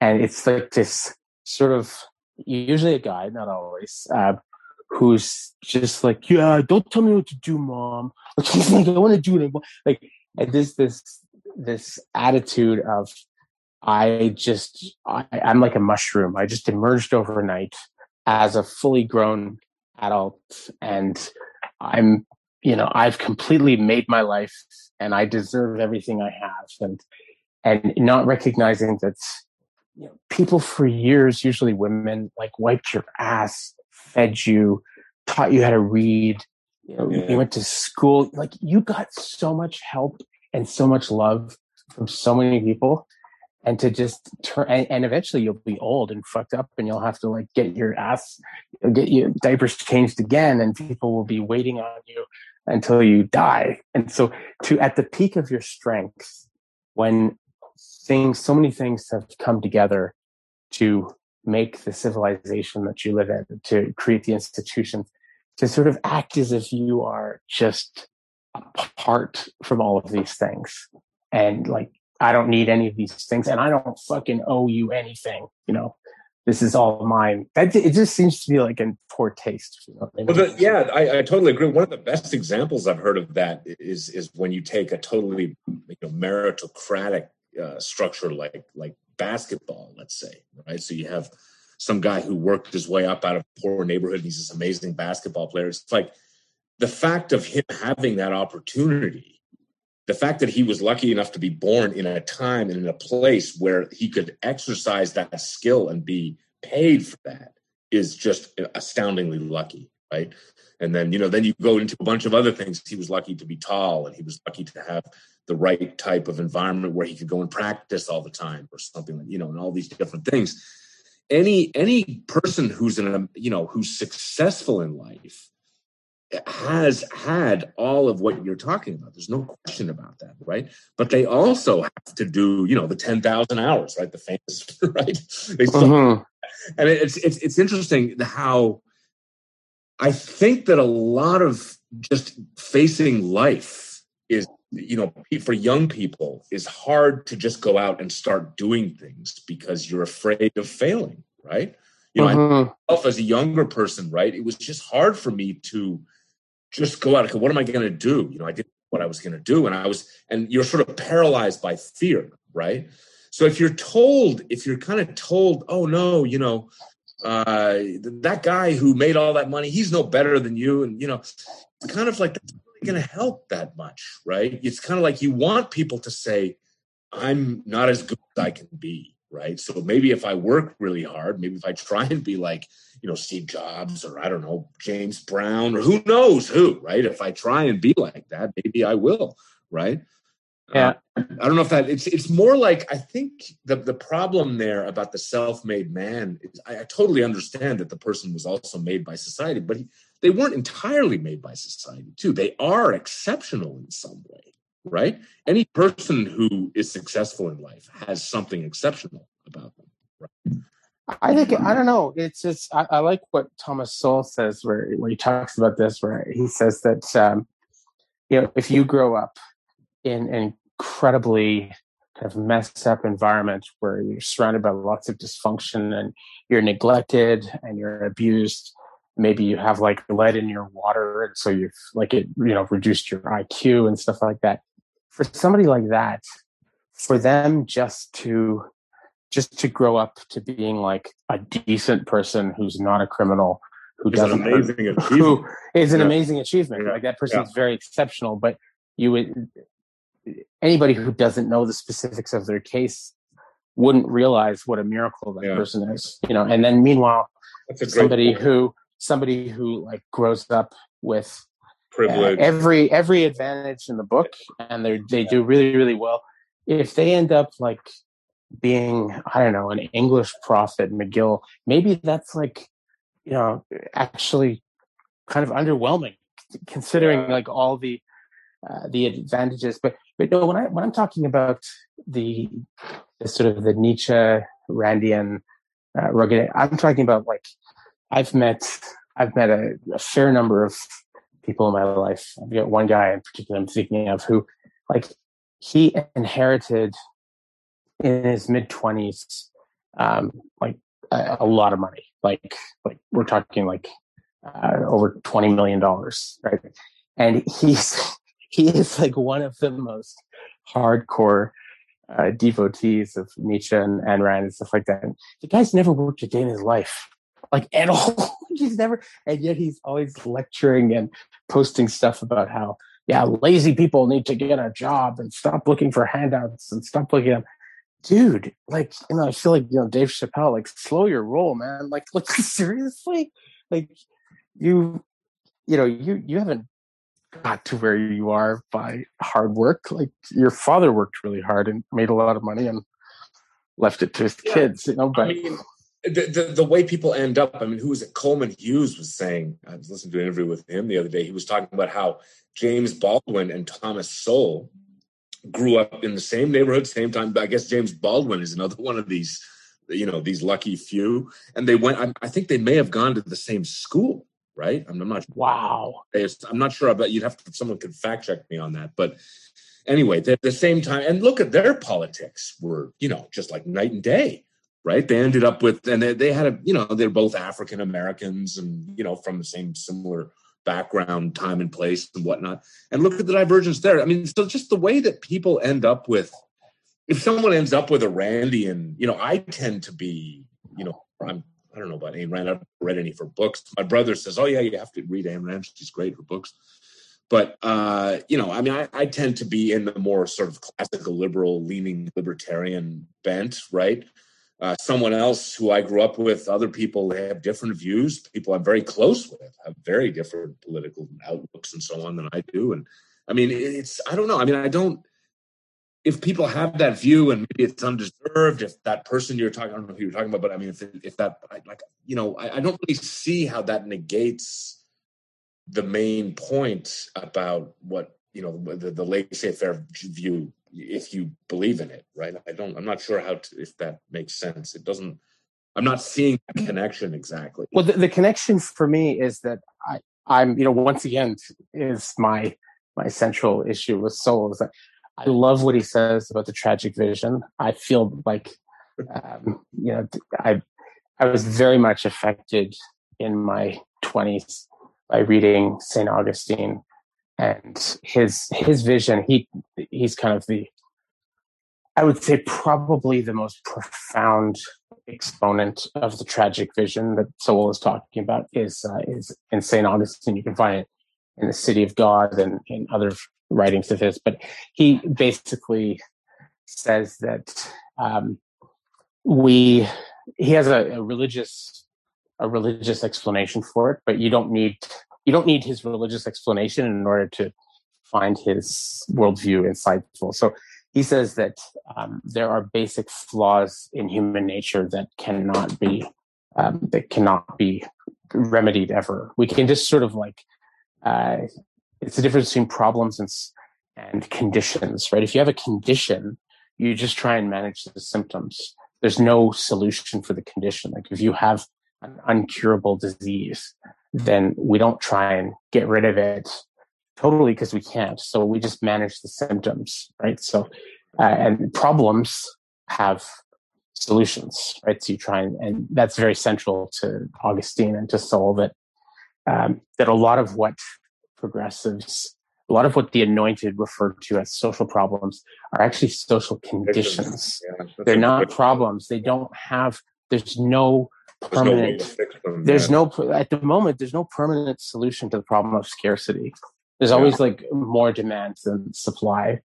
And it's like this sort of usually a guy not always uh, who's just like yeah don't tell me what to do mom. Like like i want to do it like and this this this attitude of i just I, i'm like a mushroom. I just emerged overnight as a fully grown adult and I'm, you know, I've completely made my life and I deserve everything I have. And, and not recognizing that, you know, people for years, usually women, like wiped your ass, fed you, taught you how to read. You know, yeah. you went to school. Like you got so much help and so much love from so many people and to just turn and, and, eventually you'll be old and fucked up and you'll have to like get your ass get your diapers changed again and people will be waiting on you until you die and so to at the peak of your strength when things so many things have come together to make the civilization that you live in, to create the institutions, to sort of act as if you are just apart from all of these things. And like, I don't need any of these things and I don't fucking owe you anything, you know? This is all mine. That it just seems to be like in poor taste. You know well, the, yeah, I, I, totally agree. One of the best examples I've heard of that is is when you take a totally you know, meritocratic uh, structure like like basketball, let's say, right? So you have some guy who worked his way up out of a poor neighborhood he's this amazing basketball player. It's like the fact of him having that opportunity, the fact that he was lucky enough to be born in a time and in a place where he could exercise that skill and be paid for that is just astoundingly lucky, right? And then, you know, then you go into a bunch of other things. He was lucky to be tall and he was lucky to have the right type of environment where he could go and practice all the time or something like, you know, and all these different things. Any any person who's in a you know who's successful in life has had all of what you're talking about. There's no question about that, right? But they also have to do, you know, the 10,000 hours, right? The famous, right? Mm-hmm. And it's, it's, it's interesting how I think that a lot of just facing life is you know for young people is hard to just go out and start doing things because you're afraid of failing right? You know uh-huh. myself as a younger person right it was just hard for me to just go out what am i going to do? You know i didn't know what i was going to do and i was and you're sort of paralyzed by fear right? So if you're told if you're kind of told oh no you know uh that guy who made all that money he's no better than you and you know kind of like going to help that much, right? It's kind of like you want people to say, I'm not as good as I can be, right? So maybe if I work really hard, maybe if I try and be like, you know, Steve Jobs or I don't know, James Brown or who knows who, right? If I try and be like that, maybe I will, right? Yeah. Uh, I don't know if that it's it's more like I think the the problem there about the self-made man is I, I totally understand that the person was also made by society, but he, they weren't entirely made by society too. They are exceptional in some way, right? Any person who is successful in life has something exceptional about them. Right? I think I don't know. It's just I, I, like what Thomas Sowell says, where where he talks about this, where he says that um, you know if you grow up in an incredibly kind of messed up environment where you're surrounded by lots of dysfunction and you're neglected and you're abused maybe you have like lead in your water and so you've like it you know reduced your iq and stuff like that for somebody like that for them just to just to grow up to being like a decent person who's not a criminal who doesn't an amazing achievement. who is an yeah. amazing achievement yeah. like that person's yeah. very exceptional but you would anybody who doesn't know the specifics of their case wouldn't realize what a miracle that person is you know and then meanwhile somebody point. who somebody who like grows up with privilege, uh, every every advantage in the book, and they they do really really well. If they end up like being I don't know an English prof at McGill, maybe that's like you know actually kind of underwhelming considering yeah. like all the uh, the advantages. But but no, when I when I'm talking about the, the sort of the Nietzsche Randian uh, rugged, I'm talking about like I've met I've met a, a, fair number of people in my life. I've got one guy in particular I'm thinking of who, like, he inherited in his mid twenties, um, like a, a, lot of money. Like, like we're talking like uh, over twenty million dollars, right? And he's he is like one of the most hardcore uh, devotees of Nietzsche and, and Rand and stuff like that. And the guy's never worked a day in his life like at all. he's never, and yet he's always lecturing and posting stuff about how, yeah, lazy people need to get a job and stop looking for handouts and stop looking at, dude, like, you know, I feel like, you know, Dave Chappelle, like, slow your roll, man. Like, like, seriously? Like, you, you know, you, you haven't got to where you are by hard work. Like, your father worked really hard and made a lot of money and left it to his yeah. kids, you know, but. I mean, the, the, the way people end up. I mean, who was it? Coleman Hughes was saying. I was listening to an interview with him the other day. He was talking about how James Baldwin and Thomas Sowell grew up in the same neighborhood, same time. I guess James Baldwin is another one of these you know these lucky few, and they went. I, I think they may have gone to the same school, right? I'm, I'm not. Wow. I'm not sure about. You'd have to. Someone could fact check me on that, but anyway, at the same time, and look at their politics were you know just like night and day right? They ended up with, and they, they had a, you know, they're both African Americans and, you know, from the same similar background, time and place and whatnot. And look at the divergence there. I mean, so just the way that people end up with, if someone ends up with a Randian, you know, I tend to be, you know, I'm, I don't know about Ayn Rand. I haven't read any for books. My brother says, "Oh yeah, you have to read Ayn Rand. She's great for books." But uh, you know, I mean, I, I tend to be in the more sort of classical liberal leaning libertarian bent, right? Uh, someone else who I grew up with, other people they have different views. People I'm very close with have very different political outlooks and so on than I do. And I mean, it's I don't know. I mean, I don't. If people have that view and maybe it's undeserved, if that person you're talking, I don't know who you're talking about, but I mean, if if that like you know, I, I don't really see how that negates the main point about what you know the, the laissez-faire view if you believe in it, right? I don't. I'm not sure how to, if that makes sense. It doesn't. I'm not seeing the connection exactly. Well, the, the connection for me is that I, I'm, you know, once again, is my my central issue with Sowell is that I love what he says about the tragic vision. I feel like, um, you know, I I was very much affected in my 20s by reading St. Augustine and his his vision he he's kind of the i would say probably the most profound exponent of the tragic vision that Sowell is talking about is uh, is in St. Augustine. You can find it in the City of God and in other writings of his. But he basically says that um, we he has a, a religious a religious explanation for it, but you don't need you don't need his religious explanation in order to find his worldview insightful. So he says that um, there are basic flaws in human nature that cannot be um, that cannot be remedied ever. We can just sort of like uh, it's the difference between problems and and conditions, right? If you have a condition, you just try and manage the symptoms. There's no solution for the condition. Like if you have an uncurable disease, then we don't try and get rid of it totally because we can't. So we just manage the symptoms, right? So, uh, and problems have solutions, right? So you try and, and that's very central to Augustine and to Sowell that, um, that a lot of what progressives, a lot of what the anointed refer to as social problems are actually social conditions. Yeah, They're not problems. They don't have, there's no permanent. There's, no, there's no, at the moment. There's no permanent solution to the problem of scarcity. There's yeah. always like more demand than supply.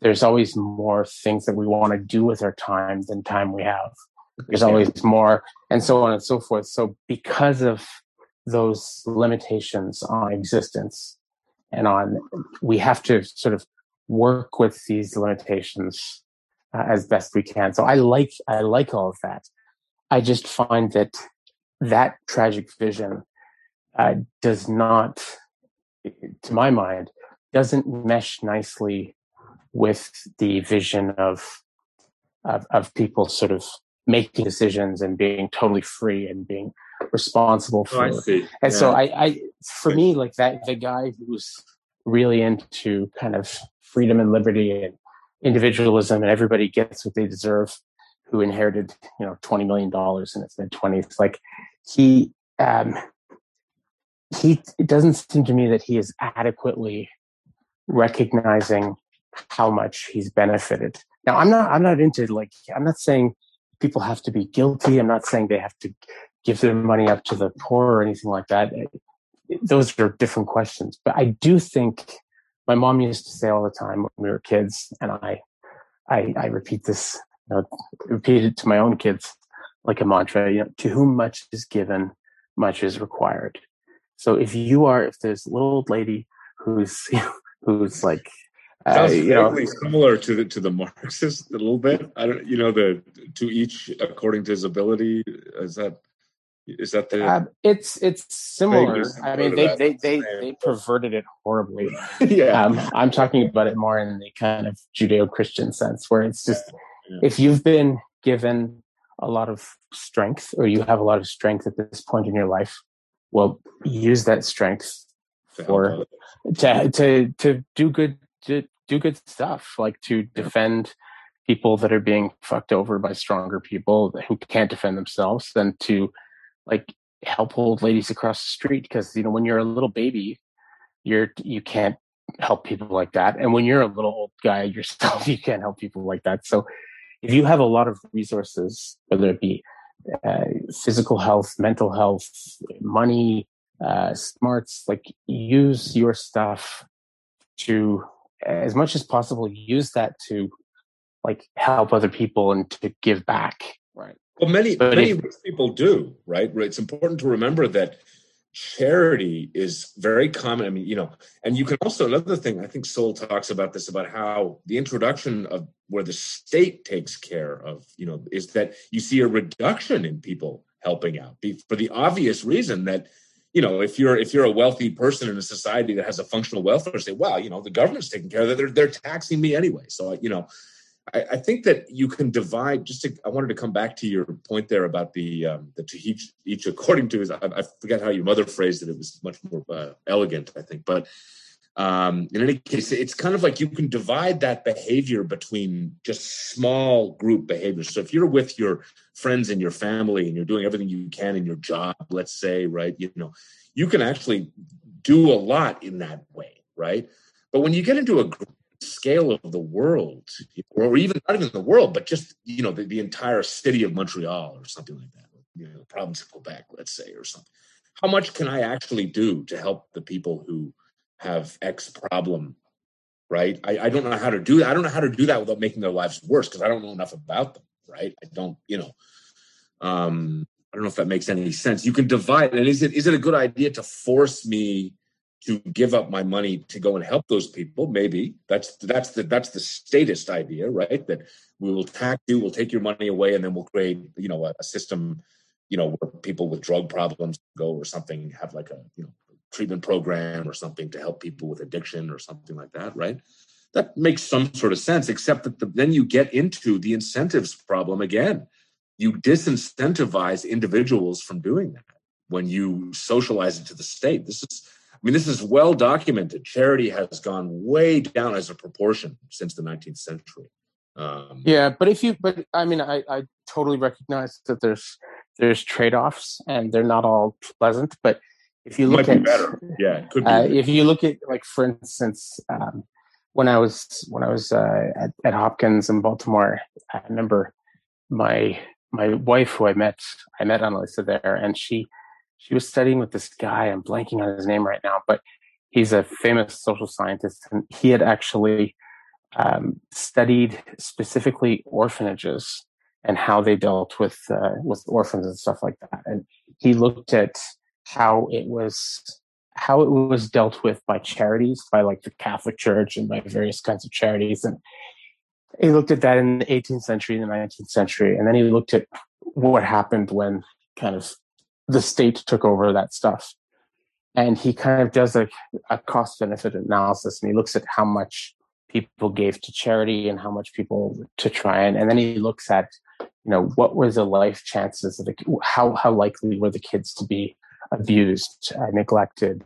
There's always more things that we want to do with our time than time we have. There's yeah. always more, and so on and so forth. So because of those limitations on existence and on, we have to sort of work with these limitations uh, as best we can. So I like I like all of that. I just find that that tragic vision uh, does not, to my mind, doesn't mesh nicely with the vision of, of, of people sort of making decisions and being totally free and being responsible for. Oh, and yeah. so I, I, for me, like that, the guy who's really into kind of freedom and liberty and individualism and everybody gets what they deserve who inherited you know twenty million dollars in his mid twenties. Like he um, he it doesn't seem to me that he is adequately recognizing how much he's benefited. Now I'm not I'm not into like I'm not saying people have to be guilty. I'm not saying they have to give their money up to the poor or anything like that. Those are different questions. But I do think my mom used to say all the time when we were kids, and I I, I repeat this you know, repeat it to my own kids like a mantra. You know, to whom much is given, much is required. So if you are, if there's a little old lady who's who's like uh, you know, similar to the to the Marxist a little bit. I don't, you know, the to each according to his ability. Is that is that the? Uh, it's it's similar. similar I mean, they they they, they perverted it horribly. yeah, um, I'm talking about it more in the kind of Judeo-Christian sense, where it's just if you've been given a lot of strength or you have a lot of strength at this point in your life, well, use that strength for to to to do good to do good stuff, like to defend people that are being fucked over by stronger people who can't defend themselves, than to like help old ladies across the street because you know when you're a little baby, you're you can't help people like that, and when you're a little old guy yourself, you can't help people like that. So if you have a lot of resources, whether it be uh, physical health, mental health, money, uh, smarts, like use your stuff to, as much as possible, use that to like help other people and to give back. Right. Well, many but many if, people do. Right. It's important to remember that charity is very common. I mean, you know, and you can also another thing. I think Sowell talks about this about how the introduction of where the state takes care of, you know, is that you see a reduction in people helping out for the obvious reason that you know if you're if you're a wealthy person in a society that has a functional welfare say, well you know the government's taking care of that they're, they're taxing me anyway so you know I, I, think that you can divide. Just to, I wanted to come back to your point there about the um, the to each each according to his. I, I forget how your mother phrased it. It was much more uh, elegant, I think. But um, in any case, it's kind of like you can divide that behavior between just small group behaviors. So if you're with your friends and your family and you're doing everything you can in your job, let's say, right, you know, you can actually do a lot in that way, right? But when you get into a group scale of the world, or even not even the world, but just you know the, the entire city of Montreal or something like that, you know, the province of Quebec, let's say, or something. How much can I actually do to help the people who have X problem? Right? I, I don't know how to do that. I don't know how to do that without making their lives worse because I don't know enough about them. Right? I don't, you know. Um, I don't know if that makes any sense. You can divide, and is it is it a good idea to force me? To give up my money to go and help those people maybe. That's that's the that's the statist idea right? That we will tax you we'll take your money away and then we'll create you know a, a system you know where people with drug problems go or something have like a you know treatment program or something to help people with addiction or something like that right? That makes some sort of sense except that the, then you get into the incentives problem again. You disincentivize individuals from doing that when you socialize it to the state. This is mean, this is well documented. Charity has gone way down as a proportion since the 19th century. Um, yeah, but if you, but I mean, I, I totally recognize that there's there's trade offs and they're not all pleasant. But if you look at better, yeah, could be. Uh, if you look at like, for instance, um, when I was when I was uh, at, at Hopkins in Baltimore, I remember my my wife who I met I met Annalisa there, and she she was studying with this guy. I'm blanking on his name right now, but he's a famous social scientist, and he had actually um, studied specifically orphanages and how they dealt with uh, with orphans and stuff like that. And he looked at how it was how it was dealt with by charities, by like the Catholic Church and by various kinds of charities. And he looked at that in the 18th century and the 19th century, and then he looked at what happened when kind of the state took over that stuff. And he kind of does a, a cost benefit analysis and he looks at how much people gave to charity and how much people to try and, and then he looks at, you know, what were the life chances of the, how, how likely were the kids to be abused, uh, neglected,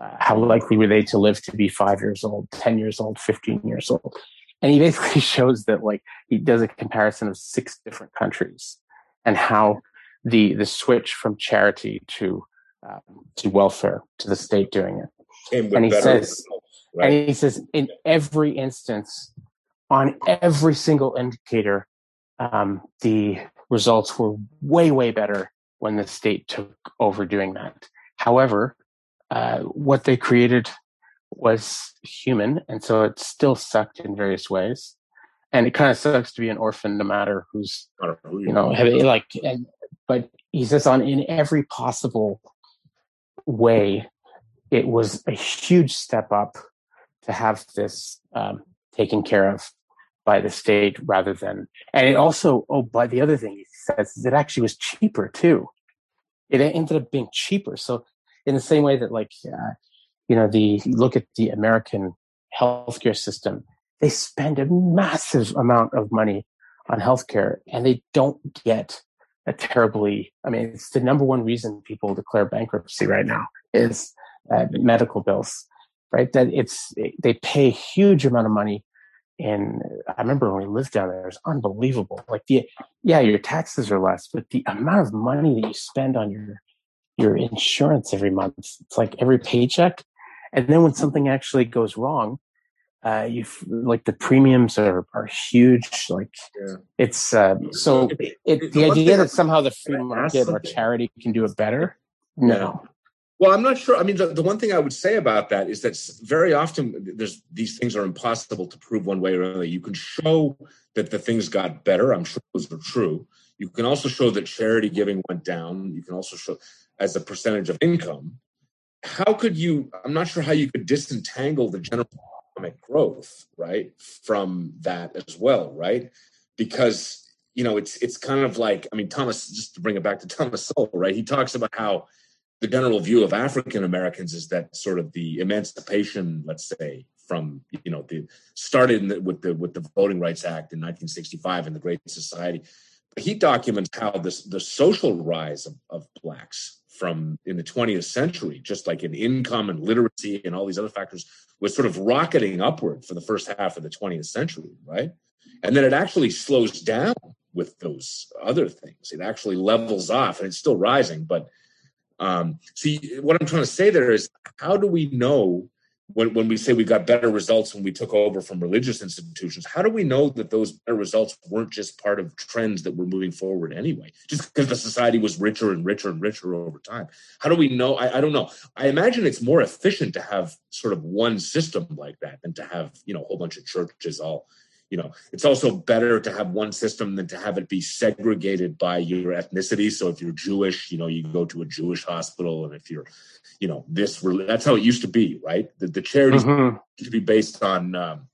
uh, how likely were they to live to be five years old, 10 years old, 15 years old. And he basically shows that like he does a comparison of six different countries and how the the switch from charity to um, to welfare to the state doing it. And he says, right? and he says, in every instance, on every single indicator, um, the results were way way better when the state took over doing that. However, uh, what they created was human, and so it still sucked in various ways. And it kind of sucks to be an orphan, no matter who's, you know, like, and but he says on in every possible way, it was a huge step up to have this um, taken care of by the state rather than, and it also, oh, but the other thing he says is it actually was cheaper too. It ended up being cheaper. So in the same way that like, uh, you know, the, look at the American healthcare system, they spend a massive amount of money on healthcare and they don't get a terribly, I mean, it's the number one reason people declare bankruptcy right now is uh, medical bills, right? That it's, they pay a huge amount of money. And I remember when we lived down there, it was unbelievable. Like the, yeah, your taxes are less, but the amount of money that you spend on your, your insurance every month, it's like every paycheck. And then when something actually goes wrong, uh, you like the premiums are are huge. Like yeah. it's uh, so it, it, the idea that somehow the free market or charity can do it better. No. Well, I'm not sure. I mean, the, the one thing I would say about that is that very often there's these things are impossible to prove one way or another. You can show that the things got better. I'm sure those are true. You can also show that charity giving went down. You can also show as a percentage of income. How could you? I'm not sure how you could disentangle the general economic growth, right, from that as well, right? Because you know, it's it's kind of like I mean, Thomas. Just to bring it back to Thomas Sowell, right? He talks about how the general view of African Americans is that sort of the emancipation, let's say, from you know the started the, with the with the Voting Rights Act in 1965 and the Great Society. But he documents how this the social rise of, of blacks from in the 20th century, just like in income and literacy and all these other factors, was sort of rocketing upward for the first half of the 20th century, right? And then it actually slows down with those other things. It actually levels off and it's still rising. But um, see, what I'm trying to say there is how do we know when, when we say we got better results when we took over from religious institutions, how do we know that those better results weren't just part of trends that were moving forward anyway? Just because the society was richer and richer and richer over time. How do we know? I, I don't know. I imagine it's more efficient to have sort of one system like that than to have, you know, a whole bunch of churches all you know it's also better to have one system than to have it be segregated by your ethnicity. So if you're jewish you know you go to a jewish hospital and if you're you know this that's how it used to be right? The, the charities mm-hmm. used to be based on um,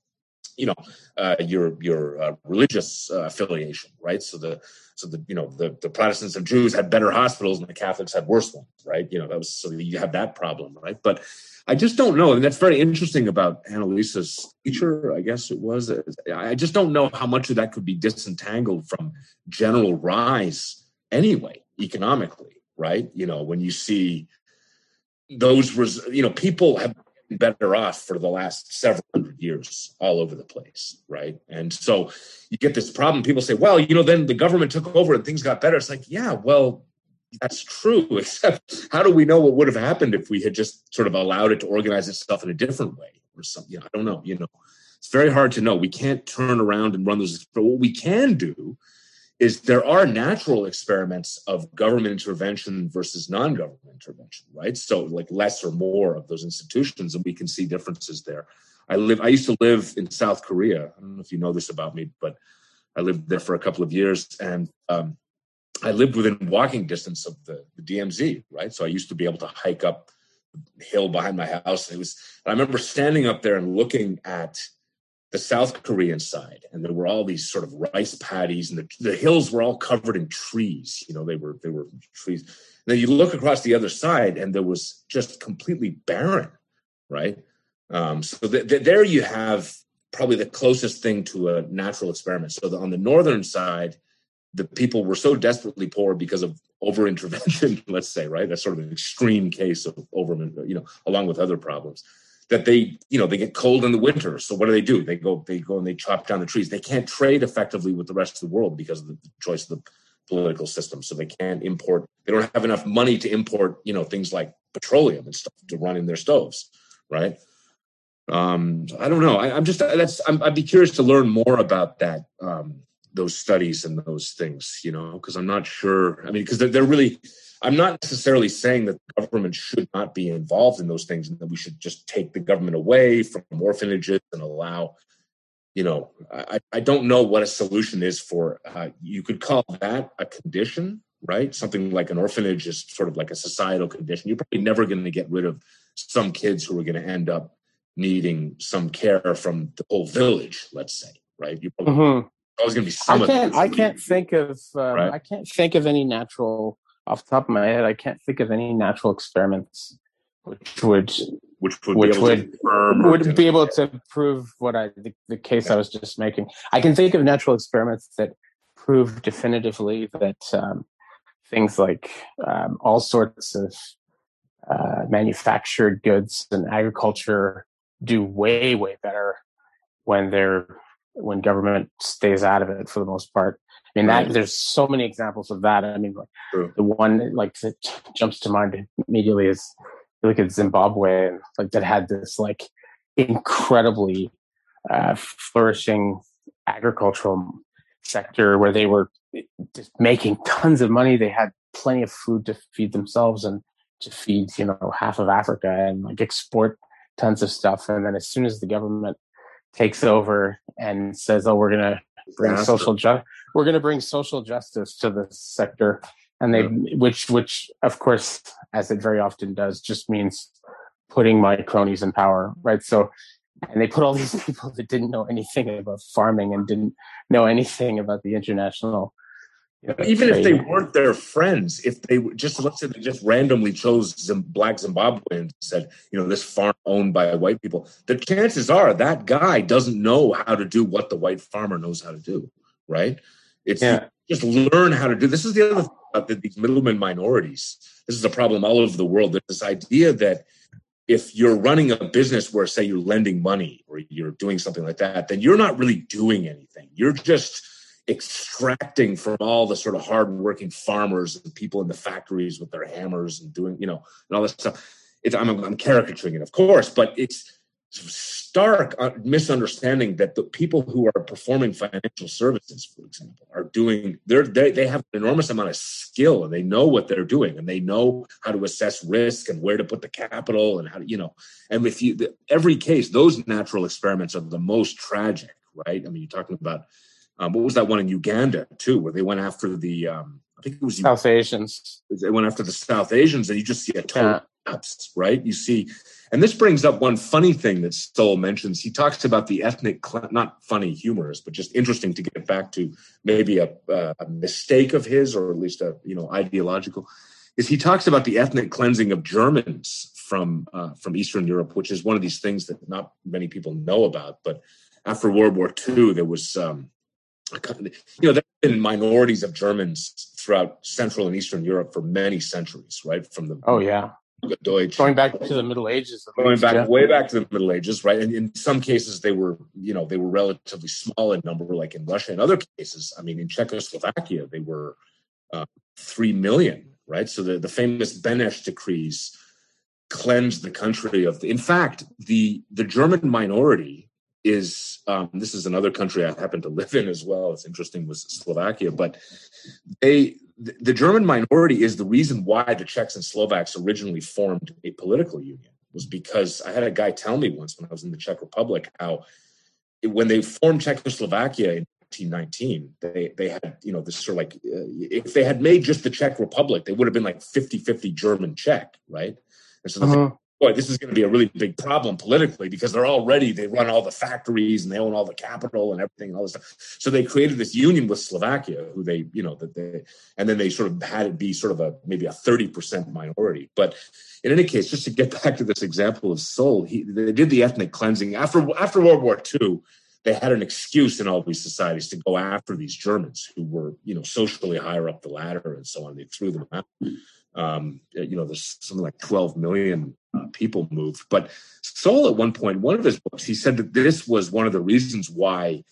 you know uh, your your uh, religious uh, affiliation right? So the so the you know the, the protestants and jews had better hospitals and the catholics had worse ones right? You know that was so you have that problem right? But I just don't know. And that's very interesting about Annalisa's teacher, I guess it was. I just don't know how much of that could be disentangled from general rise anyway, economically, right? You know, when you see those, res- you know, people have been better off for the last several hundred years all over the place, right? And so you get this problem. People say, well, you know, then the government took over and things got better. It's like, yeah, well, that's true, except how do we know what would have happened if we had just sort of allowed it to organize itself in a different way or something? I don't know. You know, it's very hard to know. We can't turn around and run those. But what we can do is there are natural experiments of government intervention versus non-government intervention, right? So like less or more of those institutions, and we can see differences there. I live. I used to live in South Korea. I don't know if you know this about me, but I lived there for a couple of years, and um, I lived within walking distance of the, the, DMZ, right? So I used to be able to hike up the hill behind my house. It was, I remember standing up there and looking at the South Korean side, and there were all these sort of rice paddies, and the, the hills were all covered in trees. You know, they were they were trees. And then you look across the other side, and there was just completely barren, right? Um, so th- th- there you have probably the closest thing to a natural experiment. So the, on the northern side, the people were so desperately poor because of over intervention, let's say, right? That's sort of an extreme case of over, you know, along with other problems that they, you know, they get cold in the winter. So what do they do? They go, they go and they chop down the trees. They can't trade effectively with the rest of the world because of the choice of the political system. So they can't import. They don't have enough money to import, you know, things like petroleum and stuff to run in their stoves, right? Um, I don't know. I, am just that's. i would be curious to learn more about that. Um, those studies and those things, you know, because I'm not sure. I mean, because they're, they're, really, I'm not necessarily saying that the government should not be involved in those things and that we should just take the government away from orphanages and allow, you know, I, I don't know what a solution is for, uh, you could call that a condition, right? Something like an orphanage is sort of like a societal condition. You're probably never going to get rid of some kids who are going to end up needing some care from the whole village, let's say, right? You probably, mm-hmm going to be some. I can't. I can't think of. Um, right? I can't think of any natural off the top of my head. I can't think of any natural experiments which would which would which be would would be able to prove what I the, the case yeah. I was just making. I can think of natural experiments that prove definitively that um, things like um, all sorts of uh, manufactured goods and agriculture do way way better when they're when government stays out of it for the most part. I mean, that there's so many examples of that. I mean, like True. the one like that jumps to mind immediately is you look at Zimbabwe and like that had this like incredibly uh, flourishing agricultural sector where they were just making tons of money. They had plenty of food to feed themselves and to feed you know half of Africa and like export tons of stuff. And then as soon as the government takes over and says, "Oh, we're going to bring social ju- we're going to bring social justice to the sector," and they, yeah. which, which of course, as it very often does, just means putting my cronies in power, right? So, and they put all these people that didn't know anything about farming and didn't know anything about the international even if they weren't their friends, if they just let's say they just randomly chose Zim, black Zimbabweans and said, you know, this farm owned by white people, the chances are that guy doesn't know how to do what the white farmer knows how to do, right? It's yeah. just learn how to do. This is the other thing about the, these middlemen minorities. This is a problem all over the world. There's this idea that if you're running a business where, say, you're lending money or you're doing something like that, then you're not really doing anything. You're just extracting from all the sort of hardworking farmers and people in the factories with their hammers and doing, you know, and all this stuff. It's, I'm, I'm caricaturing it, of course, but it's stark uh, misunderstanding that the people who are performing financial services, for example, are doing they're, they they have an enormous amount of skill and they know what they're doing and they know how to assess risk and where to put the capital and how to you know. And if you the, every case, those natural experiments are the most tragic, right? I mean, you're talking about um, what was that one in Uganda too, where they went after the um, I think it was South Asians. They went after the South Asians, and you just see a total yeah. right? You see, and this brings up one funny thing that Sowell mentions. He talks about the ethnic, not funny, humorous, but just interesting to get back to maybe a, a mistake of his, or at least a you know ideological. Is he talks about the ethnic cleansing of Germans from uh, from Eastern Europe, which is one of these things that not many people know about. But after World War II, there was um, you know, there have been minorities of Germans throughout Central and Eastern Europe for many centuries, right? From the oh yeah, Deutsch, going back to the Middle Ages, going back yeah. way back to the Middle Ages, right? And in some cases, they were you know they were relatively small in number, like in Russia. In other cases, I mean, in Czechoslovakia, they were uh, three million, right? So the the famous Beneš decrees cleansed the country of. The, in fact, the the German minority is um, this is another country I happen to live in as well. It's interesting was Slovakia, but they the German minority is the reason why the Czechs and Slovaks originally formed a political union was because I had a guy tell me once when I was in the Czech Republic how when they formed Czechoslovakia in 1919 they they had you know this sort of like uh, if they had made just the Czech Republic they would have been like 50-50 German Czech right and so uh-huh boy, this is going to be a really big problem politically because they're already they run all the factories and they own all the capital and everything and all this stuff. So they created this union with Slovakia, who they you know that they and then they sort of had it be sort of a maybe a thirty percent minority. But in any case, just to get back to this example of Sowell, he they did the ethnic cleansing after after World War II. They had an excuse in all these societies to go after these Germans who were, you know, socially higher up the ladder and so on. They threw them out um, you know, there's something like 12 million uh, people moved. But Sowell, at one point, one of his books, he said that this was one of the reasons why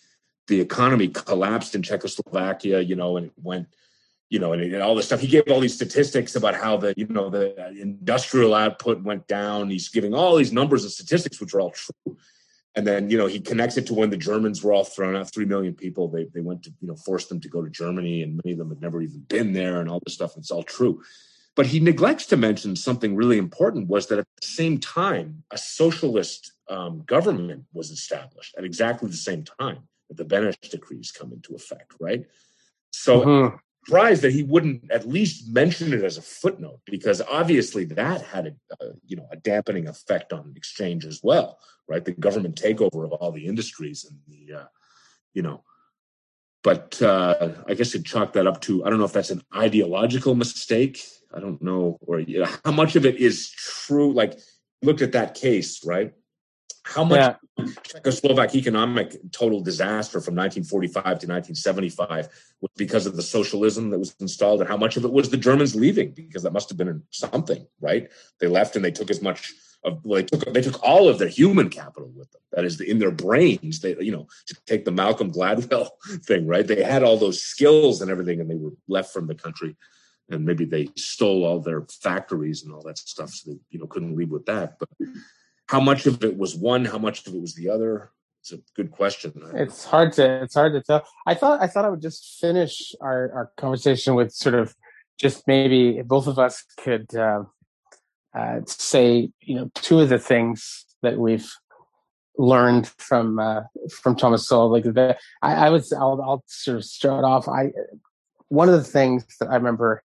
the economy collapsed in Czechoslovakia, you know, and it went, you know, and, and all this stuff. He gave all these statistics about how the, you know, the industrial output went down. He's giving all these numbers and statistics, which are all true. And then, you know, he connects it to when the Germans were all thrown out, three million people. They, they went to, you know, force them to go to Germany, and many of them had never even been there, and all this stuff. It's all true. But he neglects to mention something really important was that at the same time, a socialist um, government was established at exactly the same time that the Beneš decrees come into effect, right? So uh-huh. surprised that he wouldn't at least mention it as a footnote because obviously that had a, uh, you know a dampening effect on exchange as well, right? The government takeover of all the industries and the uh, you know but uh, I guess it chalk that up to I don't know if that's an ideological mistake I don't know, or you know, how much of it is true. Like looked at that case, right? how much yeah. Czechoslovak economic total disaster from 1945 to 1975 was because of the socialism that was installed, and how much of it was the Germans leaving because that must have been something, right? They left and they took as much of they took they took all of their human capital with them. That is in their brains. They you know to take the Malcolm Gladwell thing, right? They had all those skills and everything, and they were left from the country. And maybe they stole all their factories and all that stuff, so they you know couldn't leave with that. But how much of it was one? How much of it was the other? It's a good question. It's hard to it's hard to tell. I thought I thought I would just finish our our conversation with sort of just maybe both of us could. Uh, uh, say you know two of the things that we've learned from uh, from Thomas Sowell. Like the, I, I was, I'll, I'll sort of start off. I one of the things that I remember.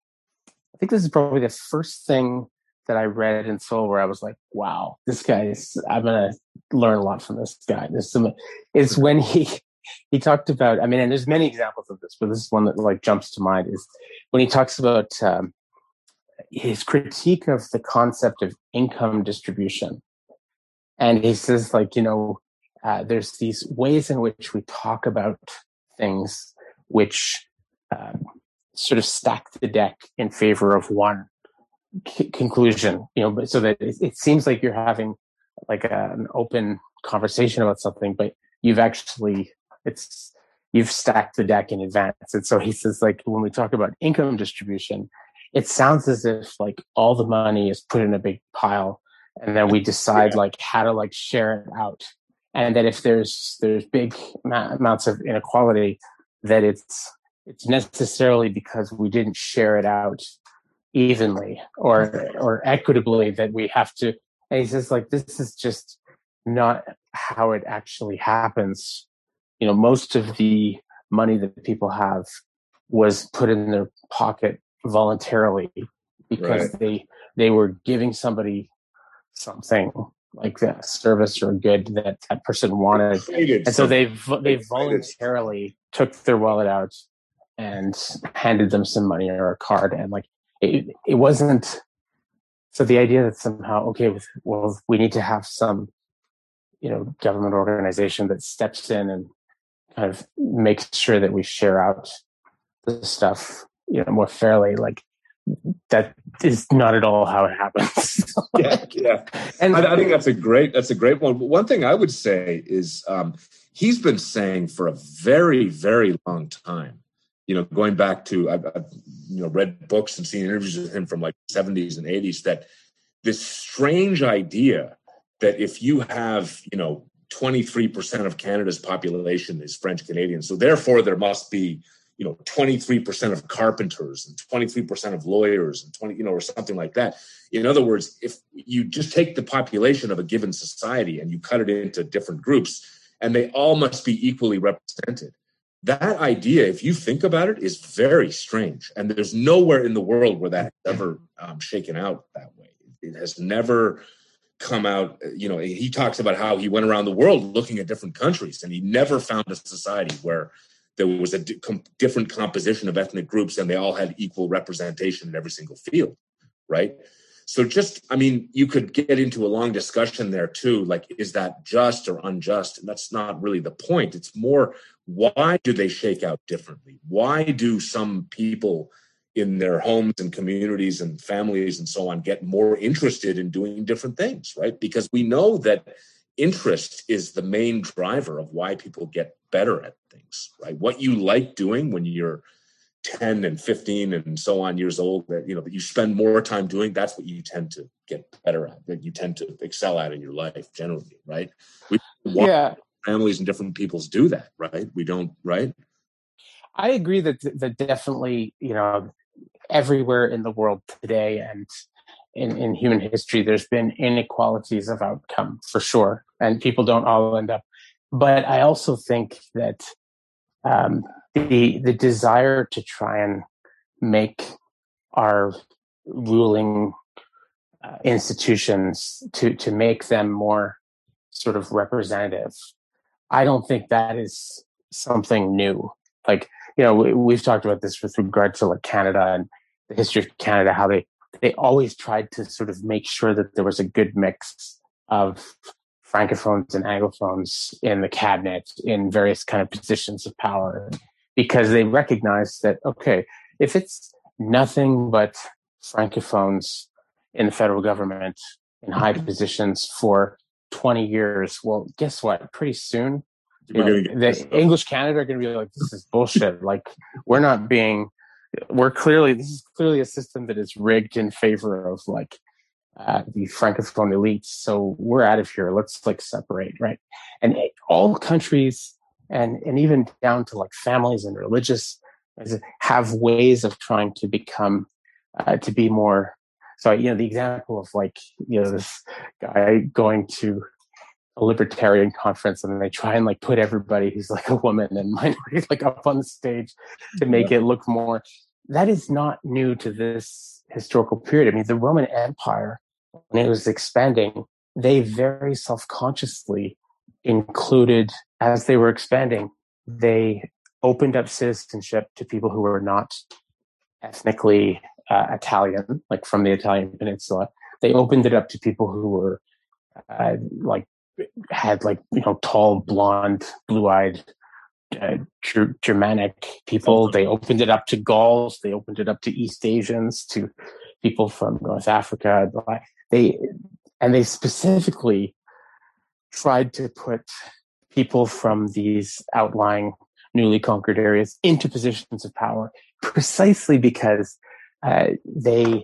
I think this is probably the first thing that I read in Sowell where I was like, "Wow, this guy is." I'm gonna learn a lot from this guy. This is when he he talked about. I mean, and there's many examples of this, but this is one that like jumps to mind. Is when he talks about um, his critique of the concept of income distribution. And he says, like, you know, uh, there's these ways in which we talk about things which uh, sort of stack the deck in favor of one c- conclusion, you know, but so that it, it seems like you're having like a, an open conversation about something, but you've actually, it's, you've stacked the deck in advance. And so he says, like, when we talk about income distribution, it sounds as if like all the money is put in a big pile and then we decide yeah. like how to like share it out. And that if there's there's big amounts of inequality that it's it's necessarily because we didn't share it out evenly or or equitably that we have to and he says like this is just not how it actually happens. You know most of the money that people have was put in their pocket voluntarily because right. they they were giving somebody something like a service or a good that that person wanted, and so they they voluntarily took their wallet out and handed them some money or a card, and like it it wasn't. So the idea that somehow okay, well we need to have some, you know, government organization that steps in and kind of makes sure that we share out the stuff you know more fairly like that is not at all how it happens. Yeah yeah. And I, I, think that's a great that's a great one but one thing i would say is um, he's been saying for a very very long time you know going back to I've, I've, you know read books and seen interviews with him from like 70s and 80s that this strange idea that if you have you know 23% of canada's population is french canadian so therefore there must be you know 23% of carpenters and 23% of lawyers and 20 you know or something like that. In other words if you just take the population of a given society and you cut it into different groups and they all must be equally represented. That idea if you think about it is very strange. And there's nowhere in the world where that ever um, shaken out that way. It has never come out you know he talks about how he went around the world looking at different countries and he never found a society where there was a com- different composition of ethnic groups and they all had equal representation in every single field right? So just i mean you could get into a long discussion there too like is that just or unjust? And that's not really the point. It's more why do they shake out differently? Why do some people in their homes and communities and families and so on get more interested in doing different things right? Because we know that interest is the main driver of why people get better at things, right? What you like doing when you're 10 and 15 and so on years old that you know that you spend more time doing that's what you tend to get better at that you tend to excel at in your life generally right we yeah families and different peoples do that right we don't right i agree that that definitely you know everywhere in the world today and in, in human history, there's been inequalities of outcome for sure, and people don't all end up. But I also think that um, the the desire to try and make our ruling uh, institutions to to make them more sort of representative, I don't think that is something new. Like you know, we, we've talked about this with regard to like Canada and the history of Canada, how they they always tried to sort of make sure that there was a good mix of francophones and anglophones in the cabinet in various kind of positions of power because they recognize that okay if it's nothing but francophones in the federal government in high positions for 20 years well guess what? Pretty soon you know, the english canada are going to be like this is bullshit. Like we're not being we're clearly this is clearly a system that is rigged in favor of like uh, the francophone elites. So we're out of here. Let's like separate, right? And all countries, and and even down to like families and religious, have ways of trying to become uh, to be more. So you know the example of like you know this guy going to a libertarian conference and they try and like put everybody who's like a woman and minority like up on the stage to make yeah. it look more that is not new to this historical period. I mean, the Roman Empire when it was expanding, they very self consciously included, as they were expanding, they opened up citizenship to people who were not ethnically uh, Italian, like from the Italian peninsula. They opened it up to people who were uh, like had like you know tall, blonde, blue-eyed uh, Germanic people. They opened it up to Gauls. They opened it up to East Asians, to people from North Africa they and they specifically tried to put people from these outlying newly conquered areas into positions of power precisely because uh, they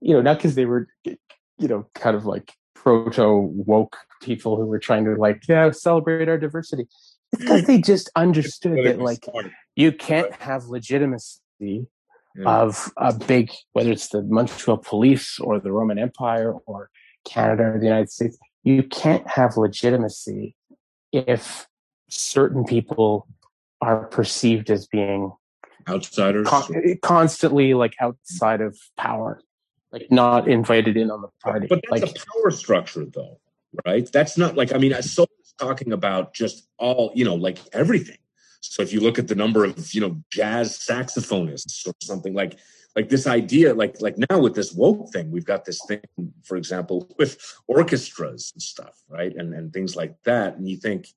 you know not because they were you know kind of like proto woke people who were trying to like yeah celebrate our diversity. Because they just understood that like you can't have legitimacy of a big, whether it's the Montreal police or the Roman Empire or Canada or the United States, you can't have legitimacy if certain people are perceived as being outsiders, con- constantly like outside of power, like not invited in on the party. But that's like, a power structure, though, right? That's not like I mean, I'm so talking about just all you know, like everything. So if you look at the number of you know jazz saxophonists or something like like this idea like like now with this woke thing we've got this thing for example with orchestras and stuff right? And and things like that. And you think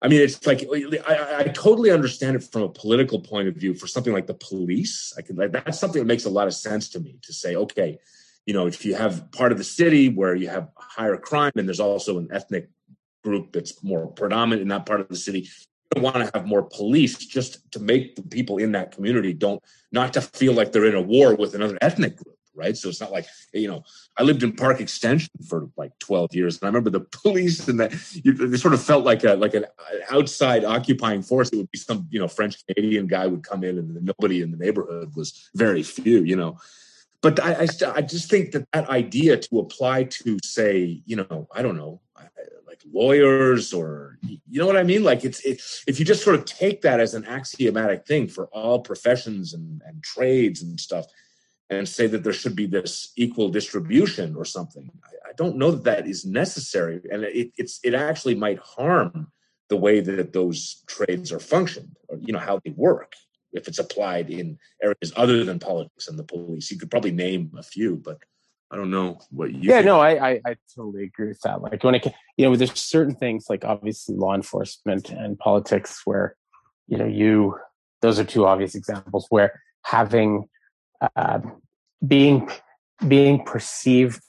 i mean it's like i, I totally understand it from a political point of view. For something like the police i can like, that's something that makes a lot of sense to me to say okay you know if you have part of the city where you have higher crime and there's also an ethnic group that's more predominant in that part of the city want to have more police just to make the people in that community don't not to feel like they're in a war with another ethnic group right? So it's not like you know i lived in park extension for like 12 years and i remember the police and that they sort of felt like a like an uh, outside occupying force. It would be some you know french canadian guy would come in and nobody in the neighborhood was very few you know? But I, I, I just think that that idea to apply to say you know i don't know like lawyers or you know what I mean? Like it's it, if you just sort of take that as an axiomatic thing for all professions and, and trades and stuff, and say that there should be this equal distribution or something. I, I don't know that that is necessary, and it, it's it actually might harm the way that those trades are functioned, or you know how they work. If it's applied in areas other than politics and the police, you could probably name a few, but I don't know what you. Yeah, think. no, I, I, I totally agree with that. Like when it you know there's certain things like obviously law enforcement and politics where you know you those are two obvious examples where having uh, being being perceived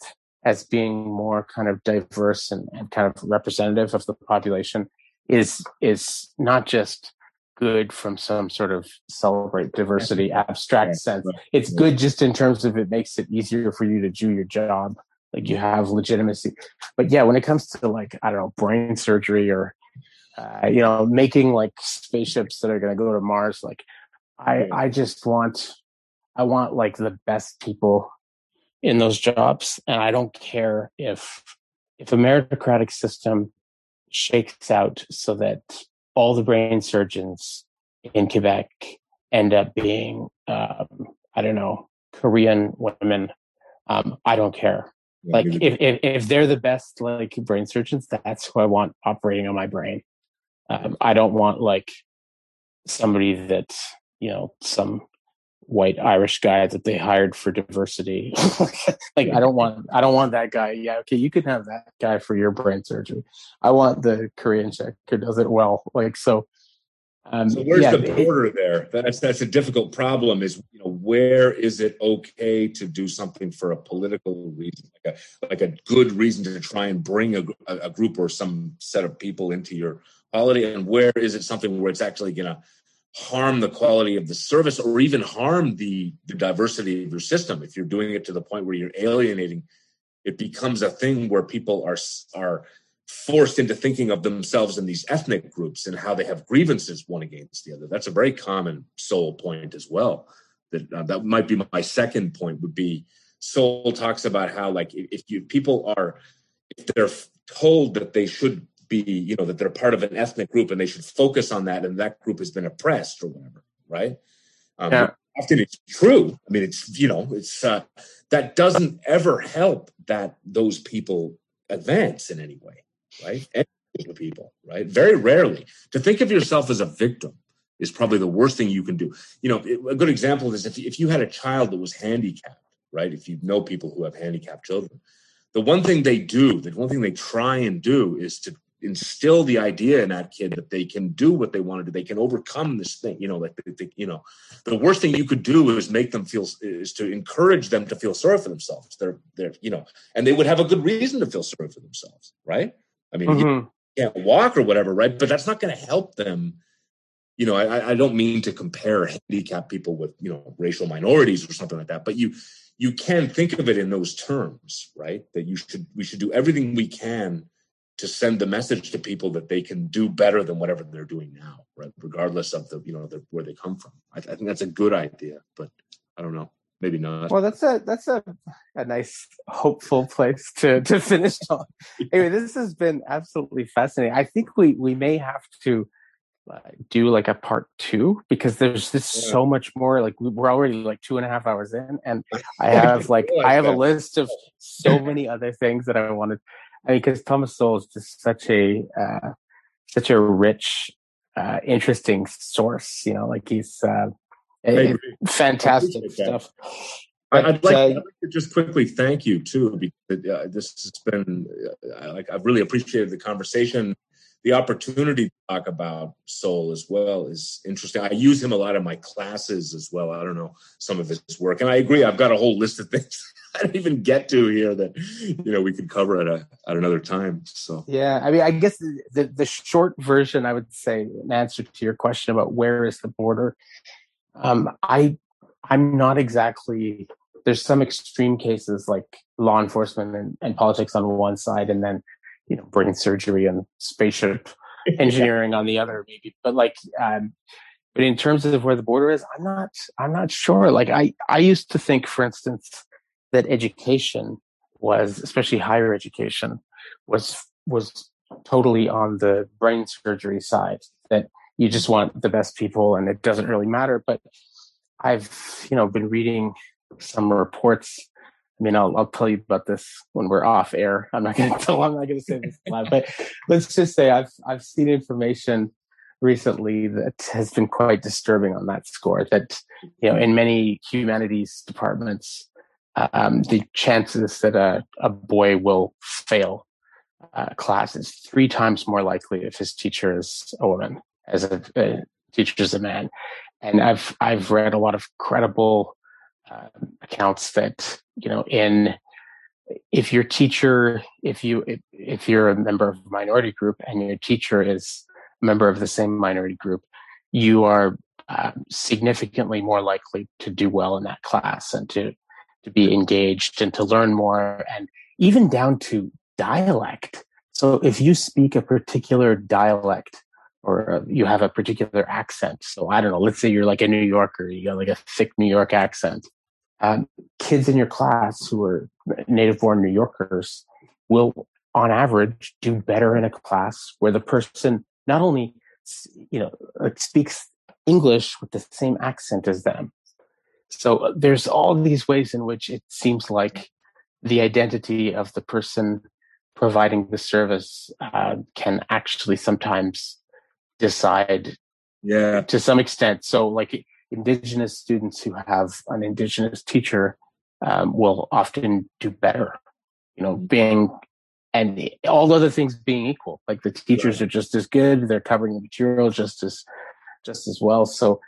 as being more kind of diverse and, and kind of representative of the population is is not just good from some sort of celebrate diversity abstract sense. It's good just in terms of it makes it easier for you to do your job. Like you have legitimacy. But yeah, when it comes to like, I don't know, brain surgery or, uh, you know, making like spaceships that are going to go to Mars, like I, I just want, I want like the best people in those jobs. And I don't care if, if a meritocratic system shakes out so that all the brain surgeons in Quebec end up being, um, I don't know, Korean women. Um, I don't care. Yeah, like if, if, if they're the best like brain surgeons, that's who I want operating on my brain. Um, I don't want like somebody that you know some white Irish guy that they hired for diversity. like I don't want I don't want that guy. Yeah, okay, you can have that guy for your brain surgery. I want the Korean chick who does it well. Like so. Um, so where's yeah, the border it, there? That's that's a difficult problem. Is you know where is it okay to do something for a political reason, like a like a good reason to try and bring a, a group or some set of people into your holiday, and where is it something where it's actually going to harm the quality of the service or even harm the, the diversity of your system. If you're doing it to the point where you're alienating it becomes a thing where people are are forced into thinking of themselves in these ethnic groups and how they have grievances one against the other. That's a very common Sowell point as well. That uh, that might be my second point would be Sowell talks about how like if you people are if they're told that they should be, you know, that they're part of an ethnic group and they should focus on that, and that group has been oppressed or whatever, right? Um, yeah. Often it's true. I mean, it's you know, it's uh, that doesn't ever help that those people advance in any way, right? Any people, right? Very rarely to think of yourself as a victim is probably the worst thing you can do. You know, a good example is if if you had a child that was handicapped, right? If you know people who have handicapped children, the one thing they do, the one thing they try and do is to instill the idea in that kid that they can do what they want to do. They can overcome this thing. You know, like they, they, you know, the worst thing you could do is make them feel is to encourage them to feel sorry for themselves. They're they're you know, and they would have a good reason to feel sorry for themselves, right? I mean, mm-hmm. you can't walk or whatever, right? But that's not going to help them. You know, I, I don't mean to compare handicapped people with you know racial minorities or something like that, but you you can think of it in those terms, right? That you should we should do everything we can to send the message to people that they can do better than whatever they're doing now, right? Regardless of the you know the, where they come from. I, I, think that's a good idea, but I don't know, maybe not. Well, that's a that's a a nice hopeful place to to finish on. anyway, this has been absolutely fascinating. I think we we may have to. Uh, do like a part two because there's just yeah. so much more like we're already like two and a half hours in and i have like i have a list of so many other things that i wanted I mean, because Thomas Sowell is just such a uh, such a rich, uh, interesting source. You know, like he's uh, a, fantastic stuff. But, I'd, like, uh, I'd, like, to just quickly thank you too, because uh, this has been uh, like I've really appreciated the conversation the opportunity to talk about Sowell as well is interesting. I use him a lot in my classes as well. I don't know some of his work, and I agree. I've got a whole list of things I didn't even get to here that you know we could cover at a at another time. So yeah, I mean, I guess the the, the short version, I would say, in answer to your question about where is the border, um, I I'm not exactly. There's some extreme cases like law enforcement and, and politics on one side, and then you know brain surgery and spaceship engineering yeah. on the other maybe but like um but in terms of where the border is i'm not i'm not sure like i i used to think for instance that education was especially higher education was was totally on the brain surgery side that you just want the best people and it doesn't really matter but i've you know been reading some reports mean, I'll, I'll tell you about this when we're off air. I'm not going to tell. I'm not going to say this live, but let's just say I've I've seen information recently that has been quite disturbing on that score. That you know, in many humanities departments, um, the chances that a, a boy will fail uh, class is three times more likely if his teacher is a woman, as a, a teacher is a man. And I've I've read a lot of credible uh, accounts that you know in if your teacher if you if, if you're a member of a minority group and your teacher is a member of the same minority group you are uh, significantly more likely to do well in that class and to to be engaged and to learn more and even down to dialect so if you speak a particular dialect or you have a particular accent. So I don't know, let's say you're like a New Yorker, you got like a thick New York accent. Um, kids in your class who are native born New Yorkers will, on average, do better in a class where the person not only, you know, speaks English with the same accent as them. So uh, there's all these ways in which it seems like the identity of the person providing the service uh, can actually sometimes decide yeah to some extent so like indigenous students who have an indigenous teacher um, will often do better. You know, being and all other things being equal, like the teachers are just as good, they're covering the material just as just as well. So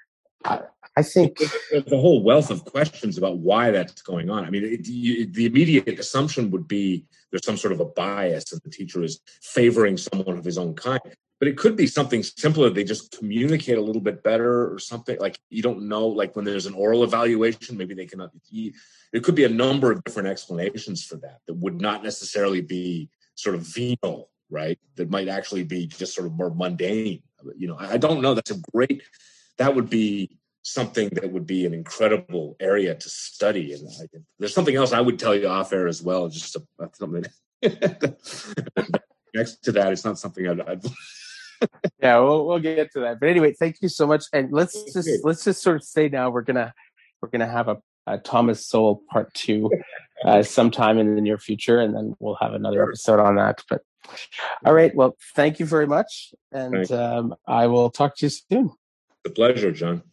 I, I think there's a whole wealth of questions about why that's going on. I mean, it, you, the immediate assumption would be there's some sort of a bias and the teacher is favoring someone of his own kind. But it could be something simpler. They just communicate a little bit better or something. Like you don't know like when there's an oral evaluation maybe they cannot there could be a number of different explanations for that that would not necessarily be sort of venal right? That might actually be just sort of more mundane. You know i don't know. That's a great that would be something that would be an incredible area to study and I, there's something else i would tell you off air as well just a, something next to that it's not something i'd, I'd yeah, we'll we'll get to that. But anyway, thank you so much. And let's just let's just sort of say now we're gonna we're gonna have a, a Thomas Sowell part two uh, sometime in the near future, and then we'll have another sure. episode on that. But all right, well, thank you very much, and um, I will talk to you soon. The pleasure, John.